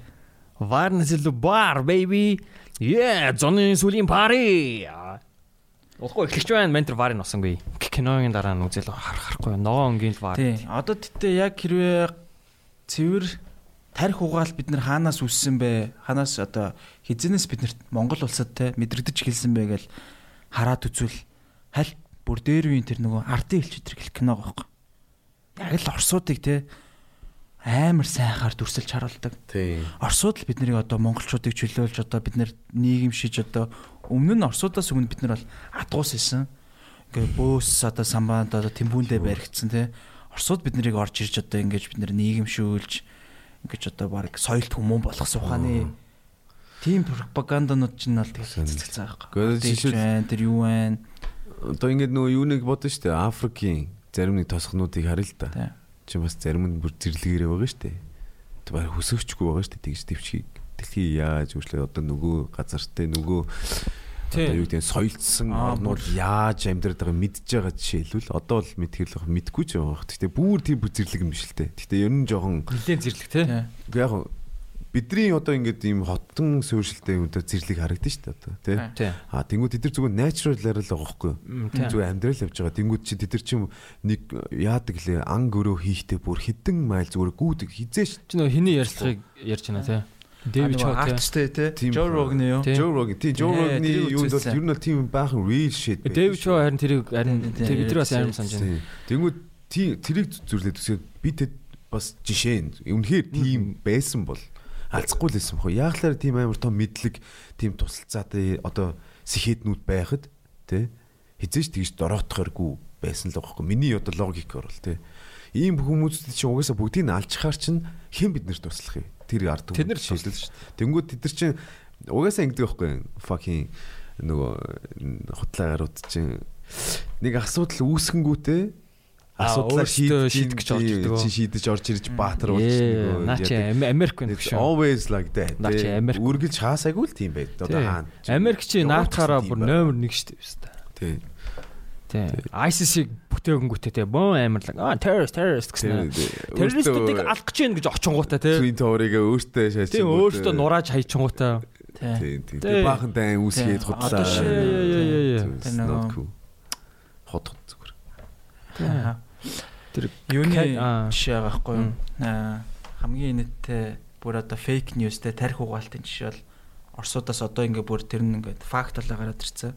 Варнас илүү бар baby. Yeah, зоны сүлийн пари. Уулгүй эхлэж байна ментер варын носонгүй. Киногийн дараа нь үзэл харах харахгүй. Ногоон өнгийн л вар. Тий. Одоо тэтэ яг хэрвээ цэвэр тарих угаал бид нар хаанаас үссэн бэ? Хаанаас одоо хизэнээс бид нарт Монгол улсад те мэдрэгдэж гэлсэн бэ гэж хараад үзвэл халь бүр дээр үеийн тэр нөгөө ардын элч өдр гэх кино гоохоо. Яг л орсуудыг те амар сайхаар дүрсэлж харуулдаг. Орсууд л бид нарыг одоо монголчуудыг чөлөөлж одоо бид нар нийгэмшиж одоо өмнө нь орсуудаас өмнө бид нар бол адгуус исэн. Ингээ бөөс одоо самбаанд одоо тэмбүүндээ баригдсан тий. Орсууд бид нарыг орж ирж одоо ингэж бид нар нийгэмшүүлж ингэж одоо баг соёлт хүмүүн болгосон ухааны тийм пропаганданууд ч нь бол тэг цэцэгцээ байгаа. Гэхдээ тэр юу байна? Одоо ингэж нөгөө юу нэг бодно шүү дээ. Африкийн зарим нэг тосхнуудыг харъя л да. Чи бас зарим нь бүр зэрлэгээрээ байгаа шүү дээ. Тэг баг хөсөгчгүй байгаа шүү дээ. Тэгж төвчгийг дэлхий яаж өөрчлөө одоо нөгөө газартай нөгөө одоо юу гэдэг нь соёлцсон орнууд яаж амьдраад байгааг мэдж байгаа жишээлбэл одоо л байх мэдгүй ч байгаа. Гэхдээ бүр тийм бүр зэрлэг юм биш л дээ. Гэхдээ ер нь жоохон Нилийн зэрлэг те. Яг бидний одоо ингээд ийм хотон суурьшилтэй юм одоо зэрлэг харагдаж дээ одоо тий. Тий. А тэнгууд тэд нар зүгээр natural л байгаа тий. Зүгээр амьдрал явж байгаа. Тэнгууд чи тэд нар чи нэг яадаг лээ ан гөрөө хийхдээ бүр хідэн майл зүгээр гүйдэг хизээш. Чи нөгөө хиний ярилцлагыг ярьж байна тий. Дэвид Чо тий. артстэй те. Тийм Жо ба. Рогны юу? Тий. Joe Rogan тий Тий, Rogan-ы тэрийг юунд бол ер нь бол тийм баахан real shit. Дэвид. Чо харин тэрийг харин Тий, тий, бид нар бас тий, амар санаж байна. Тэнгүүд тий тэрийг зүрлээд үсгээд би тэд бас жишээ нь үнэхээр тийм байсан бол алцахгүй л байсан бохоо. Яаглаар тийм амар том мэдлэг, тийм тусалцаатай одоо сэхэднүүд байхад тий хизээш тэгж дороотохоргүй байсан л хгүй. Миний одоо логикоор бол тий. Ийм хүмүүсд чинь угаасаа бүгдийг нь алчхаар чинь хэн биднэрт туслах юм? Тэр ард Тэд нар шийдэл шүү дээ. Тэнгүүд тэд нар чинь угаасаа ингэдэг байхгүй fucking нөгөө хутлаа гарууд чинь нэг асуудал үүсгэнгүүтээ Аа, асуудлаа өөрсдөө шийдэж шийдэх гэж орж ирдэг чи шийдэж орж ирж баатар болчихно Ээ, наа чи Ам- Америк байна гэж. always like that Наа чи Америк. үргэлж хаасаагүй л тийм байд одоо хаана Америк чи наатахаараа бүр номер 1 шүү дээ. тий Тий. ISIS-ийг бүтээгэнгүүтээ тий бон амарлаг. Аа terrorist terrorist гэсэн. Террористуудыг алах гэж байна гэж очингуудаа тий. Twin Tower-ыг өөртөө шааж Тий өөртөө нурааж хайчингуудаа. Тий. тий тий Тий. баахан Тий. яа, яа, яа. Тэр нөгөө- хот хот зүгээр Аха. Тэр Юуны Аа. жишээ байхгүй юу? Аа хамгийн нийттэй бүр одоо фейк ньюстэй тарих угаалтын жишээ бол Оросудаас одоо ингээ бүр тэр нь ингээ факт болоо гараад ирсэн.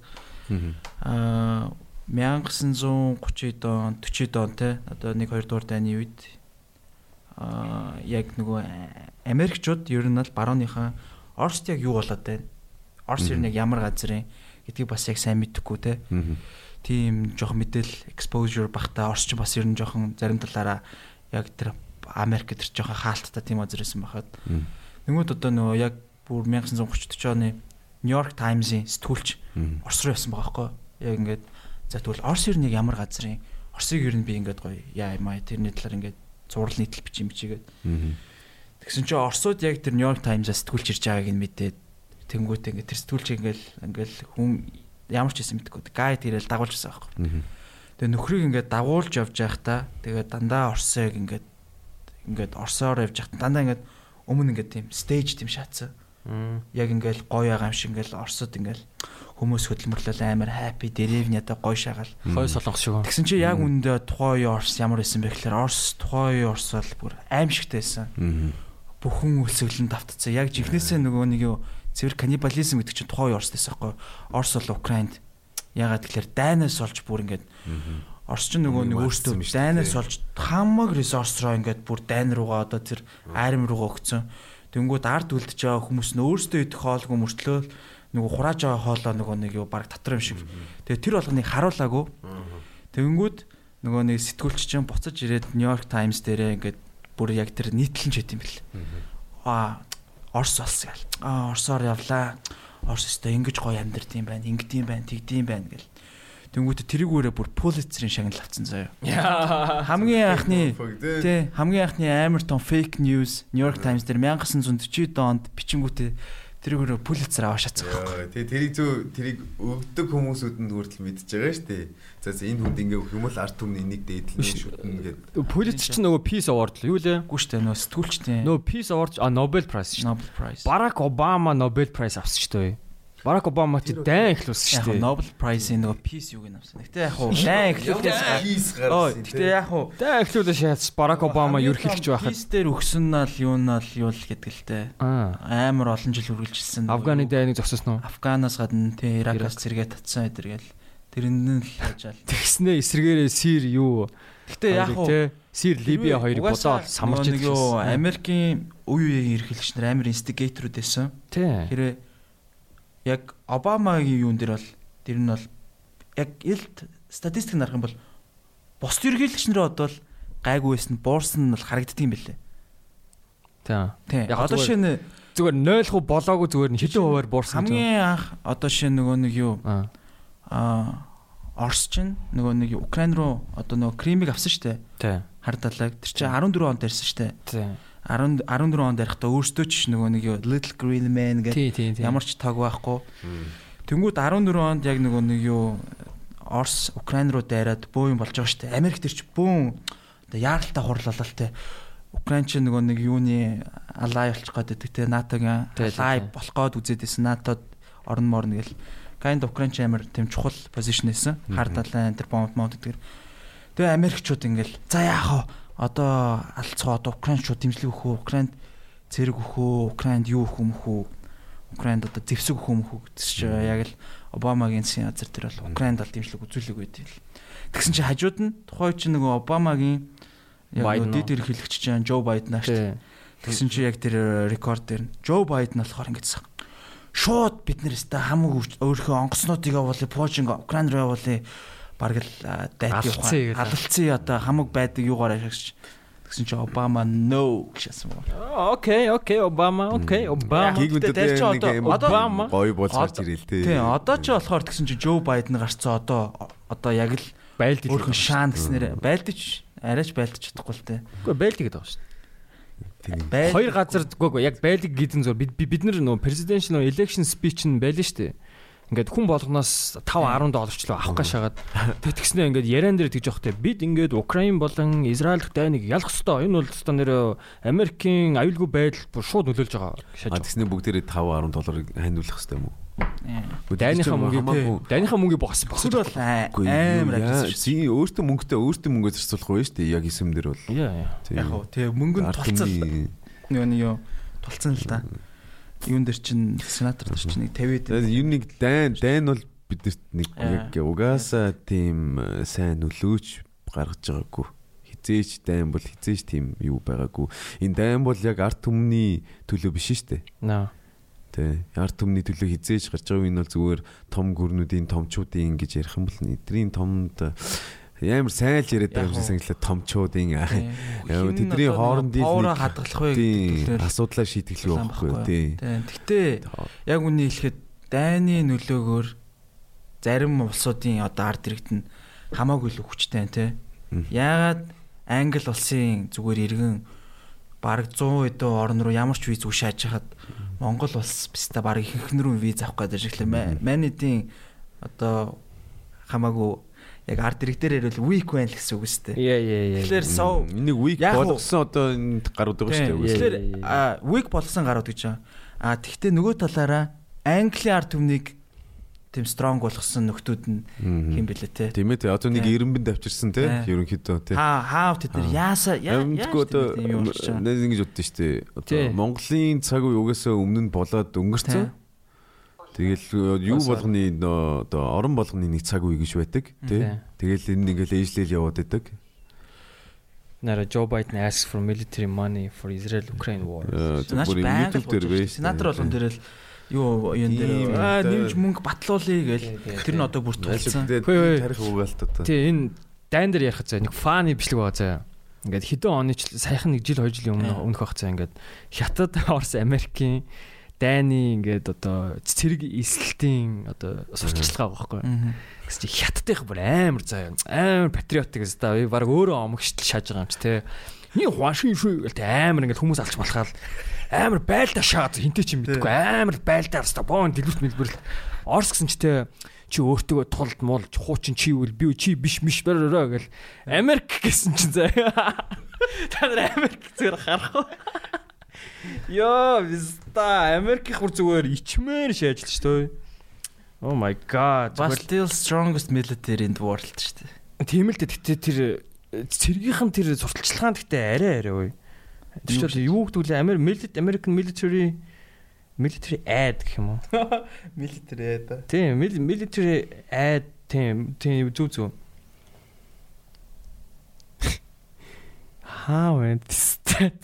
Аа 1930-д он 40-д он те одоо 1 2 дугаар дайны үед аа яг нөгөө Америкчууд ер нь бол барууныхаа Оросд яг юу болоод байна? Орос ер нь яг ямар газрын гэдгийг бас яг сайн мэдэхгүй те тийм жоох мэдээлэл exposure багтаа Орос ч бас ер нь жоохон зарим талаараа яг тэр Америк тэр жоохон хаалттай тийм газар байсан байхад. Тэнгүүд одоо нөгөө яг бүр 1930 оны Нью-Йорк Таймзын сэтгүүлч Орос руу явсан байгаа байхгүй? Яг ингээд за тэгвэл Орос ер нь ямар газрын Оросыг ер нь би ингээд гоё яа юм аа тэрний талаар ингээд зураг нийтлэл бичиж бичигээд тэгсэн чинь Оросууд яг тэр Нью-Йорк Таймзаас сэтгүүлч ирж байгааг нь мэдээд тэнгүүтээ ингээд тэр сэтгүүлч ингээл ингээл хүн ямар ч юм мэдгүй гайд ирээл дагуулж байсан байхгүй? Тэгээ нөхрийг ингээд дагуулж явж байхдаа тэгээ дандаа Оросыг ингээд ингээд Оросоор явж байхдаа дандаа ингээд өмнө ингээд тийм стейж тийм шатсан. Яг ингээл гоё байгаа юм шиг ингээл Оросод ингээл хүмүүс хөдөлмөрлөл амар happy деревняда гоё шагаал. хой солонгос шиг. Тэгсэн чи яг үндэ тухайн Орос ямар байсан бэ гэхээр Орос тухайн Орос бол бүр аимшигтай байсан. Бүхэн үлсэглэн давтцсан. Яг жихнээсээ нөгөө нэг юу цэвэр каннибализм гэдэг чинь тухайн Орос байсан байхгүй. Орос бол Украинд ягаад гэхээр дайнаас олж бүр ингээд Орос ч нөгөө нэг өөртөө дайнаас олж хамаг ресурс руу ингээд бүр дайн руугаа одоо тэр айрам руугаа өгцөн. Тэнгүүд ард үлдэж байгаа хүмүүс нь өөрсдөө идэх хоолгүй мөртлөө нөгөө хурааж байгаа хоолоо нөгөө нэг юу баг татвар юм шиг. Тэгээ тэр болгоныг харуулаагүй. Тэнгүүд нөгөө нэг сэтгүүлч чинь буцаж ирээд Нью-Йорк Таймс дээрээ ингээд бүр яг тэр нийтлэн ч хэдэм бэл. Аа Орос болсон ял. Аа Оросоор явлаа. Орос өстө ингэж гоё амьдрд юм байна, ингэдэм байна, тэгдэм байна гэл. Тэнгүүт тэрийг өөрөө бүр Пулицерийн шагнал авцсан заяа. Хамгийн анхны тий хамгийн анхны амар том фейк ньюс Нью-Йорк Таймс дээр 1940 онд бичингүүтээ тэрийг өөрөө Пулицер аваа шатсан. Тэгээ тэрийг зөв тэрийг өгдөг хүмүүсүүд нь хүртэл мэдж байгаа шүү дээ. За энэ хүнд ингээ өгөх юм бол арт түмний энийг дээдлэн шүтнэ гэдэг. Полиц чинь нөгөө Peace Award л юу лээ? Үгүй штэ нөө сэтгүүлчтэй Нөгөө Peace Award а Nobel Prize шүү. Nobel Prize. Барак Обама Nobel Prize авсан шүү дээ. Барак Обама чи дайн эхлүүлсэн Яг шүү дээ. Nobel Prize-ийн нөгөө peace юуг нь авсан. Гэтэ яг хуу Хийс Ой, гарсан. гэтэ яг хуу Дайн эхлүүлээ шаац Барак Обама ерөнхийлөгч байхад Peace дээр өгсөн нь л юу нь л юу л гэдэг л те. аа Амар олон жил үргэлжилсэн. Афганы дайныг зогсоосон уу? Афганаас гадна те Иракаас зэрэг татсан эдэргээл тэрэнд нь л хаажаал. Тэгснээ эсрэгээрээ Сир юу? Гэтэ яг хуу Сир Либия хоёрыг бодоод самарч идчихсэн. Америкийн үе үеийн ерхийлэгч нар амар инстигаторуд байсан. Тий. Яг Обамагийн юун дээр бол тэр нь бол яг ил статистик нарах юм бол бос ерхийлэгч нар бодвол гайгүй байсан буурсан нь бол харагддаг юм билээ. Тий. Тий. Яг Одоо шинэ Зүгээр 0 хуу болоогүй зүгээр нь хэдэн хуваар буурсан хамгийн анх одоо шинэ нөгөө нэг юу Аа. Орос чинь нөгөө нэг Украин руу одоо нөгөө Кримийг авсан штэ. Тий. Хардалаг. Тэр чинь 14 онд ярьсан штэ. Тий. 10 14 онд ярихдаа өөртөө ч нөгөө нэг юу Little Green Man тий. ямар ч таг байхгүй. Тэнгүүд 14 онд яг нөгөө нэг юу Орос Украин руу дайраад бөө юм болж байгаа штэ. Америк тэр ч бөөн одоо яаралтай хурлалал те. Украин ч нөгөө нэг юуны алай болчих гээд те НАТОгийн алай болох гээд үзээд байсан НАТОд орон морн гэл kind Украин ч амар тэм чухал позишн байсан хар далайн тэр бомб мод гэдэг. Тэгээ Америкчууд ингээл за яах вэ? Одоо алцгаа одоо Украинчууд дэмжлэг өгөх үү? Украинд зэрэг өгөх үү? Украинд юу өгөх юм хүү? Украинд одоо зэвсэг өгөх юм хүү чи яг л Обамагийн засгийн газар тэр бол Украинд бол дэмжлэг үзүүлэг байдгийг. Тэгсэн чи хажууд нь тухайн үе чи нөгөө Обамагийн яг нөгөө дид эрхлэгч чинь Жо Байден ааш. Тэгсэн чи яг тэр рекорд дээр нь Жо Байден болохоор ингэсэн. Шууд бид нэрстэй хамаг өөрийнхөө онгоцнуудыг явуулъя, Польшинг, Украин руу явуулъя. Бараг л а, дайт Алдсан явах. гээл. Алдсан одоо хамаг байдаг юугаар ашигч. Тэгсэн чи Обама no гэшсэн байна. Окей, окей, Обама, окей, Обама. Тэр чи одоо- гоё Одоо- ирэл тээ. Тий, одоо ч болохоор тэгсэн чи Жо Байден гарцсан одоо одоо яг л Байлд өөрхөн шаан гэснээр байлдаж арайч байлдаж чадахгүй л те. Үгүй байлд гэдэг байгаа шүү Тийм. дээ. Хоёр газар үгүй яг байлд гэдэн зур бид бид нар нөө presidential election speech нь байлаа шүү дээ. Ингээд хүн болгоноос 5 10 долларчлуу авах гэж шагаад тэгтгснээ ингээд яриан дээр тэгж явах те. Бид ингээд Украин болон Израиль дайныг ялах хэвээр энэ бол хэвээр нэр Америкийн аюулгүй байдал бүр шууд нөлөөлж байгаа шааж. тэгснэ бүгдээрээ 5 10 долларыг ханиулах хэрэгтэй юм уу? Дайныхаа тий, дайныхаа мөнгөийг бос босор босож. бол амар шүү. чи өөртөө мөнгөтэй өөртөө мөнгөө зарцуулах вэ шүү дээ. Яг эсэм дээр бол. Яг хөө тэгээ мөнгөнд тулцал нөгөө нэг юу тулцсан л та. Юун дээр чин сенатор дээр чин нэг 50 Тэгээд ер нэг дайн дайн бол бидэрт нэг яг угаасаа тийм э, сайн нөлөөч гаргаж байгаагүй. Хизээч дайн бол хизээч тийм юу байгаагүй. Энэ дайн бол яг арт түмний төлөө биш шүү дээ. Наа. Тэ. Арт түмний төлөө хизээч гарч байгаа энэ бол зүгээр том гүрнүүдийн томчуудын гэж ярих юм бол эдрийн томд ямар сайн л яриад байгаа юм шиг санагдлаа томчуудын тэдний хоорондын нэг- хадгалах вэ гэдэг асуудлаа шийтгэх л байхгүй тий. Тэгтээ яг үний хэлэхэд дайны нөлөөгөөр зарим улсуудын одоо ард иргэд нь хамаагүй л хүчтэй. Мгм. Яагаад Англи улсын зүгээр иргэн бараг 100 эдэн орн руу ямар ч виз үшааж хахад Монгол улс биста бараг ихэнх рүү виз авах гэдэг шиг л манидын одоо хамаагүй яг ард ирэг дээр ярил weak байна л гэсэн үг шүү дээ. Яа яа яа. Тэгэхээр so Яг уу- болгосон одоо энд гарууд байгаа шүү дээ. Тэгэхээр Яа, яа, яа. weak болсон гарууд гэж байгаа. А тэгвэл нөгөө талаараа Английн ард түмнийг тийм strong болгосон нөхдүүд нь хэм бэлээ те. Тийм ээ. Одоо нэг Тийм. эренбэнд авчирсан те. Ерөнхийдөө те. Хаа хаа тэд нар яасаа яа Амтгүй одоо нэг ингэж боддоо дээ. Одоо. Монголын цаг үе угаасаа өмнө нь болоод өнгөрцөн. Тэгэл юу Угаасаа. болгоны нөө одоо орон болгоны нэг цаг үе гэж байдаг тий. Тэгэл энэ ингээл ээжлэл яваад байдаг. Нара Joe Biden asks for military money for Israel Ukraine war. Э, байнга YouTube дээр байж. Сенатор болгон дээр л юу юун дээр аа одоо- нэмж мөнгө батлуулъя гээл тэр нь одоо бүр хөөе. тарих угаалт одоо. Тий энэ дайн дээр ярих заа нэг фаны бичлэг байгаа заа. Ингээд хэдэн оны ч саяхан нэг жил хоёр жилийн өмнө өмнөх байх заа ингээд хятад Орос Америкийн дайны ингээд одоо цэрэг эсэлтийн одоо сурталчилгаа байгаа байхгүй. Гэвч чи хятадынх бүр амар заа амар патриотик гэсэн та. Баг өөрөө омогштл шааж байгаа юм чи те. Ни хуашин шүү гэл те. Амар ингээд хүмүүс алж малхаал. Амар байлдаа шаад. Хинтээ чи мэдгүй амар байлдаа хаста боон дэлгүүрт мэлбэрл. Орс гэсэн чи те. Чи өөртөө тулд муулж хуучин чи үл би чи биш миш барараа гэл. Америк гэсэн чи заа. Та нар Америк зүгээр харах уу? Йоо, виста Америкийнх бүр зүгээр ичмээр шаажлаа шүү. Oh my god. Зүгээр still strongest military in the world шүү. Тийм л дээ. Гэтэ тэр цэргийнхэн тэр сурталчилгаан гэтээ арай арай ой. Тэр чинь юу гэдэг вэ? Амер American military military aid гэх юм уу? Military яа. Тийм, mil- military aid тийм тийм зүг зүг. Хаа вэ? Тэр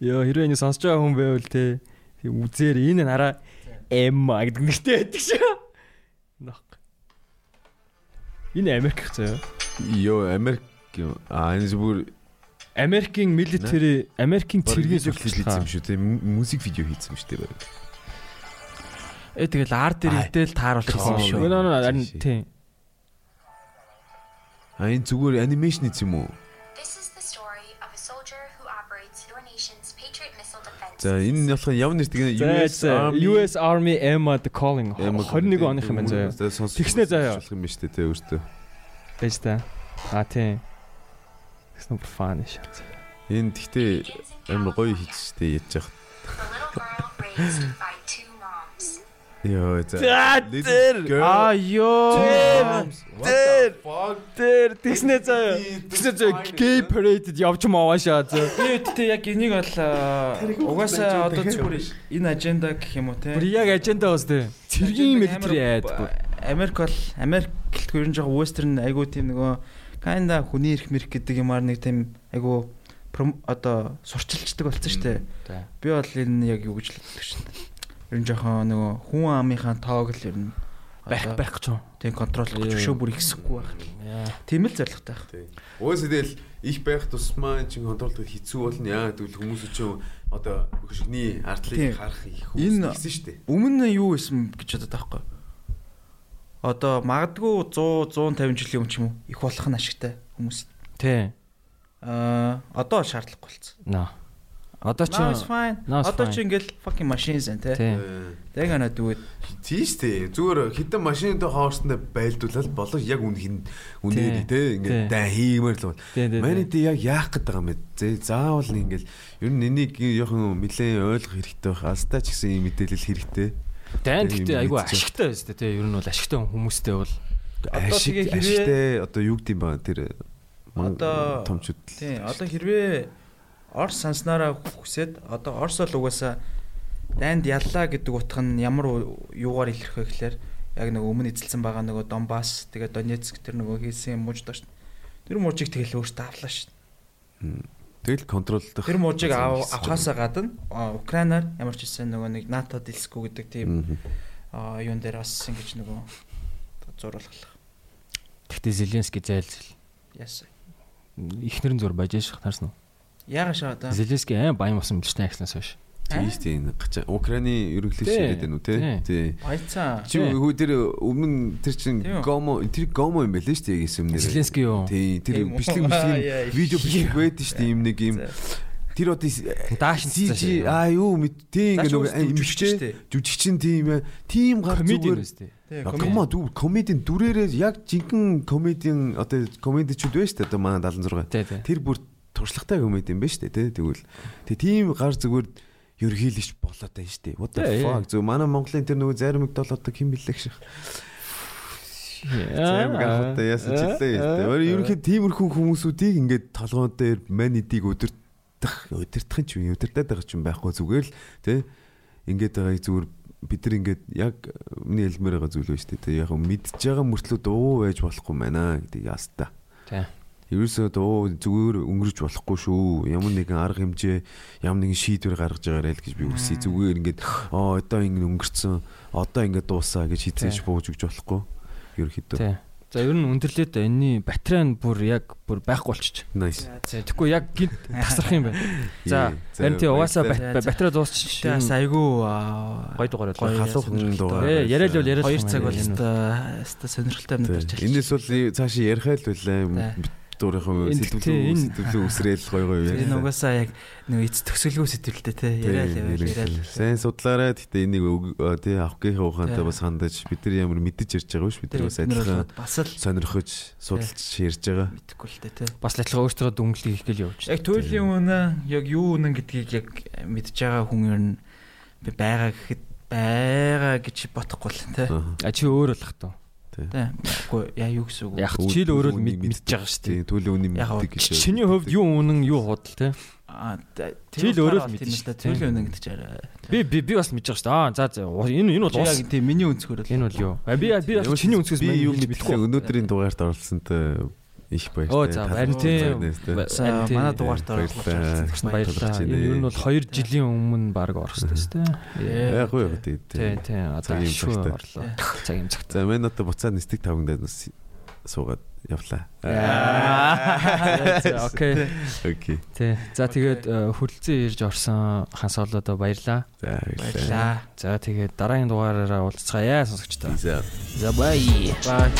Йоо, хэрвээ энэ сонсож байгаа хүн байвал те үзээр энэ нараа Эмма гэдэг нэртэй байдаг шүү. Нах. Энэ Америк заяа. Йоо Америк а энэ зүгээр Америкийн military, Америкийн цэргийн цэргийн хийсэн юм шүү те. Музик видео хийсэн шүү дээ. бараг. Э тэгэл ард иргэдэл тааруулах Ком. юм шүү. Нөө харин тийм. А энэ зүгээр анимашн хийсэн юм уу? За энэ нь болох яв нэр тэгнэ US US Army Emma the Calling 21 оных юм байна заяа. Тэгснэ заяа. Болох юм шүү дээ те өөртөө. Байж та. А тийм. Гэсэн бүр фан шат. Энэ гэхдээ амар гоё хийчихтэй яж явах. Йоо за. тэр Аа ёо. тэр тэр тэгснэ заяа. Тэгснэ заяа гей парадд явж маавашаа зөө. Би үттэй яг энийг бол аа, угаасаа одоо зүгээр энэ аженда гэх юм уу те. Бүр яг аженда бас тээ. Цэргийн мэлтри айд. бүр. Америк бол Америк гэлтгүй ер нь жоохон western айгуу тийм нөгөө kinda хүний эрх мэрх гэдэг юмар нэг тийм айгуу одоо сурчилчдаг болсон шүү дээ. Би бол энэ яг юу гэж л хэлдэг шин. Ер нь жоохон нөгөө хүн амынхаа тоог л ер нь байх байх гэж юу. тийм контроллох зөвшөө бүр ихсэхгүй байх. Тийм л зоригтой байх. Өөс тэгэл их байх тусмаа чин контролдох хэцүү болно. Яа гэвэл хүмүүс чинь одоо хөшигний ардлыг Тийм. харах их гэсэн шүү дээ. Өмнө нь юу байсан гэж бодоод байхгүй. Одоо магадгүй 100 150 жилийн өмнө ч юм уу их болох нь ашигтай хүмүүс. Тий. Аа одоо шаардлагагүй болсон. Наа. Одоо it's Одоо чи ингээл fucking machines те. Тий. They gonna do it. Тийш дээ. Зүгээр хитэн машинтай хоорсондоо байлдуулаад болоо яг үнэ үнээр Тий. Тий. ингээд дай хиймээр л бол. Тий, тий, Манай тий. тий яг яах гээд байгаа юм бэ? Зэ заавал ингээл ер нь энийг жоохон нэлээд ойлгох хэрэгтэй байх. Алстаа ч гэсэн ийм мэдээлэл хэрэгтэй. Тий, гэхдээ айгүй ашигтай байс тээ. Тий, ер нь бол ашигтай хүмүүстэй бол Одоо Ашиг ашигтай одоо юу гэдэм ба тэр Одоо- томчууд. Тий. Одоо хэрвээ Орс санснараа хүсээд одоо Орс бол угаасаа дайнд яллаа гэдэг утга нь ямар юугаар илэрх вэ гэхээр яг нэг өмнө эзэлсэн байгаа нөгөө Донбасс тэгээ Донецк тэр нөгөө хийсэн шүү. дээ. Тэр мужийг тэгэл өөртөө авлаа шүү. Тэгэл контролдох. Тэр ч авахаасаа гадна Украинаар ямар ч хэлсэн нөгөө нэг НАТО дэлсгүй гэдэг тийм юун дээр бас ингэж нөгөө зуруулах. Гэхдээ Зеленский зайлзэл. Яасан. Ихнэр нь зур бажиж харсан уу? Яага шаа одоо. Зеленский аим баян болсон билж таа гэснээс хойш. Тийм энэ гачаа Украины ерөнхийлөгч яриад байна уу те? Тий. Баяцсан. Чи хүү тэр өмнө тэр чин Тийм гомо тэр гомо юм байлээ шүү дээ гэсэн нэр. Зеленский юу? Тий, тэр Тийм бичлэг бичлэг видео бичлэг байдаг шүү дээ юм нэг юм. Тэр одоо Дааш чи чи аа юу мэд тийм ингээ нөгөө имжтэй жүжигчин тийм ээ. Тийм гар зүгээр. Комо дүү комедийн дүрээрээ яг жинхэнэ комедийн одоо комедичуд байна шүү дээ одоо манай 76. Тий, тий. Тэр бүр туршлагатай комедиан байна шүү дээ тий. Тэгвэл тэг тийм гар зүгээр ерхийлэгч болоод байна шүү дээ. What the fuck. Зөв манай Монголын тэр нөгөө зарим одоо хэн бэлээ гэх шиг. Зарим гахтай яасан ч хэлээ шүү дээ. Өөр ерөнхийд тиймэрхүү хүмүүсүүдийг ингээд толгоон дээр манидийг өдөртөх өдөртөх ч юм өдөртөд байгаа ч юм байхгүй зүгээр л тий. Ингээд байгаа зүгээр бид нар ингээд яг миний хэлмээр байгаа зүйл байна шүү дээ. Яг мэдж байгаа мөртлөө дуу байж болохгүй байна гэдэг яста. Тий. Ерөөсөө дуу зүгээр өнгөрч болохгүй шүү. Ямар нэгэн арга хэмжээ, ямар нэгэн шийдвэр гаргаж байгаарай л гэж би үсэе. Зүгээр ингээд оо одоо ингэ өнгөрцөн, одоо ингээд дуусаа гэж хизээж бууж өгч болохгүй. Ерөөхдөө. За ер нь өндөрлөөд энэний батарей нь бүр яг бүр байхгүй болчих. Nice. Тэгэхгүй яг гинт тасрах юм байна. За харин тий угаасаа батарей дуусчих. Тэгээс айгүй Гой дугаар Гой байлаа. халуухан дугаар. Ээ яриад бол яриад 2 цаг бол өстой сонирхолтой юм дэрч. Энэс бол цаашаа ярихаа л байлаа. Тий, сэтгэлөө энэ- сэтгэлөө үсрээл гой гой Энэ яриа. угаасаа яг нэг эц төсөлгүй сэтгэлтэй те яриад яваа яриад. Сайн судлаарай. Гэтэ энийг тий авахгийнхаа ухаантай Тий. бас хандаж бид нар ямар мэдэж ярьж байгаа биш бид нар бас адилхан бас л сонирхож судалж ярьж байгаа. мэдхгүй л дээ те. Бас л адилхан өөртөө дүнглийг хийх гээл явж. Яг туйлын үнэ яг юу үнэ гэдгийг яг мэдж байгаа хүн ер нь байгаа гэхэд байгаа гэж бодохгүй л те. А чи өөр болох тоо. Тий. Тэ. Үгүй яа юу гэсэн үг. Яг чи л өөрөө л мэд- мэдж байгаа шүү дээ. Үнийг Яг мэддэг гэж. Чиний хувьд юу үнэн юу худал те? Аа Чи л өөрөө л мэднэ шүү дээ. Туйлын үнэ гэдэг чинь арай. Би би би бас мэдж байгаа шүү дээ. Аа за за энэ энэ бол Чи ус. яг тийм миний өнцгөр л. Энэ бол юу? Би би бас чиний өнцгөөс би юу мэдхгүй. өнөөдрийн дугаарт оролцсонтой их баяртай. Оо, за, харин тийм. Манай дугаарт оруулах Баярлалаа. ер нь бол 2 жилийн өмнө баг орох хэрэгтэй шүү дээ. Яг уу тий. Тий, тий. Одоо шүү цагтай. орлоо. Цагийн цагт. За мен одоо буцаад нисдэг тавгандаа нас суугаад явлаа. Окей. Окей. Тий. За тэгээд э, хүрэлцэн ирж орсон хан солоодо баярлаа. За. Баярлаа. За тэгээд дараагийн дугаараараа уулзцаая сонсогчдоо. За бай. Бай.